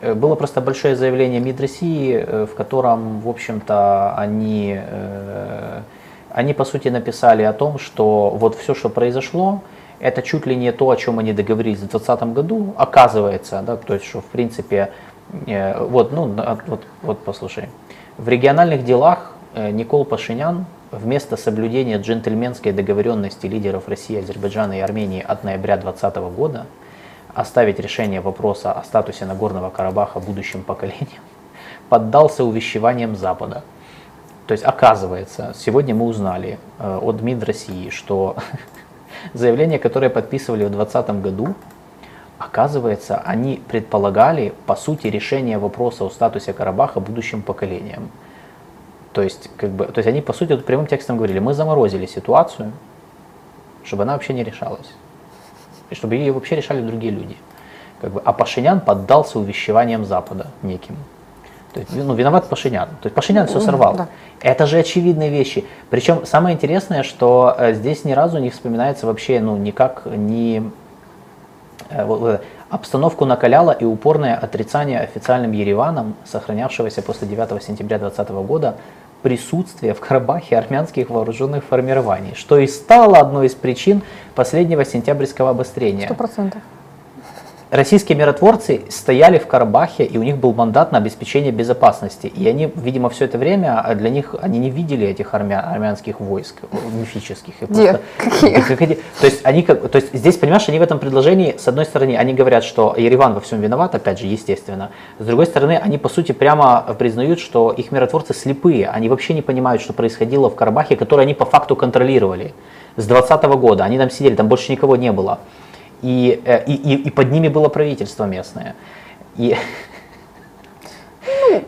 э, было просто большое заявление МИД России, э, в котором, в общем-то, они, они, по сути, написали о том, что вот все, что произошло, это чуть ли не то, о чем они договорились в 2020 году, оказывается, да, то есть, что в принципе, э, вот, ну, вот, вот послушай, в региональных делах э, Никол Пашинян вместо соблюдения джентльменской договоренности лидеров России, Азербайджана и Армении от ноября 2020 года оставить решение вопроса о статусе Нагорного Карабаха будущим поколениям, поддался увещеваниям Запада. То есть, оказывается, сегодня мы узнали э, от МИД России, что заявления, которые подписывали в 2020 году, оказывается, они предполагали, по сути, решение вопроса о статусе Карабаха будущим поколениям. То есть, как бы, то есть они, по сути, тут прямым текстом говорили, мы заморозили ситуацию, чтобы она вообще не решалась. И чтобы ее вообще решали другие люди. Как бы, а Пашинян поддался увещеваниям Запада неким. То есть, ну, виноват Пашинян. То есть Пашинян все сорвал. Да. Это же очевидные вещи. Причем самое интересное, что э, здесь ни разу не вспоминается вообще, ну, никак не э, обстановку накаляла и упорное отрицание официальным Ереваном, сохранявшегося после 9 сентября 2020 года, присутствия в Карабахе армянских вооруженных формирований, что и стало одной из причин последнего сентябрьского обострения. Сто процентов. Российские миротворцы стояли в Карабахе, и у них был мандат на обеспечение безопасности. И они, видимо, все это время а для них они не видели этих армя, армянских войск мифических. И Где? Какие? То есть они как, то есть здесь, понимаешь, они в этом предложении, с одной стороны, они говорят, что Ереван во всем виноват, опять же, естественно. С другой стороны, они по сути прямо признают, что их миротворцы слепые, они вообще не понимают, что происходило в Карабахе, который они по факту контролировали с 2020 года. Они там сидели, там больше никого не было. И, э, и, и, и под ними было правительство местное. И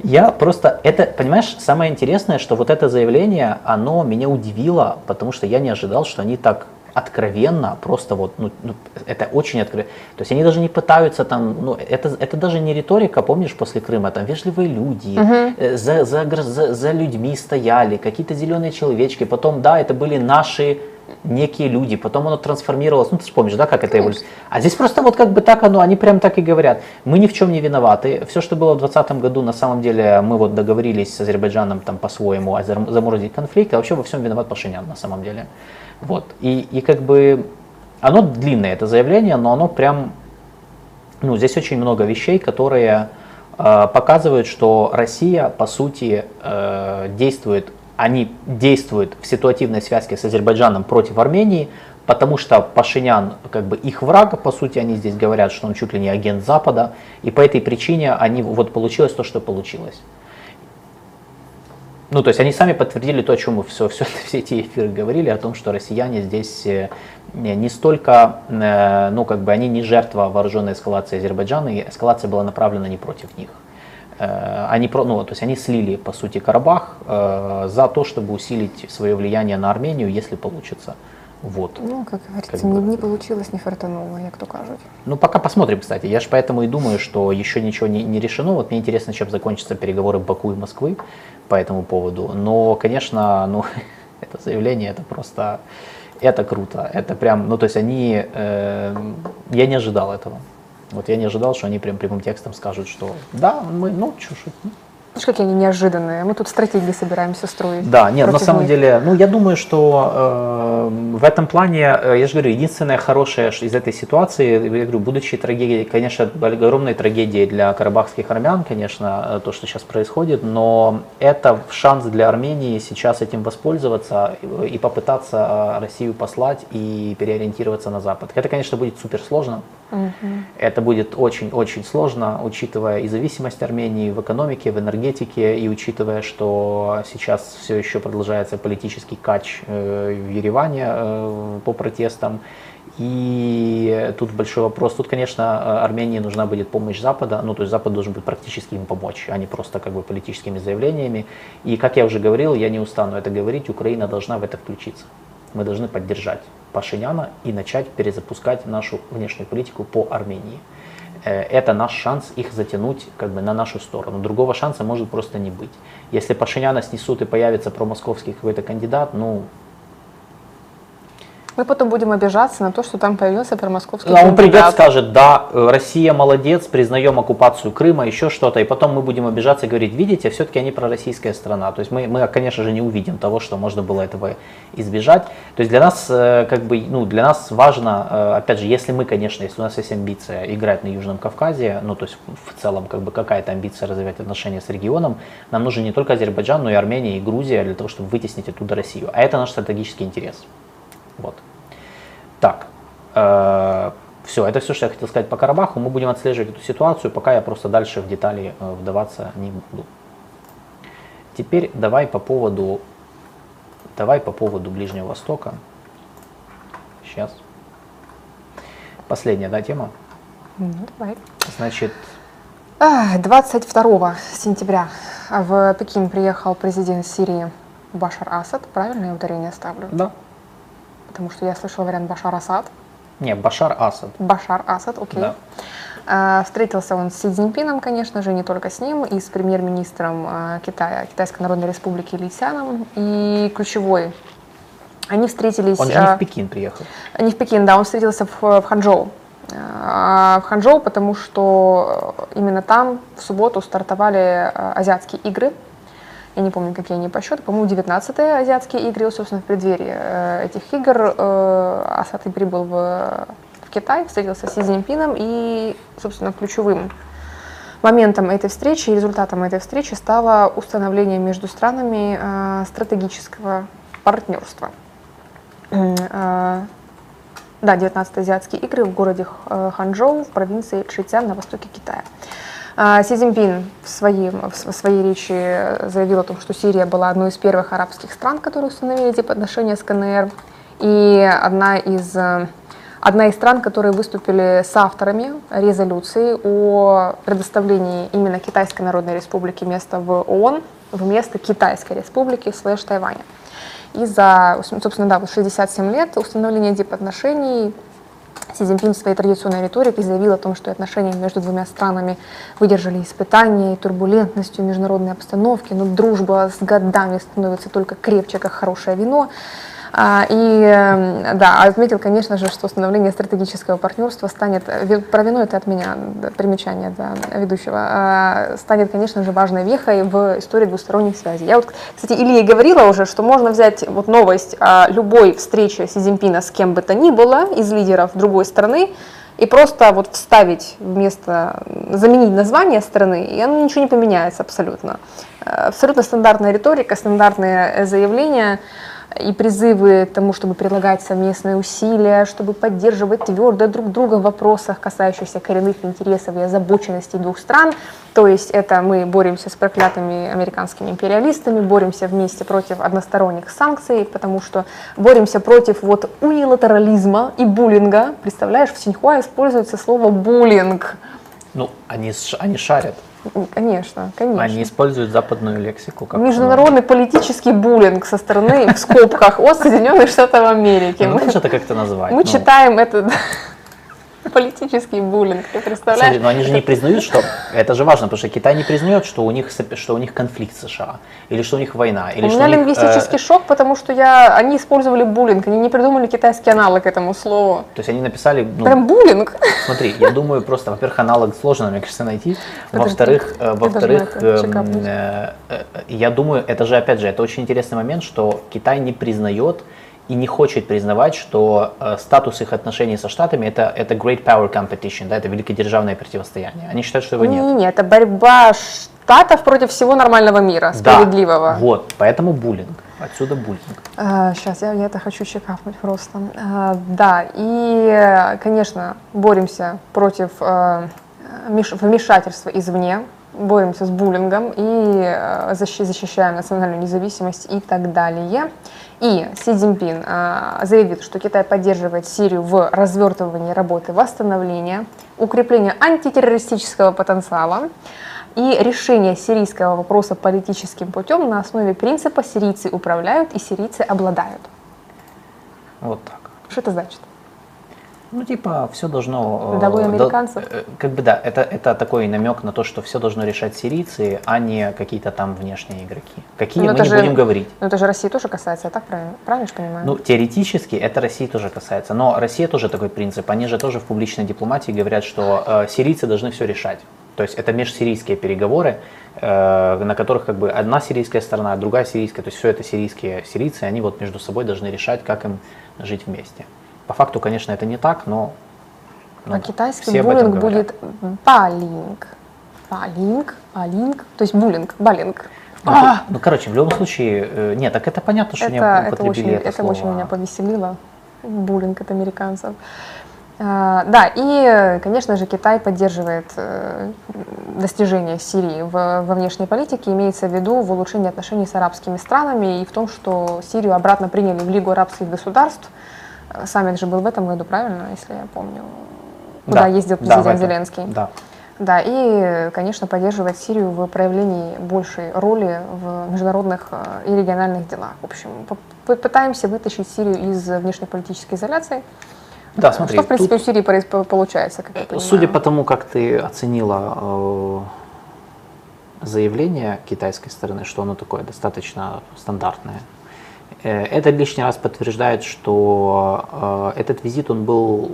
я просто, это, понимаешь, самое интересное, что вот это заявление, оно меня удивило, потому что я не ожидал, что они так откровенно, просто вот, ну, ну, это очень откровенно. То есть они даже не пытаются там, ну, это, это даже не риторика, помнишь, после Крыма, там вежливые люди, э, за, за, за, за людьми стояли, какие-то зеленые человечки, потом, да, это были наши некие люди, потом оно трансформировалось, ну ты помнишь, да, как это эволюция. А здесь просто вот как бы так оно, они прям так и говорят. Мы ни в чем не виноваты. Все, что было в 2020 году, на самом деле, мы вот договорились с Азербайджаном там по-своему азер- заморозить конфликт, а вообще во всем виноват Пашинян на самом деле. Вот. И, и как бы оно длинное, это заявление, но оно прям, ну, здесь очень много вещей, которые э, показывают, что Россия, по сути, э, действует, они действуют в ситуативной связке с Азербайджаном против Армении, потому что Пашинян, как бы их враг, по сути, они здесь говорят, что он чуть ли не агент Запада, и по этой причине они, вот получилось то, что получилось. Ну, то есть они сами подтвердили то, о чем мы все, все, все эти эфиры говорили, о том, что россияне здесь э, не столько, э, ну, как бы они не жертва вооруженной эскалации Азербайджана, и эскалация была направлена не против них. Э, Они, ну, то есть они слили, по сути, Карабах э, за то, чтобы усилить свое влияние на Армению, если получится. Вот. Ну, как говорится, Как не, бы. не получилось, не фартануло, як то кажуть. Ну, пока посмотрим, кстати. Я же поэтому и думаю, что еще ничего не, не решено. Вот мне интересно, чем закончатся переговоры Баку и Москвы по этому поводу. Но, конечно, ну, это заявление, это просто, это круто. Это прям, ну, то есть они, э, я не ожидал этого. Вот я не ожидал, что они прям прямым текстом скажут, что да, мы, ну, чушь. Видишь, какие они неожиданные. Мы тут стратегии собираемся строить. Да, нет, на самом них. деле, ну, я думаю, что э, в этом плане, э, я же говорю, единственное хорошее из этой ситуации, я говорю, будущей трагедии, конечно, огромной трагедией для карабахских армян, конечно, э, то, что сейчас происходит, но это шанс для Армении сейчас этим воспользоваться и- и попытаться э, Россию послать и переориентироваться на Запад. Это, конечно, будет супер сложно, это будет очень-очень сложно, учитывая и зависимость Армении в экономике, в энергетике, и учитывая, что сейчас все еще продолжается политический кач э, в Ереване э, по протестам. И тут большой вопрос. Тут, конечно, Армении нужна будет помощь Запада. Ну, то есть Запад должен будет практически им помочь, а не просто как бы политическими заявлениями. И, как я уже говорил, я не устану это говорить, Украина должна в это включиться. Мы должны поддержать Пашиняна и начать перезапускать нашу внешнюю политику по Армении. Э, Это наш шанс их затянуть как бы на нашу сторону. Другого шанса может просто не быть. Если Пашиняна снесут и появится промосковский какой-то кандидат, ну, Мы потом будем обижаться на то, что там появился промосковский А он придет, скажет, да, э, Россия молодец, признаем оккупацию Крыма, еще что-то, и потом мы будем обижаться и говорить, видите, все-таки они пророссийская страна. То есть мы, мы, конечно же, не увидим того, что можно было этого избежать. То есть для нас, э, как бы, ну, для нас важно, э, опять же, если мы, конечно, если у нас есть амбиция играть на Южном Кавказе, ну, то есть в целом, как бы, какая-то амбиция развивать отношения с регионом, нам нужен не только Азербайджан, но и Армения, и Грузия для того, чтобы вытеснить оттуда Россию. А это наш стратегический интерес. Вот. Так, все, это все, что я хотел сказать по Карабаху. Мы будем отслеживать эту ситуацию, пока я просто дальше в детали э, вдаваться не буду. Теперь давай по поводу, давай по поводу Ближнего Востока. Сейчас. Последняя, да, тема. Ну, давай. Значит, А, 22 сентября в Пекин приехал президент Сирии Башар Асад. Правильно я ударение ставлю? да. Потому что я слышала вариант Башар Асад. Не, Башар Асад. Башар Асад, окей. Да. А, Встретился он с Си Цзиньпином, конечно же, не только с ним, и с премьер-министром а, Китая, Китайской Народной Республики Ли Сяном. И ключевой, они встретились... Он же не а, в Пекин приехал. Не в Пекин, да, он встретился в, в Ханчжоу. В Ханчжоу, потому что именно там в субботу стартовали азиатские игры. Я не помню, какие они по счету, по-моему, 19-е азиатские игры, собственно, в преддверии э, этих игр э, Асад и прибыл в, в Китай, встретился с Си Цзиньпином и, собственно, ключевым моментом этой встречи, результатом этой встречи стало установление между странами э, стратегического партнерства. Да, 19 азиатские игры в городе Ханчжоу в провинции Чжитян на востоке Китая. А, Си Цзиньпин в, своей, в своей речи заявил о том, что Сирия была одной из первых арабских стран, которые установили эти отношения с КНР, и одна из, одна из стран, которые выступили с авторами резолюции о предоставлении именно Китайской Народной Республики места в ООН вместо Китайской Республики слэш Тайваня. И за, собственно, да, 67 лет установления дипотношений Си Цзиньпин в своей традиционной риторике заявил о том, что отношения между двумя странами выдержали испытания и турбулентностью международной обстановки, но дружба с годами становится только крепче, как хорошее вино. А, и эм, да, отметил, конечно же, что установление стратегического партнерства станет, про вино это от меня примечание да, ведущего, а, станет, конечно же, важной вехой в истории двусторонних связей. Я вот, кстати, Илье говорила уже, что можно взять вот новость о любой встрече Си Цзиньпина с кем бы то ни было из лидеров другой страны, и просто вот вставить вместо, заменить название страны, и оно ничего не поменяется абсолютно. Э, абсолютно стандартная риторика, стандартные заявления – и призывы к тому, чтобы прилагать совместные усилия, чтобы поддерживать твердо друг друга в вопросах, касающихся коренных интересов и озабоченностей двух стран. То есть это мы боремся с проклятыми американскими империалистами, боремся вместе против односторонних санкций, потому что боремся против вот унилатерализма и буллинга. Представляешь, в Синьхуа используется слово буллинг. Ну, они, они шарят. Конечно, конечно. Они используют западную лексику. Как Международный политический буллинг со стороны, в скобках, от Соединенных Штатов Америки. Ну, можно это как-то назвать. Мы ну. читаем это политический буллинг, ты представляешь? Смотри, но они же не признают, что это же важно, потому что Китай не признает, что у них что у них конфликт с США или что у них война. Или у что меня них, лингвистический э... шок, потому что я они использовали буллинг, они не придумали китайский аналог этому слову. То есть они написали ну, прям буллинг. Смотри, я думаю просто, во-первых, аналог сложно, мне кажется, найти. Во-вторых, э, во-вторых, эм, э, э, я думаю, это же опять же это очень интересный момент, что Китай не признает и не хочет признавать, что э, статус их отношений со Штатами это, это great power competition, да, это великодержавное противостояние. Они считают, что его нет. Нет, это борьба Штатов против всего нормального мира, справедливого. Да, вот, поэтому буллинг. Отсюда буллинг. А, сейчас я, я это хочу чекапнуть просто. А, да, и, конечно, боремся против а, вмешательства извне, боремся с буллингом и э, защищаем национальную независимость и так далее. И Си Цзиньпин э, заявил, что Китай поддерживает Сирию в развертывании работы восстановления, укрепления антитеррористического потенциала и решения сирийского вопроса политическим путем на основе принципа «сирийцы управляют и сирийцы обладают». Вот так. Что это значит? Ну, типа, все должно... Долой э, американцев? До, э, как бы да, это, это такой намек на то, что все должно решать сирийцы, а не какие-то там внешние игроки. Какие но ну, мы не же, будем говорить. Но это же России тоже касается, я так правильно, правильно же понимаю? Ну, теоретически это России тоже касается. Но Россия тоже такой принцип. Они же тоже в публичной дипломатии говорят, что э, сирийцы должны все решать. То есть это межсирийские переговоры, э, на которых как бы одна сирийская сторона, другая сирийская, то есть все это сирийские сирийцы, они вот между собой должны решать, как им жить вместе. По факту, конечно, это не так, но... но а китайский буллинг будет балинг. Балинг, балинг, то есть буллинг, балинг. Ну, а! ну, короче, в любом случае, э, нет, так это понятно, что это, не употребили это, очень, это, это очень меня повеселило. Буллинг от американцев. А, да, и, конечно же, Китай поддерживает э, достижения Сирии в, во внешней политике, имеется в виду в улучшении отношений с арабскими странами и в том, что Сирию обратно приняли в Лигу арабских государств – Саммит же был в этом году, правильно, если я помню? Куда да, ездил президент да, Зеленский. Да. Да, и, конечно, поддерживать Сирию в проявлении большей роли в международных э, и региональных делах. В общем, пытаемся вытащить Сирию из внешнеполитической изоляции. Да, смотри. Что, в принципе, тут, у Сирии получается, как я понимаю. Судя по тому, как ты оценила э, заявление китайской стороны, что оно такое достаточно стандартное, это лишний раз подтверждает, что э, этот визит он был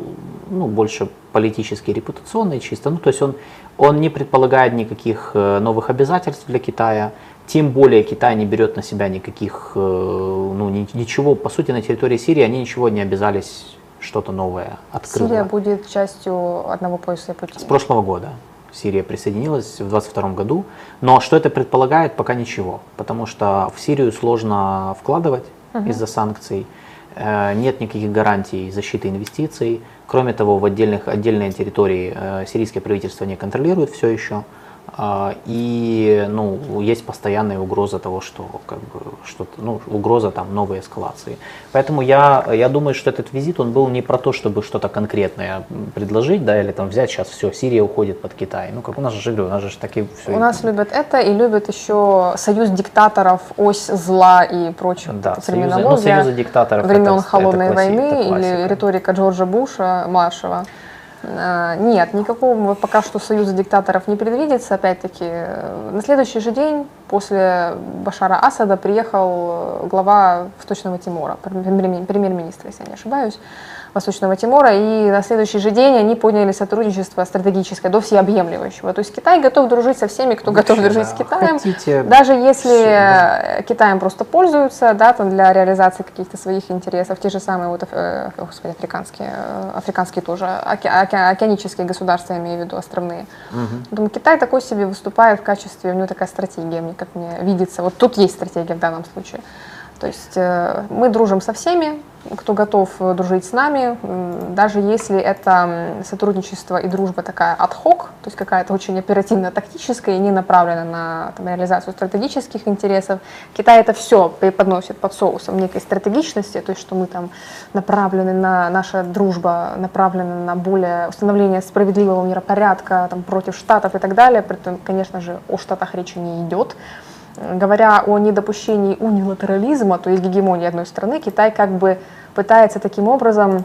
ну, больше политический, репутационный чисто. Ну, то есть он, он не предполагает никаких э, новых обязательств для Китая, тем более Китай не берет на себя никаких, ну, ничего, по сути, на территории Сирии они ничего не обязались что-то новое открыла. Сирия будет частью одного пояса пути. С прошлого года Сирия присоединилась в 22 году, но что это предполагает, пока ничего, потому что в Сирию сложно вкладывать uh из-за санкций, э, нет никаких гарантий защиты инвестиций, кроме того, в отдельных, отдельные территории э, сирийское правительство не контролирует все еще, и ну, есть постоянная угроза того, что как бы что-то, ну, угроза там новой эскалации. Поэтому я, я думаю, что этот визит он был не про то, чтобы что-то конкретное предложить, да, или там взять сейчас все, Сирия уходит под Китай. Ну, как у нас же у нас же такие все. У нас любят это и любят еще союз диктаторов, ось зла и прочее. Да, союзы, ну, союзы диктаторов. Времен это, холодной это класси, войны это или риторика Джорджа Буша младшего. А, нет, никакого пока что союза диктаторов не предвидится. Опять-таки, на следующий же день после Башара Асада приехал глава Восточного Тимора, премьер-министр, если я не ошибаюсь. Восточного Тимора, и на следующий же день они подняли сотрудничество стратегическое до всеобъемлющего. То есть Китай готов дружить со всеми, кто Вообще, готов дружить да. с Китаем, Хотите даже если все, да. Китаем просто пользуются, да, там для реализации каких-то своих интересов, те же самые вот, э, господи, африканские, э, африканские тоже, оке, оке, океанические государства, я имею в виду островные. Угу. Думаю, Китай такой себе выступает в качестве, у него такая стратегия, мне как мне видится, вот тут есть стратегия в данном случае. То есть э, мы дружим со всеми, кто готов э, дружить с нами, даже если это сотрудничество и дружба такая ad-hoc, то есть какая-то очень оперативно-тактическая и не направлена на там, реализацию стратегических интересов. Китай это все преподносит под соусом некой стратегичности, то есть что мы там направлены на, наша дружба направлена на более установление справедливого миропорядка там, против Штатов и так далее. При этом, конечно же, о Штатах речи не идет. Говоря о недопущении унилатерализма, то есть гегемонии одной страны, Китай как бы пытается таким образом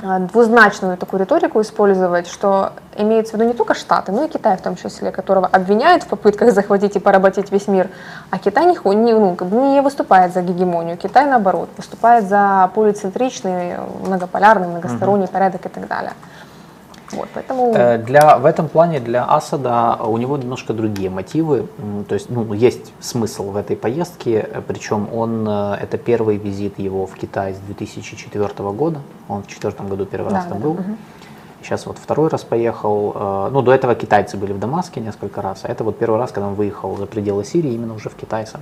а, двузначную такую риторику использовать, что имеется в виду не только Штаты, но и Китай в том числе, которого обвиняют в попытках захватить и поработить весь мир, а Китай не, не, ну, не выступает за гегемонию, Китай наоборот выступает за полицентричный, многополярный, многосторонний угу. порядок и так далее. Вот, поэтому... Э, для, в этом плане для Асада у него немножко другие мотивы. То есть ну, есть смысл в этой поездке, причем он, э, это первый визит его в Китай с 2004 года. Он в 2004 году первый да, раз там да, был. Угу. Сейчас вот второй раз поехал. Э, ну, до этого китайцы были в Дамаске несколько раз, а это вот первый раз, когда он выехал за пределы Сирии, именно уже в Китай сам.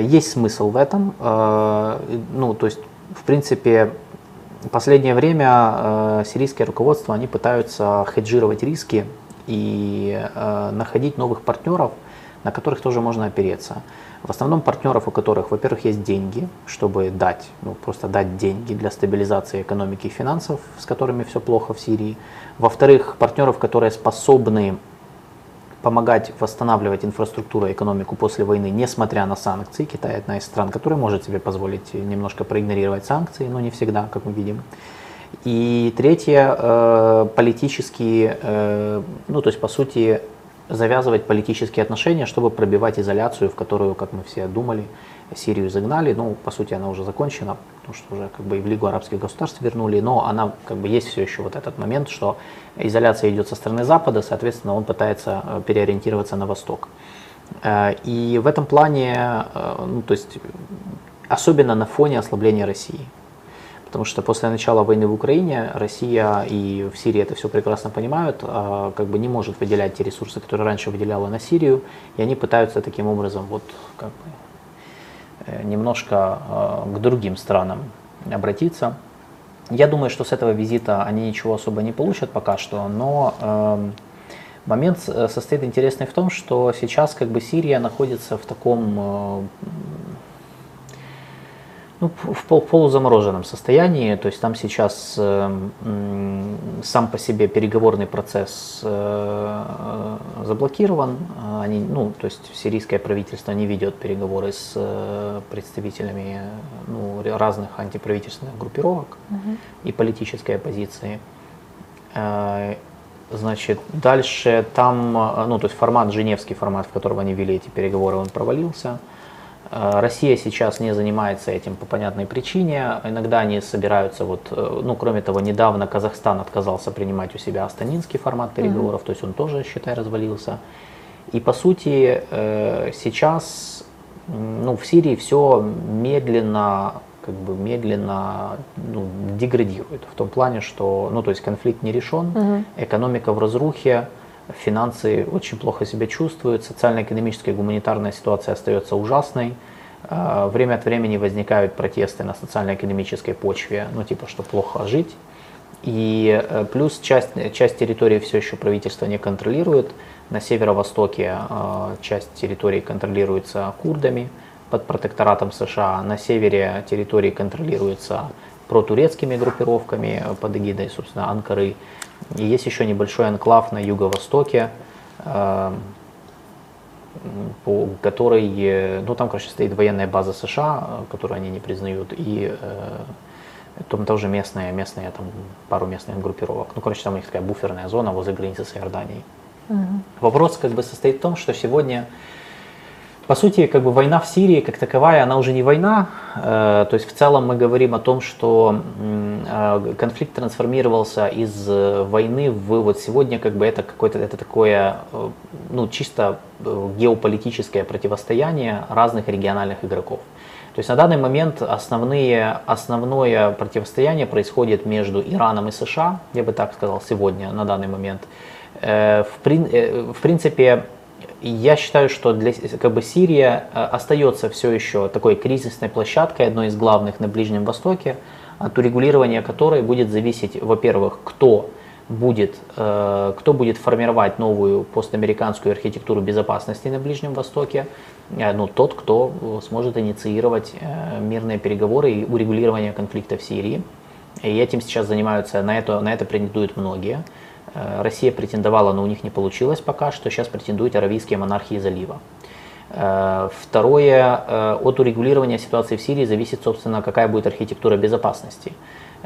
Есть смысл в этом. Ну, то есть, в принципе, последнее время э, сирийское руководство, они пытаются хеджировать риски и э, находить новых партнеров, на которых тоже можно опереться. В основном партнеров, у которых, во-первых, есть деньги, чтобы дать, ну, просто дать деньги для стабилизации экономики и финансов, с которыми все плохо в Сирии. Во-вторых, партнеров, которые способны помогать восстанавливать инфраструктуру и экономику после войны, несмотря на санкции. Китай одна из стран, которая может себе позволить немножко проигнорировать санкции, но не всегда, как мы видим. И третье, э, политические, э, ну то есть по сути завязывать политические отношения, чтобы пробивать изоляцию, в которую, как мы все думали, Сирию загнали. Ну, по сути, она уже закончена, потому что уже как бы и в Лигу арабских государств вернули, но она как бы есть все еще вот этот момент, что изоляция идет со стороны Запада, соответственно, он пытается э, переориентироваться на восток. Э, и в этом плане, э, ну, то есть, особенно на фоне ослабления России. Потому что после начала войны в Украине Россия и в Сирии это все прекрасно понимают, как бы не может выделять те ресурсы, которые раньше выделяла на Сирию, и они пытаются таким образом вот как бы немножко к другим странам обратиться. Я думаю, что с этого визита они ничего особо не получат пока что, но э, момент состоит интересный в том, что сейчас как бы Сирия находится в таком э, ну, в пол полузамороженном состоянии, то есть там сейчас э, сам по себе переговорный процесс э, заблокирован, они, ну, то есть сирийское правительство не ведет переговоры с э, представителями ну, разных антиправительственных группировок угу. и политической оппозиции. Э, значит, дальше там, э, ну, то есть формат, женевский формат, в котором они вели эти переговоры, он провалился. Э, Россия сейчас не занимается этим по понятной причине. Иногда они собираются, вот, э, ну, кроме того, недавно Казахстан отказался принимать у себя астанинский формат переговоров, mm-hmm. то есть он тоже, считай, развалился. И по сути э, сейчас ну, в Сирии все медленно как бы медленно ну, деградирует в том плане, что, ну, то есть конфликт не решен, угу. экономика в разрухе, финансы очень плохо себя чувствуют, социально-экономическая и гуманитарная ситуация остается ужасной. А, время от времени возникают протесты на социально-экономической почве, ну типа, что плохо жить. И э, плюс часть, часть территории все еще правительство не контролирует. На северо-востоке а, часть территории контролируется курдами под протекторатом США. На севере территории контролируются протурецкими группировками под эгидой, собственно, Анкары. И есть еще небольшой анклав на юго-востоке, э, по которой, ну там, короче, стоит военная база США, которую они не признают, и э, там тоже местные, местные, там пару местных группировок. Ну, короче, там у них такая буферная зона возле границы с Иорданией. Угу. Вопрос как бы состоит в том, что сегодня по сути, как бы война в Сирии как таковая, она уже не война. Э, то есть в целом мы говорим о том, что э, конфликт трансформировался из э, войны в вот сегодня как бы это какое-то это такое ну чисто геополитическое противостояние разных региональных игроков. То есть на данный момент основные, основное противостояние происходит между Ираном и США, я бы так сказал, сегодня, на данный момент. В, в принципе, я считаю, что для как бы Сирия э, остается все еще такой кризисной площадкой, одной из главных на Ближнем Востоке, от урегулирования которой будет зависеть, во-первых, кто будет, э, кто будет формировать новую постамериканскую архитектуру безопасности на Ближнем Востоке, э, ну, тот, кто сможет инициировать мирные переговоры и урегулирование конфликта в Сирии. И этим сейчас занимаются, на это, на это претендуют многие. Э, Россия претендовала, но у них не получилось пока что. Сейчас претендуют аравийские монархии залива. Э, второе, э, от урегулирования ситуации в Сирии зависит, собственно, какая будет архитектура безопасности.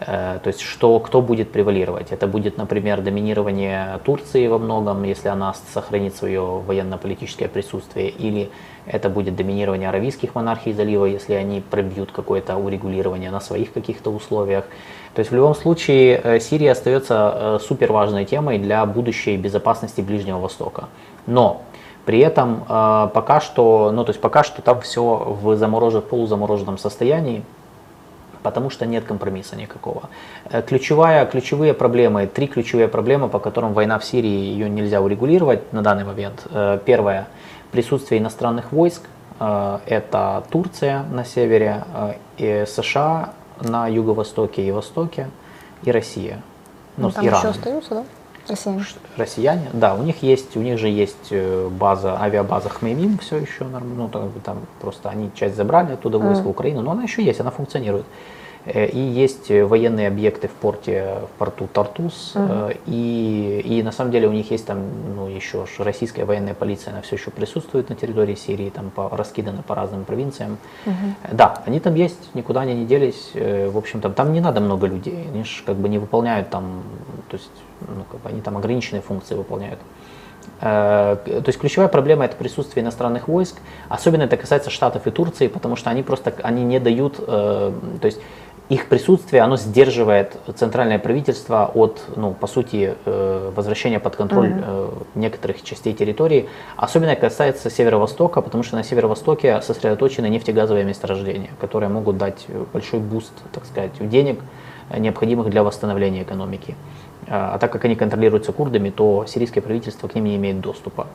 То есть, что, кто будет превалировать. Это будет, например, доминирование Турции во многом, если она сохранит свое военно-политическое присутствие, или это будет доминирование аравийских монархий залива, если они пробьют какое-то урегулирование на своих каких-то условиях. То есть в любом случае э, Сирия остается э, супер важной темой для будущей безопасности Ближнего Востока. Но при этом э, пока что, ну то есть пока что там все в замороженном, полузамороженном состоянии, потому что нет компромисса никакого. Ключевая, ключевые проблемы, три ключевые проблемы, по которым война в Сирии, ее нельзя урегулировать на данный момент. Первое, присутствие иностранных войск, это Турция на севере, и США на юго-востоке и востоке, и Россия. Ну, ну там Иран. еще остаются, да? Россияне. Россияне, да, у них есть, у них же есть э, база, авиабаза Хмеймим все еще, ну там, там просто они часть забрали оттуда войска mm. Украины, но она еще есть, она функционирует. Э, и есть э, военные объекты в порте, в порту Тартус. Uh-huh. И, и на самом деле у них есть там ну, еще российская военная полиция, она все еще присутствует на территории Сирии, там по, раскидана по разным провинциям. Uh-huh. Да, они там есть, никуда они не делись. В общем, там, там не надо много людей, они же как бы не выполняют там, то есть ну, как бы они там ограниченные функции выполняют. То есть ключевая проблема это присутствие иностранных войск, особенно это касается Штатов и Турции, потому что они просто они не дают, то есть их присутствие, оно сдерживает центральное правительство от, ну, по сути, э, возвращения под контроль mm-hmm. некоторых частей территории. Особенно касается Северо-Востока, потому что на Северо-Востоке сосредоточены нефтегазовые месторождения, которые могут дать большой boost, так сказать, денег, необходимых для восстановления экономики. А так как они контролируются курдами, то сирийское правительство к ним не имеет доступа.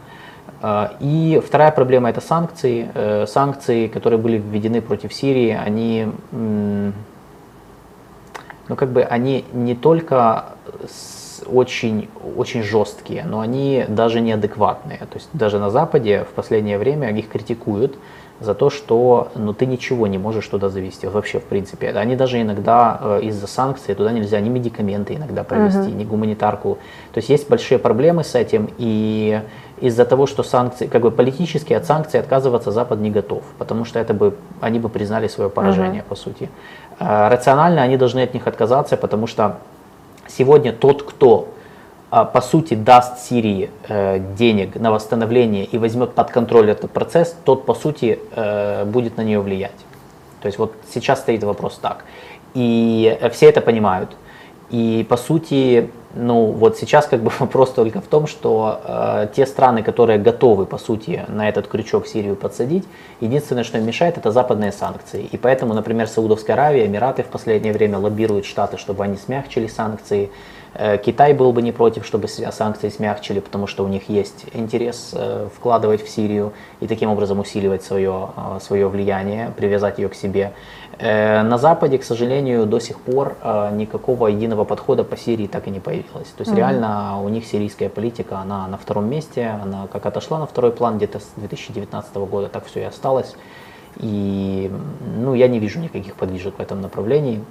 И вторая проблема это санкции. Э, санкции, которые были введены против Сирии, они но как бы они не только очень, очень жесткие, но они даже неадекватные. То есть даже на Западе в последнее время их критикуют за то, что ну, ты ничего не можешь туда завести, вообще в принципе. Они даже иногда э, из-за санкций туда нельзя ни медикаменты иногда провести, uh-huh. ни гуманитарку. То есть есть большие проблемы с этим, и из-за того, что санкции, как бы политически от санкций отказываться Запад не готов, потому что это бы, они бы признали свое поражение, uh-huh. по сути. А, рационально они должны от них отказаться, потому что сегодня тот, кто по сути даст Сирии э, денег на восстановление и возьмет под контроль этот процесс, тот по сути э, будет на нее влиять. То есть вот сейчас стоит вопрос так. И все это понимают. И по сути Ну, вот сейчас как бы вопрос только в том, что э, те страны, которые готовы, по сути, на этот крючок Сирию подсадить, единственное, что им мешает, это западные санкции. И поэтому, например, Саудовская Аравия, Эмираты в последнее время лоббируют Штаты, чтобы они смягчили санкции. Э, Китай был бы не против, чтобы санкции смягчили, потому что у них есть интерес э, вкладывать в Сирию и таким образом усиливать свое, э, свое влияние, привязать ее к себе. На Западе, к сожалению, до сих пор никакого единого подхода по Сирии так и не появилось. То есть mm-hmm. реально у них сирийская политика, она на втором месте, она как отошла на второй план где-то с 2019 года, так все и осталось. И ну, я не вижу никаких подвижек в этом направлении.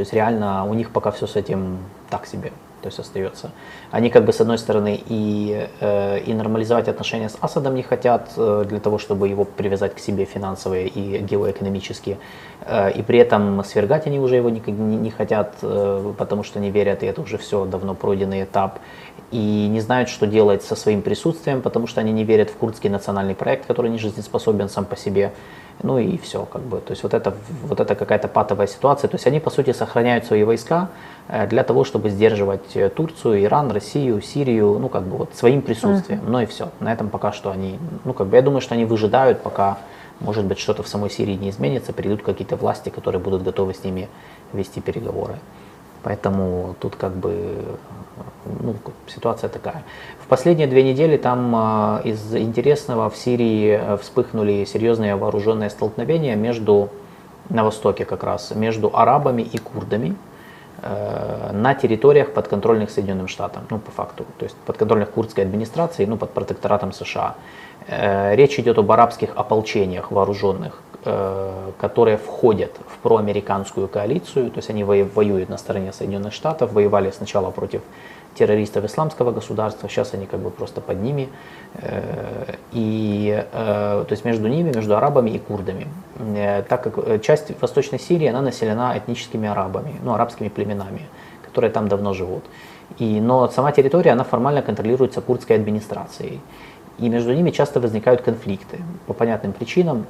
То есть реально у них пока все с этим так себе то есть остается. Они как бы с одной стороны и, э, и нормализовать отношения с Асадом не хотят э, для того, чтобы его привязать к себе финансово и геоэкономически, э, и при этом свергать они уже его не, не, не хотят, потому что не верят, и это уже все давно пройденный этап, и не знают, что делать со своим присутствием, потому что они не верят в курдский национальный проект, который не жизнеспособен сам по себе ну и все, как бы. То есть вот это, вот это какая-то патовая ситуация. То есть они, по сути, сохраняют свои войска э, для того, чтобы сдерживать э, Турцию, Иран, Россию, Сирию, ну, как бы вот своим присутствием. Uh-huh. Ну и все. На этом пока что они, ну, как бы, я думаю, что они выжидают, пока, может быть, что-то в самой Сирии не изменится, придут какие-то власти, которые будут готовы с ними вести переговоры. Поэтому тут как бы ну, ситуация такая. Последние две недели там э, из интересного в Сирии э, вспыхнули серьезные вооруженные столкновения между, на востоке как раз, между арабами и курдами э, на территориях подконтрольных Соединенным Штатам, ну по факту, то есть подконтрольных курдской администрации, ну под протекторатом США. Э, речь идет об арабских ополчениях вооруженных, которые входят в проамериканскую коалицию, то есть они воюют на стороне Соединенных Штатов, воевали сначала против террористов исламского государства, сейчас они как бы просто под ними, э, и э, то есть между ними, между арабами и курдами, так как часть Восточной Сирии, она населена этническими арабами, ну, арабскими племенами, которые там давно живут. И, но сама территория, она формально контролируется курдской администрацией. И между ними часто возникают конфликты по понятным причинам.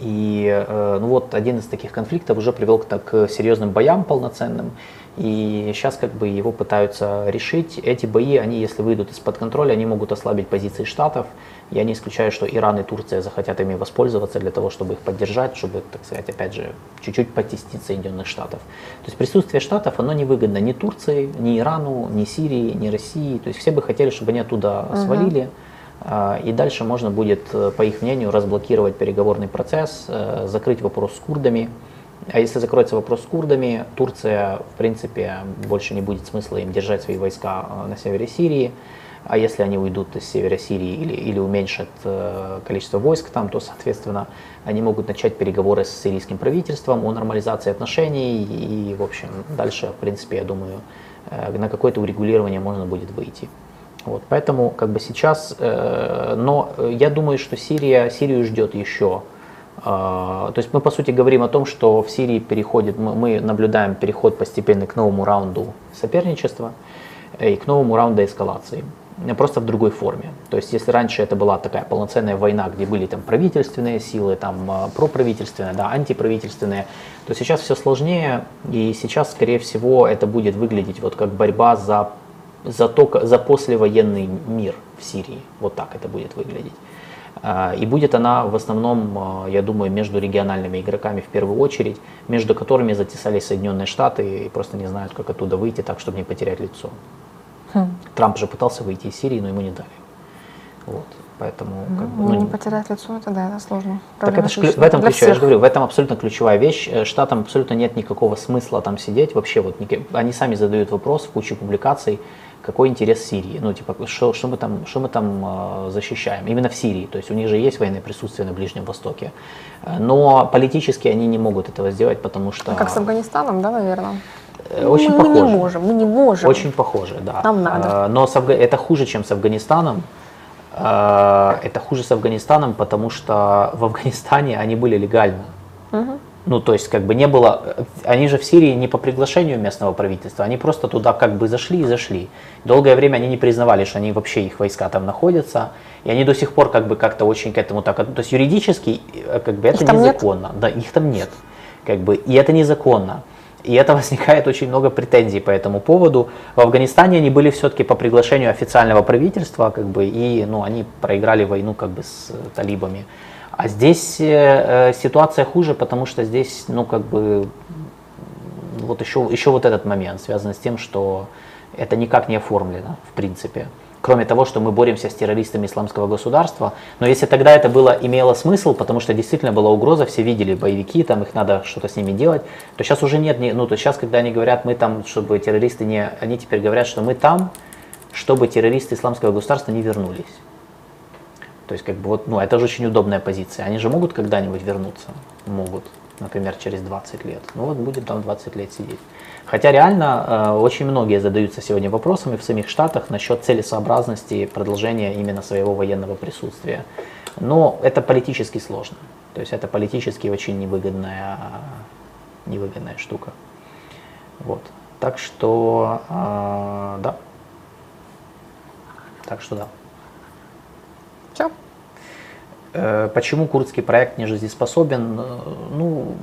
И э, ну вот один из таких конфликтов уже привел к, к серьезным боям полноценным. И сейчас как бы его пытаются решить. Эти бои, они, если выйдут из-под контроля, они могут ослабить позиции Штатов. Я не исключаю, что Иран и Турция захотят ими воспользоваться для того, чтобы их поддержать, чтобы, так сказать, опять же, чуть-чуть потестить Соединенных Штатов. То есть присутствие Штатов, оно не выгодно ни Турции, ни Ирану, ни Сирии, ни России. То есть все бы хотели, чтобы они оттуда uh-huh. свалили. А, и дальше можно будет, э, по их мнению, разблокировать переговорный процесс, э, закрыть вопрос с курдами. А если закроется вопрос с курдами, Турция, в принципе, больше не будет смысла им держать свои войска э, на севере Сирии. А если они уйдут из севера Сирии или, или уменьшат количество войск там, то, соответственно, они могут начать переговоры с сирийским правительством о нормализации отношений. И, в общем, дальше, в принципе, я думаю, на какое-то урегулирование можно будет выйти. Вот, поэтому как бы сейчас, э, но я думаю, что Сирия, Сирию ждет еще. Э, то есть мы по сути говорим о том, что в Сирии переходит, мы, наблюдаем переход постепенно к новому раунду соперничества и к новому раунду эскалации просто в другой форме. То есть, если раньше это была такая полноценная война, где были там правительственные силы, там э, проправительственные, да, антиправительственные, то сейчас все сложнее, и сейчас, скорее всего, это будет выглядеть вот как борьба за за, то, за послевоенный мир в Сирии. Вот так это будет выглядеть. А, и будет она в основном, а, я думаю, между региональными игроками в первую очередь, между которыми затесались Соединенные Штаты и просто не знают, как оттуда выйти так, чтобы не потерять лицо. Хм. Трамп же пытался выйти из Сирии, но ему не дали. Вот. Поэтому, как бы, ну, не потерять лицо, это да, это сложно. Так это ж, в этом ключ, я же говорю, в этом абсолютно ключевая вещь. Э, штатам абсолютно нет никакого смысла там сидеть. Вообще, вот они сами задают вопрос в куче публикаций, какой интерес Сирии, ну типа что, что мы там, что мы там э, защищаем, именно в Сирии, то есть у них же есть военное присутствие на Ближнем Востоке, э, но политически они не могут этого сделать, потому что... А как с Афганистаном, да, наверное? Э, очень мы, похоже. Мы не можем, мы не можем. Очень похоже, да. Нам надо. Но с Афга... это хуже, чем с Афганистаном. Это хуже с Афганистаном, потому что в Афганистане они были легально. Угу. Ну, то есть, как бы не было, они же в Сирии не по приглашению местного правительства, они просто туда как бы зашли и зашли. Долгое время они не признавали, что они вообще, их войска там находятся, и они до сих пор как бы как-то очень к этому так, то есть юридически, э, как бы это их незаконно, нет? да, их там нет, как бы, и это незаконно. И это возникает очень много претензий по этому поводу. В Афганистане они были все-таки по приглашению официального правительства, как бы, и ну, они проиграли войну как бы с талибами. А здесь э, э, ситуация хуже, потому что здесь, ну, как бы, вот еще, еще вот этот момент связан с тем, что это никак не оформлено, в принципе. Кроме того, что мы боремся с террористами исламского государства. Но если тогда это было, имело смысл, потому что действительно была угроза, все видели боевики, там их надо что-то с ними делать, то сейчас уже нет, ну то сейчас, когда они говорят, мы там, чтобы террористы не, они теперь говорят, что мы там, чтобы террористы исламского государства не вернулись. То есть, как бы вот, ну, это же очень удобная позиция. Они же могут когда-нибудь вернуться? Могут, например, через 20 лет. Ну вот будет там 20 лет сидеть. Хотя реально э, очень многие задаются сегодня вопросами в самих Штатах насчет целесообразности продолжения именно своего военного присутствия. Но это политически сложно. То есть это политически очень невыгодная, невыгодная штука. Вот. Так что, э, да. Так что да. Э, почему курдский проект не жизнеспособен? Э, ну,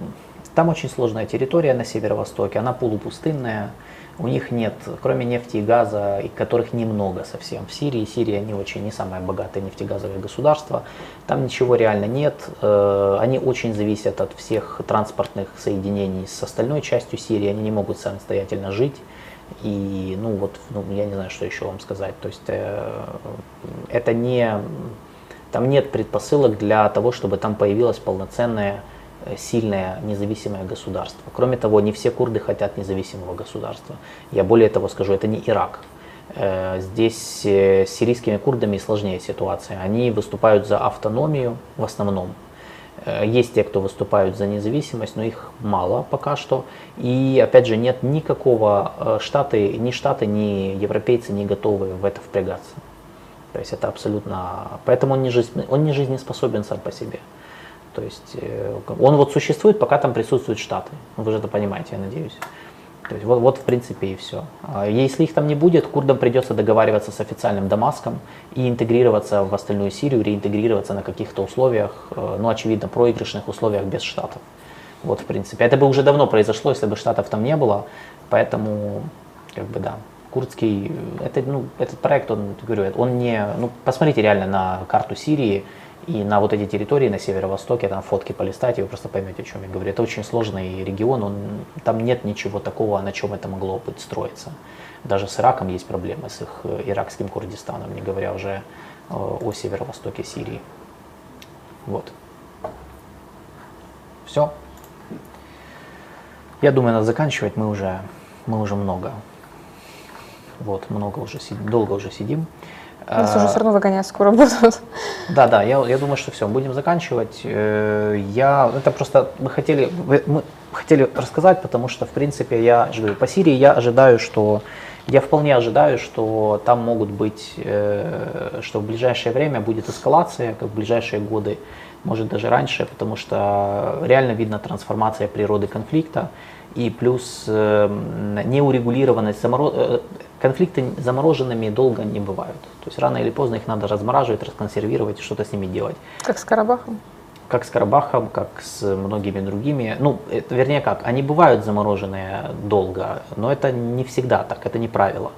там очень сложная территория на северо-востоке, она полупустынная, у них нет, кроме нефти и газа, которых немного совсем. В Сирии, Сирия не очень, не самое богатое нефтегазовое государство, там ничего реально нет, э, они очень зависят от всех транспортных соединений с остальной частью Сирии, они не могут самостоятельно жить. И, ну вот, ну, я не знаю, что еще вам сказать. То есть это не, там нет предпосылок для того, чтобы там появилась полноценная Э, сильное независимое государство. Кроме того, не все курды хотят независимого государства. Я более того скажу, это не Ирак. Э, здесь э, с сирийскими курдами сложнее ситуация. Они выступают за автономию в основном. Есть те, кто выступают за независимость, но их мало пока что. И опять же, нет никакого штаты, ни штаты, ни европейцы не готовы в это впрягаться. То есть это абсолютно... Поэтому он не, жизнь, он не жизнеспособен сам по себе. То есть э, он вот существует, пока там присутствуют Штаты. Вы же это понимаете, я надеюсь. То есть вот, вот в принципе и все. А если их там не будет, курдам придется договариваться с официальным Дамаском и интегрироваться в остальную Сирию, реинтегрироваться на каких-то условиях, э, ну очевидно проигрышных условиях без Штатов. Вот в принципе. Это бы уже давно произошло, если бы Штатов там не было. Поэтому, как бы да, курдский, это, ну, этот проект, он, говорю, он не, ну посмотрите реально на карту Сирии, и на вот эти территории на северо-востоке, там фотки полистать, и вы просто поймете, о чем я говорю. Это очень сложный регион, он, там нет ничего такого, на чем это могло быть строиться. Даже с Ираком есть проблемы, с их э, иракским Курдистаном, не говоря уже э, о северо-востоке Сирии. Вот. Все. Я думаю, надо заканчивать. Мы уже, мы уже много. Вот, много уже сидим, долго уже сидим. Нас уже все равно выгонять скоро будут. Да, да, я, я думаю, что все, будем заканчивать. Э, я, это просто мы хотели, мы хотели рассказать, потому что, в принципе, я говорю, по Сирии я ожидаю, что я вполне ожидаю, что там могут быть, э, что в ближайшее время будет эскалация, как в ближайшие годы, может даже раньше, потому что реально видно трансформация природы конфликта и плюс э, неурегулированность, заморо конфликты замороженными долго не бывают. То есть рано или поздно их надо размораживать, расконсервировать и что-то с ними делать. Как с Карабахом? Как с Карабахом, как с многими другими. Ну, это, вернее как, они бывают замороженные долго, но это не всегда так, это не правило.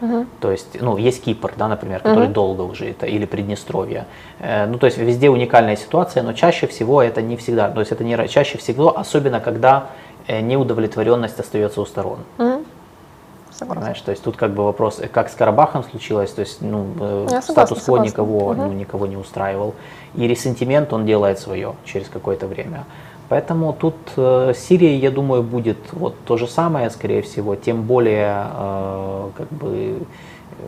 Угу. То есть, ну, есть Кипр, да, например, который угу. долго уже это, или Приднестровье. Э, ну, то есть везде уникальная ситуация, но чаще всего это не всегда. То есть это не чаще всего, особенно когда э, неудовлетворенность остается у сторон. Угу. Согласна. Знаешь, то есть тут как бы вопрос, э, как с Карабахом случилось, то есть ну, э, статус-кво никого, угу. ну, никого не устраивал. И ресентимент он делает свое через какое-то время. Поэтому тут э, Сирия, я думаю, будет вот то же самое, скорее всего, тем более э, как бы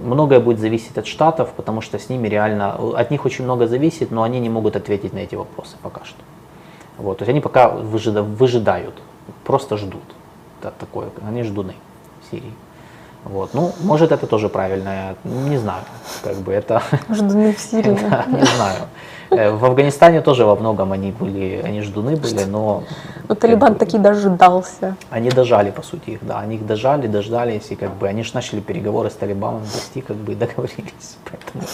многое будет зависеть от штатов, потому что с ними реально, от них очень много зависит, но они не могут ответить на эти вопросы пока что. Вот, то есть они пока выжида, выжидают, просто ждут. Это такое, они ждуны Сирии. Вот. Ну, может, это тоже правильно, не знаю, как бы это... Ждуны в Сирии. да, не знаю. Э, в Афганистане тоже во многом они были, они ждуны были, но... Но Талибан бы, таки дождался. Они дожали, по сути, их, да. Они их дожали, дождались, и как бы они же начали переговоры с Талибаном вести, как бы договорились. Поэтому,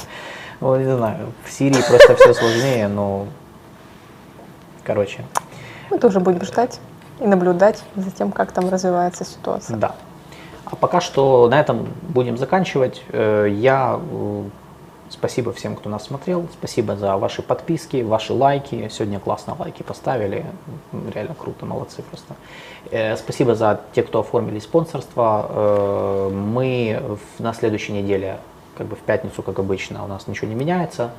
ну, не знаю, в Сирии просто все сложнее, но... Короче. Мы тоже будем ждать. и наблюдать за тем, как там развивается ситуация. Да. А пока что на этом будем заканчивать. Э, Я э, спасибо всем, кто нас смотрел. Спасибо за ваши подписки, ваши лайки. Сегодня классно лайки поставили. Реально круто, молодцы просто. Э, Спасибо за те, кто оформили спонсорство. Мы на следующей неделе, как бы в пятницу, как обычно, у нас ничего не меняется.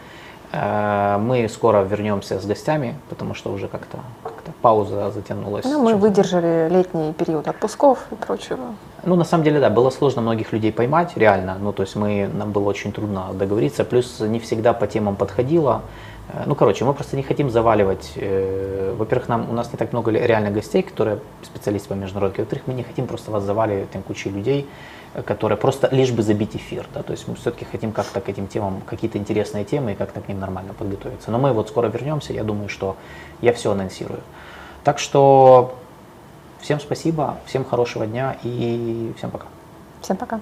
Э, Мы скоро вернемся с гостями, потому что уже как-то как пауза затянулась. Ну, мы выдержали летний период отпусков и прочего. Ну, на самом деле, да, было сложно многих людей поймать, реально. Ну, то есть мы, нам было очень трудно договориться. Плюс не всегда по темам подходило. Э, Ну, короче, мы просто не хотим заваливать. э, Во-первых, нам, у нас не так много реально гостей, которые специалисты по международке. Во-вторых, мы не хотим просто вас заваливать там кучей людей, которые просто лишь бы забить эфир. Да? То есть мы все-таки хотим как-то к этим темам, какие-то интересные темы и как-то к ним нормально подготовиться. Но мы вот скоро вернемся, я думаю, что я все анонсирую. Так что всем спасибо, всем хорошего дня и всем пока. Всем пока.